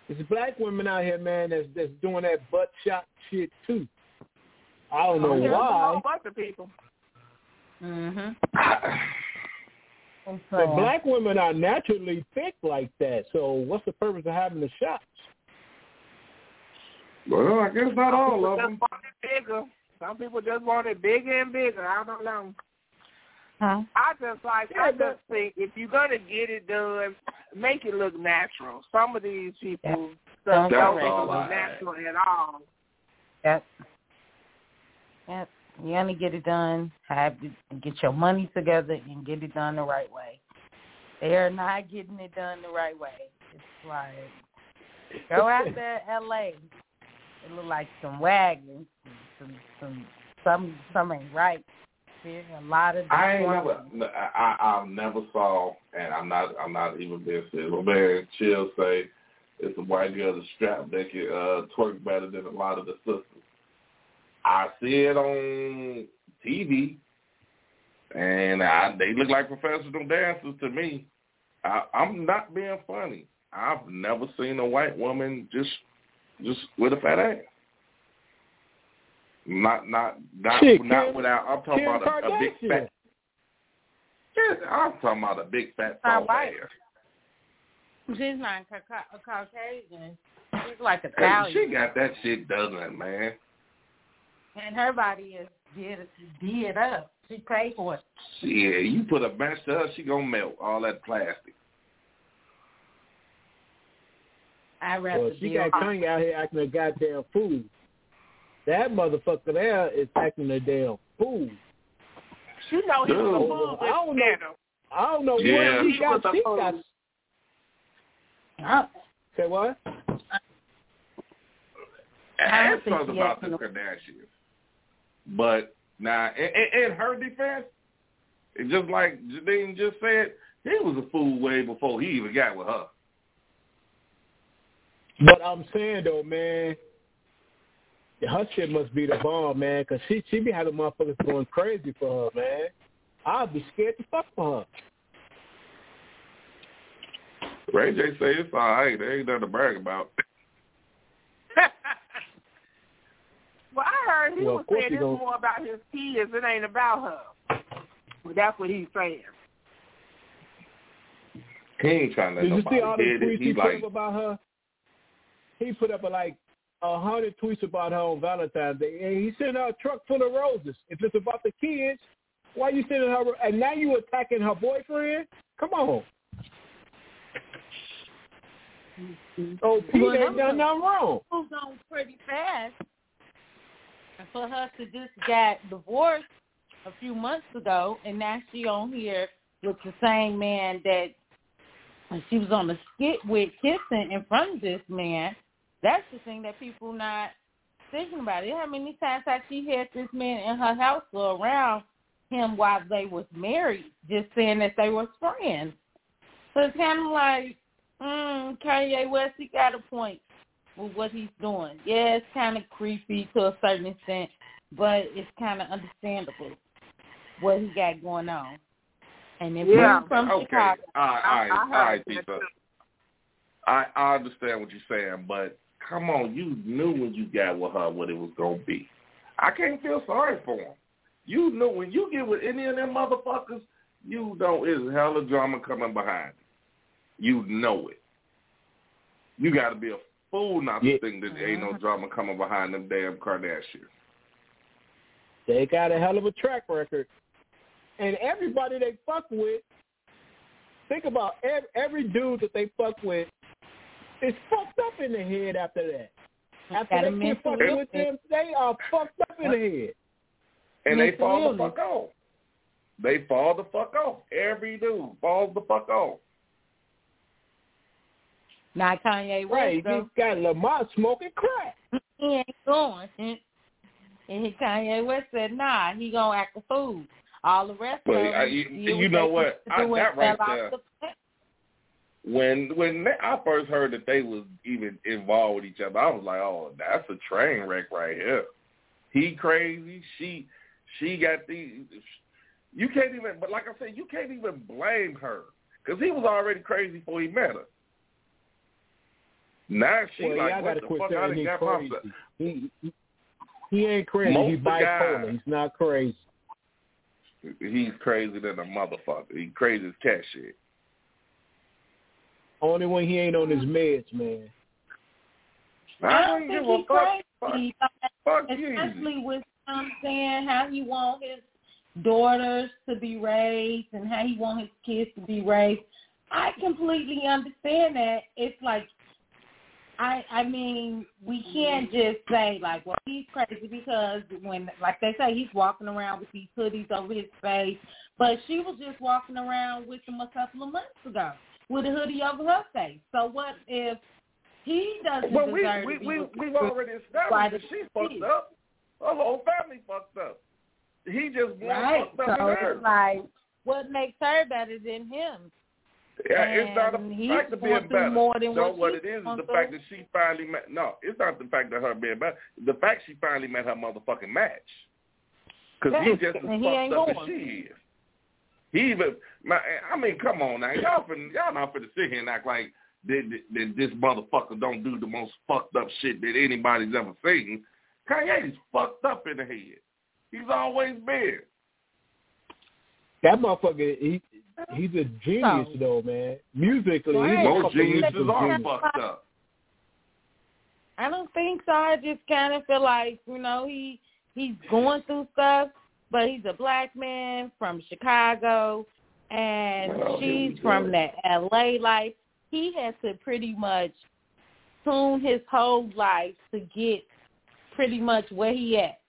there's black women out here, man, that's that's doing that butt shot shit too. I don't know Oh, There's a why. whole bunch of people. Mhm. But black women are naturally thick like that. So what's the purpose of having the shots? Well, I guess not all Some of them. just want it bigger. Some people just want it bigger and bigger. I don't know. Huh? I just like I just think if you're gonna get it done, make it look natural. Some of these people stuff don't all look I natural at all. Yep. Yep. You only get it done. Have to get your money together and get it done the right way. They are not getting it done the right way. It's like go out there, L.A. It look like some wagons, some some some some ain't right. There's a lot of I ain't never, I, I, I never saw, and I'm not, I'm not even being serious. My man Chill say it's a white girl that's strapped that can uh, twerk better than a lot of the sisters. I see it on TV, and I, they look like professional dancers to me. I, I'm not being funny. I've never seen a white woman just, just with a fat ass. Not, not, not, Shit, not Kim- without. I'm talking Kim about a, a big fat. Yes, I'm talking about a big fat Not soft ass. She's not ca- ca- a Caucasian. She's like Hey, she got that shit done, man. And her body is did did up. She paid for it. Yeah, you put a match to her, she gonna melt all that plastic. I rather Well, she deal got Kanye out here acting a goddamn fool. That motherfucker there is acting a damn fool. You know he's was a Dude. fool I don't know. I don't know Yeah. what he got. He a She fool. got. Uh, Say what? I don't And think talk she about the Kardashians. But now, in, in, in her defense, it's just like Jadine just said, he was a fool way before he even got with her. But I'm saying though, man, her shit must be the bomb, man, 'cause she she be having motherfuckers going crazy for her, man. I'd be scared to fuck for her. Ray J say it's all right. There ain't nothing to brag about. well, I heard he Well, was saying it's gonna- more about his kids. It ain't about her. Well, that's what he's saying. He ain't trying to let Did you see all the tweets He he put up about her? He put up like a hundred tweets about her on Valentine's Day, and he sent her a truck full of roses. If it's about the kids, why you sending her? And now you attacking her boyfriend? Come on. Mm-hmm. Oh, Pete Well, ain't done nothing wrong. moved on pretty fast. For her to just got divorced a few months ago, and now she on here with the same man that she was on the skit with kissing in front of this man. That's the thing that people not thinking about. How many times has she had this man in her house or around him while they was married, just saying that they were friends. So it's kind of like, mm, Kanye West, he got a point with what he's doing. Yeah, it's kind of creepy to a certain extent, but it's kind of understandable what he got going on. And if Yeah. we're from okay, Chicago, all right, all I- right, I all heard right, that Tisa. too. I, I understand what you're saying, but come on, you knew when you got with her what it was gonna be. I can't feel sorry for him. You know when you get with any of them motherfuckers, you know it's hella drama coming behind it. You know it. You got to be a fool not to Yeah. think that there ain't no drama coming behind them damn Kardashians. They got a hell of a track record. And everybody they fuck with, think about every, every dude that they fuck with is fucked up in the head after that. After they mental get fucking with illness. them, they are fucked up in the head. And they Mental fall the fuck off. They fall the fuck off. Every dude falls the fuck off. Not Kanye West, Right, though. you got Lamar smoking crack. he ain't going. And Kanye West said, nah, he going to act a fool. All the rest But of uh, them, I- you- deal you know what? I- that right there- the when when they, I first heard that they was even involved with each other, I was like, oh, that's a train wreck right here. He crazy, she she got the. You can't even, but like I said, you can't even blame her because he was already crazy before he met her. Now she well, like, what gotta the quit fuck? saying I done he got crazy. He, he, he ain't crazy. Most He's bipolar. guys- He's not crazy. He's crazy than a motherfucker. He crazy as cat shit. Only when he ain't on his meds, man. I don't think he's crazy. Fuck Especially with um saying how he want his daughters to be raised and how he want his kids to be raised. I completely understand that. It's like I I mean, we can't just say like, well, he's crazy because when like they say he's walking around with these hoodies over his face, but she was just walking around with them a couple of months ago with a hoodie over her face. So what if he doesn't Well, we deserve we to be we we've already established that she fucked up. Her whole family fucked up. He just Right. fucked up So her. it's like, what makes her better than him? Yeah, it's not And a fact of being better. more than no, what what it is is the through. fact that she finally met. No, it's not the fact that her being better. The fact she finally met her motherfucking match. Because Yeah, he just as and fucked ain't up as she is. He even, my, I mean, come on now, y'all finna, y'all not finna sit here and act like that, that, that this motherfucker don't do the most fucked up shit that anybody's ever seen. Kanye's fucked up in the head. He's always been. That motherfucker, he he's a genius though, man. Musically, he's a Most fucking geniuses musical are genius. fucked up. I don't think so. I just kind of feel like you know he he's going through stuff, but he's a black man from Chicago, and Oh, here we she's from that L.A. life. He has to pretty much tune his whole life to get pretty much where he at,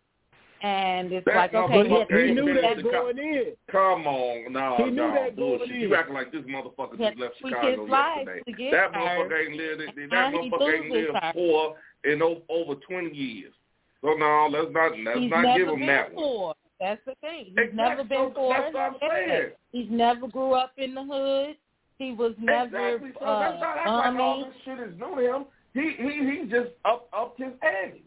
and it's That like okay, motherfucker he, knew that going in. Come on, no, He knew no, that going bullshit. in. You acting like this motherfucker He just left Chicago yesterday. That her, motherfucker ain't lived. That, and motherfucker ain't lived poor in over twenty years. So no, let's not let's He's not give him that one. That's the thing. He's Exactly. never been poor. that's what I'm saying. He's never grew up in the hood. He was never exactly. So uh, let's not act like all this shit is new to him. He he he just up up his ante.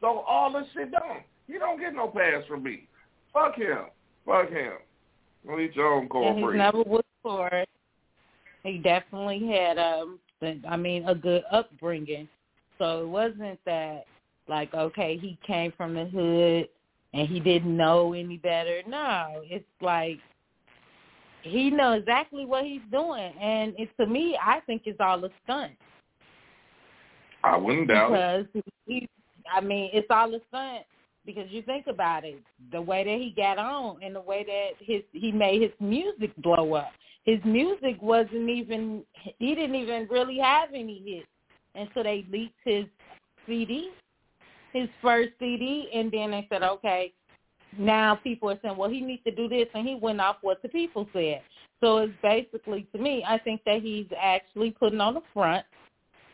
So all this shit done. He don't get no pass from me. Fuck him. Fuck him. Eat your own and cornbread. he's never was poor. He definitely had um I mean a good upbringing. So it wasn't that like okay, he came from the hood and he didn't know any better. No, it's like he knows exactly what he's doing and it to me I think it's all a stunt. I wouldn't doubt it. because he, I mean, it's all a stunt. Because you think about it, the way that he got on and the way that his he made his music blow up. His music wasn't even he didn't even really have any hits, and so they leaked his CD, his first CD, and then they said, okay, now people are saying, well, he needs to do this, and he went off what the people said. So it's basically to me, I think that he's actually putting on the front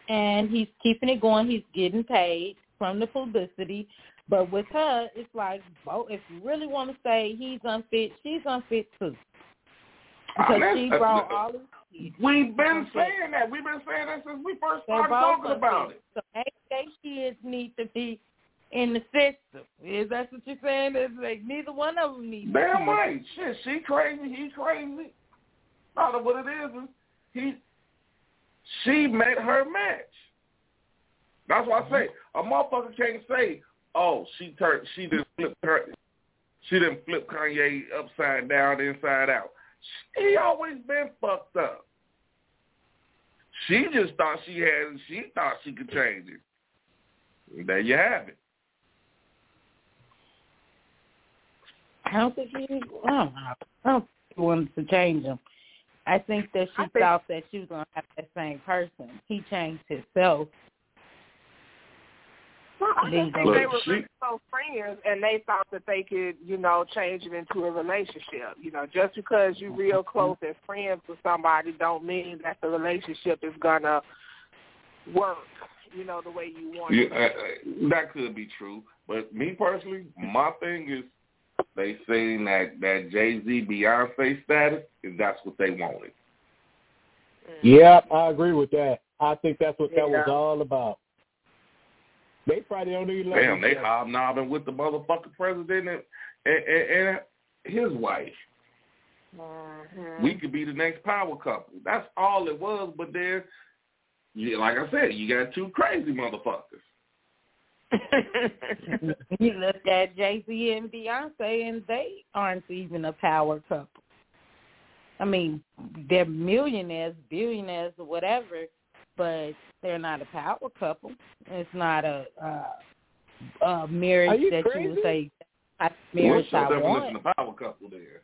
and he's keeping it going. He's getting paid from the publicity. But with her, it's like, oh, if you really want to say he's unfit, she's unfit too. Because Ah, she brought all these We've been saying that. We've been saying that since we first started talking about it. So they kids need to be in the system. Is that what you're saying? It's like neither one of them needs Damn to. right. Shit, she crazy. He crazy. Not of what it is is he. She met her match. That's why I say a motherfucker can't say, "Oh, she turned. She didn't flip her. She didn't flip Kanye upside down, inside out." He always been fucked up. She just thought she had. She thought she could change it. And there you have it. I don't think he. I don't know. I don't think he wanted to change him. I think that she I think- thought that she was gonna have that same person. He changed himself. Well, I just think Look, they were she- really close friends, and they thought that they could, you know, change it into a relationship. You know, just because you're real mm-hmm. close and friends with somebody, don't mean that the relationship is gonna work. You know, the way you want Yeah, it. that could be true, but me personally, my thing is they saying that that Jay Z Beyonce status is that's what they wanted. Mm. Yeah, I agree with that. I think that's what that was all about. They probably don't even love Damn, they other. hobnobbing with the motherfucking president and, and, and, and his wife. Mhm. We could be the next power couple. That's all it was. But then, yeah, like I said, you got two crazy motherfuckers. you look at Jay Z and Beyonce, and they aren't even a power couple. I mean, they're millionaires, billionaires, or whatever, but they're not a power couple. It's not a, uh, a marriage you that you would say "I marriage What's your I definition want. of power couple there?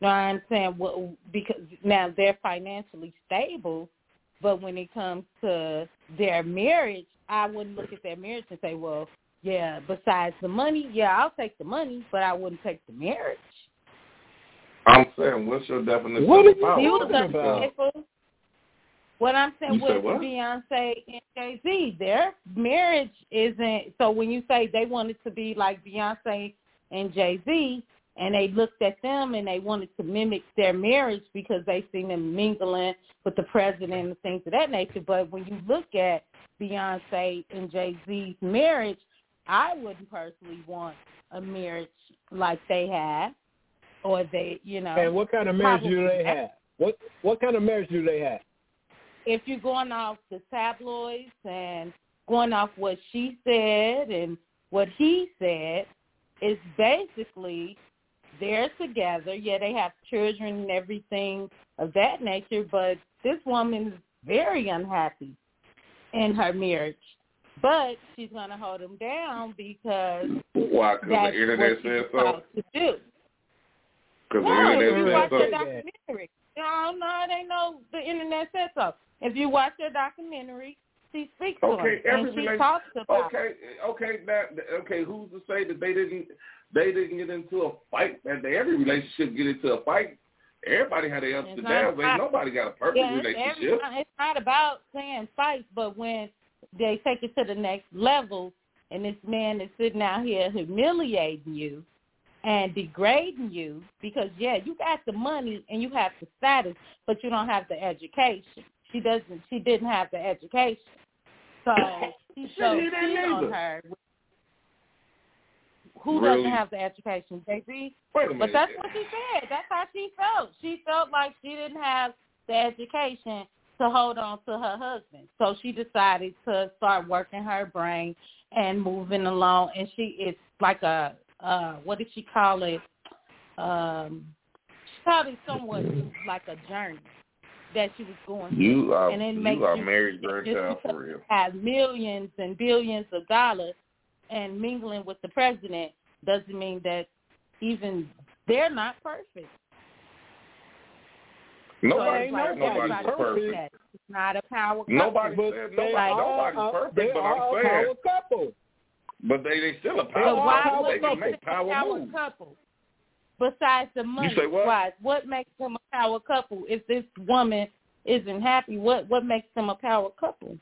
No, I understand what because now they're financially stable, but when it comes to their marriage, I wouldn't look at their marriage and say, well, yeah, besides the money, yeah, I'll take the money, but I wouldn't take the marriage. I'm saying, what's your definition What of are you power You talking couple? about? What I'm saying You with what? Beyonce and Jay Z, their marriage isn't. So when you say they wanted to be like Beyonce and Jay Z, and they looked at them and they wanted to mimic their marriage because they seen them mingling with the president and things of that nature. But when you look at Beyonce and Jay Z's marriage, I wouldn't personally want a marriage like they have, or they, you know. And what kind of marriage do they have? What what kind of marriage do they have? If you're going off the tabloids and going off what she said and what he said, it's basically they're together. Yeah, they have children and everything of that nature, but this woman is very unhappy in her marriage. But she's going to hold him down because Why? Because that's the internet said so. to do. Because No, you internet said the so. No, no, it ain't no. The internet said so. If you watch the documentary, she speaks to Okay, him every and she talks about. Okay, okay, that okay. Who's to say that they didn't they didn't get into a fight? That every relationship get into a fight. Everybody had their ups and downs. Ain't nobody got a perfect Yeah, it's, relationship. every, it's not about saying fights, but when they take it to the next level, and this man is sitting out here humiliating you and degrading you because yeah, you got the money and you have the status, but you don't have the education. She doesn't. She didn't have the education, so he showed he didn't cheat on her. Who Really? doesn't have the education, Jay-Z? But that's what she said. That's how she felt. She felt like she didn't have the education to hold on to her husband. So she decided to start working her brain and moving along. And she it's like a uh what did she call it? Um she called it somewhat like a journey that she was going through. You are and it makes you are you- married just grandchild for real. have millions and billions of dollars and mingling with the president doesn't mean that even they're not perfect. Nobody so like said nobody's everybody perfect. It's not a power couple. Nobody But said they nobody, are nobody's a- perfect, they but are I'm a saying, power couple. But they they still a power are But why couple. power They can make power power moves. couple? Besides the money, say what? wise, what makes them a power couple? If this woman isn't happy, what what makes them a power couple?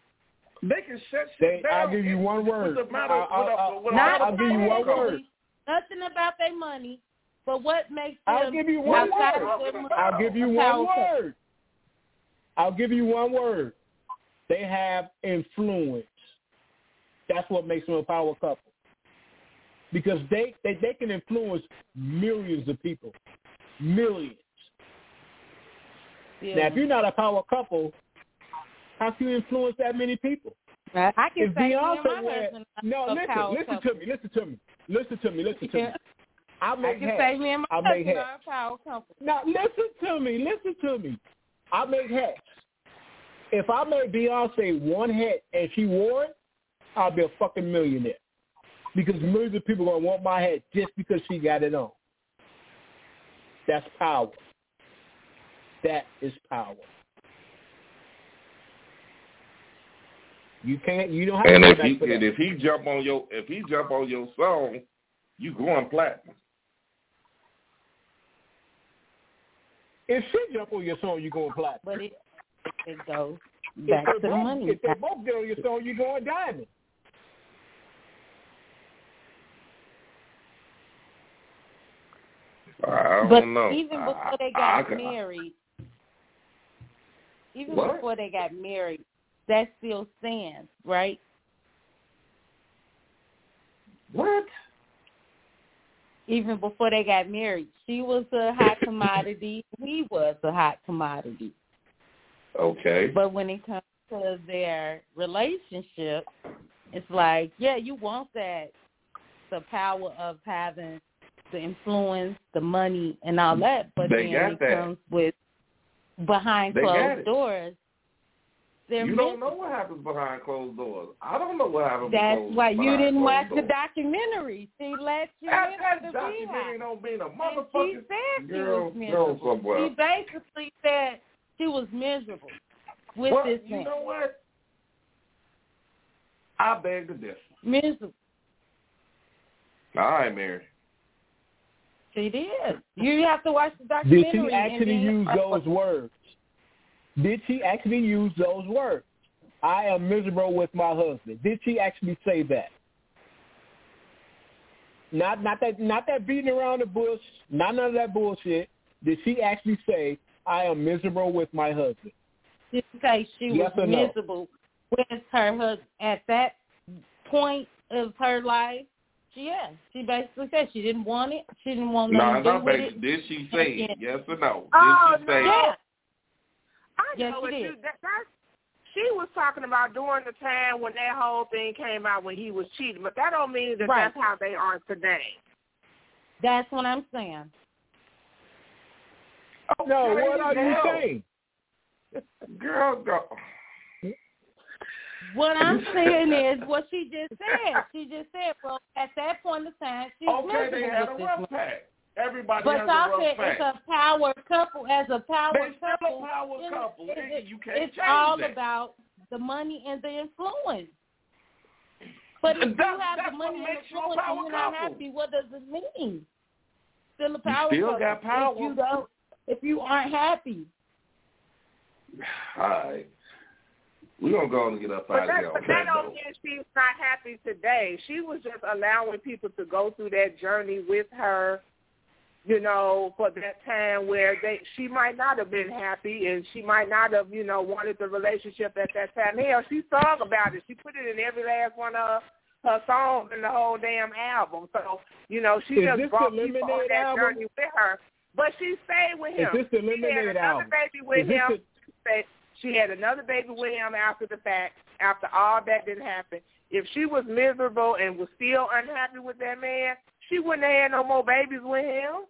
They can shut They, shit down. I'll give you one word. Matter? I'll, what I'll, up- what Not up- I'll give you one word. Nothing about their money, but what makes them I'll give you one word. of their money I'll give you one power couple? word. I'll give you one word. They have influence. That's what makes them a power couple. Because they, they, they can influence millions of people. Millions. Yeah. Now, if you're not a power couple, how can you influence that many people? I can if say me Beyonce husband no, listen, listen couple. to me, listen to me, listen to me, listen to me. Yeah. I I make can hats. say me and my I make hats. are a power couple. Now listen to me, listen to me. I make hats. If I made Beyonce one hat and she wore it, I'll be a fucking millionaire. Because millions of people are gonna want my hat just because she got it on. That's power. That is power. You can't. You don't have And to if he for that. and if he jump on your if he jump on your song, you going platinum. If she jump on your song, you going platinum. But it it goes If back they to the money. If they both get on your song, you going diamond. I don't But know. even before I- they I- got I- married, even What? before they got married, that still stands, right? What? Even before they got married, she was a hot commodity. He was a hot commodity. Okay. But when it comes to their relationship, it's like, yeah, you want that, the power of having the influence, the money, and all mm. that. But They then it that. comes with behind They closed doors, they're you don't know what happens behind closed doors. I don't know what happens. That's closed, why you didn't watch the documentary. She let you That, into that the documentary don't mean a And she said she girl. was miserable. somewhere. She basically said she was miserable with well, this you man. know what? I beg to differ. Miserable. All right, Mary. She did. You have to watch the documentary. Did she actually use those words? Did she actually use those words? I am miserable with my husband. Did she actually say that? Not not that not that beating around the bush, not none of that bullshit. Did she actually say, I am miserable with my husband? She say she Yes was no? miserable with her husband at that point of her life. She, yeah, she basically said she didn't want it. She didn't want No, nothing to no, do with baby. it. Did she oh, say it? Yes or no? Oh, Did she say. Yeah. I Yes, know she what did. you that, that she was talking about during the time when that whole thing came out when he was cheating, but that don't mean that Right. that's how they are today. That's what I'm saying. Oh, No, what are you saying? Girl, go. What I'm saying is what she just said. She just said, well, at that point in time, she's Okay, they had a rough patch. Everybody But has a rough said patch. it's a power couple. As a power They still a couple, power you couple. it- it- you can't it's change all that. about the money and the influence. But if And you have the money and you influence and you're not couple. happy, what does it mean? Still a You power still couple. got power. If you don't, if you aren't happy, All right. We're going to go on and get up But out of that, here on but that that don't mean she's not happy today. She was just allowing people to go through that journey with her, you know, for that time where they she might not have been happy and she might not have, you know, wanted the relationship at that time. Hell, she sung about it. She put it in every last one of her songs in the whole damn album. So, you know, she Is just this brought the people on Lemonade that album? journey with her. But she stayed with him. Is him. this the she had another album? baby with Is this him. the- Say she had another baby with him after the fact, after all that didn't happen. If she was miserable and was still unhappy with that man, she wouldn't have had no more babies with him.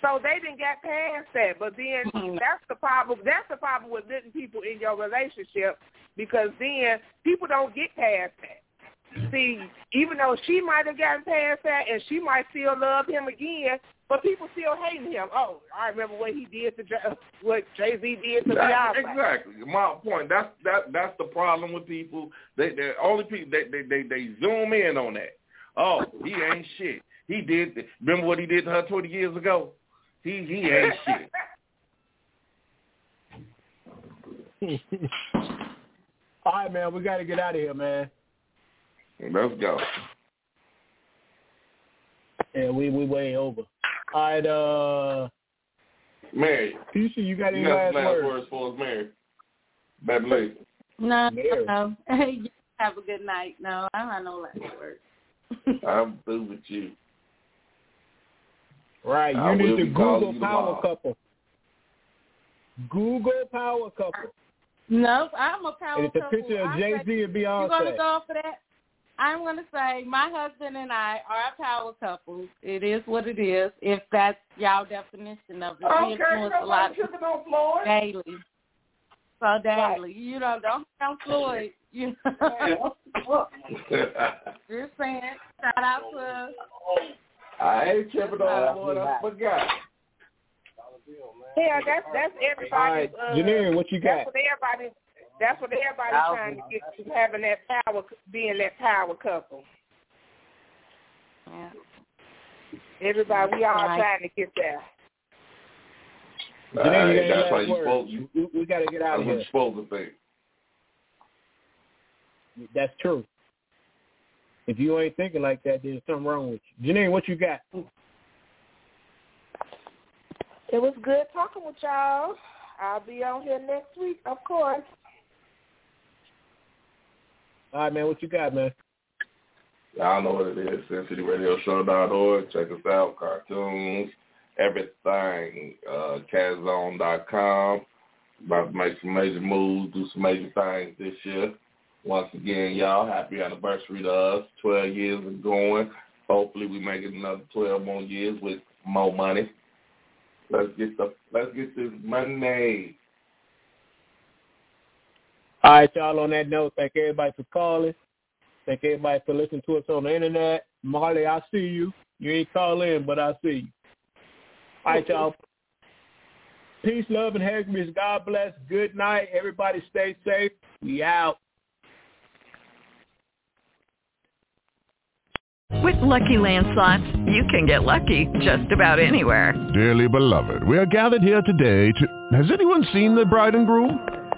So they didn't get past that. But then mm-hmm. that's the problem. That's the problem with letting people in your relationship because then people don't get past that. See, even though she might have gotten past that and she might still love him again, but people still hating him. Oh, I remember what he did to J- what Jay Z did to That- Beyonce. exactly. My point. That's that. That's the problem with people. They, they only people. They, they, they, they zoom in on that. Oh, he ain't shit. He did. Remember what he did to her twenty years ago? He he ain't shit. All right, man, we got to get out of here, man. Let's go. Yeah, we we way over. All right, uh, Mary, Keisha, you got any you got last, last words? words for us, Mary? Baby Lee. no, Mary. no. You have a good night. No, I don't have no last words. I'm through with you. Right, you I need will to Google Power tomorrow. Couple. Google Power Couple. No, I'm a power And it's a couple. picture of I Jay say- Z and You Beyonce. gonna go for that? I'm gonna say my husband and I are a power couple. It is what it is. If that's y'all definition of it, we influence a lot nobody of tripping daily. So daily, you know, don't count Floyd. You know, just saying. Shout out to I ain't tripping on Floyd. I forgot. Yeah, that's that's All everybody's. right, uh, Janine, what you That's got? what everybody. That's what everybody's trying to get to having that power, being that power couple. yeah. Everybody, we all Right. trying to get there. Janine, Alright, any that's how last you words? supposed to. We, we got to get out That's of here. you're supposed to think. That's true. If you ain't thinking like that, there's something wrong with you. Janine, what you got? It was good talking with y'all. I'll be on here next week, of course. All right, man. What you got, man? Y'all know what it is. SinCityRadioShow.org. Check us out. Cartoons, everything. Uh, CatZone.com. About to make some major moves, do some major things this year. Once again, y'all, happy anniversary to us. 12 years of going. Hopefully we make it another 12 more years with more money. Let's get the let's get this money. All right, y'all. On that note, thank everybody for calling. Thank everybody for listening to us on the internet. Marley, I see you. You ain't call in, but I see you. All right, y'all. Peace, love, and happiness. God bless. Good night. Everybody stay safe. We out. With Lucky Land Slots, you can get lucky just about anywhere. Dearly beloved, we are gathered here today to... Has anyone seen the bride and groom?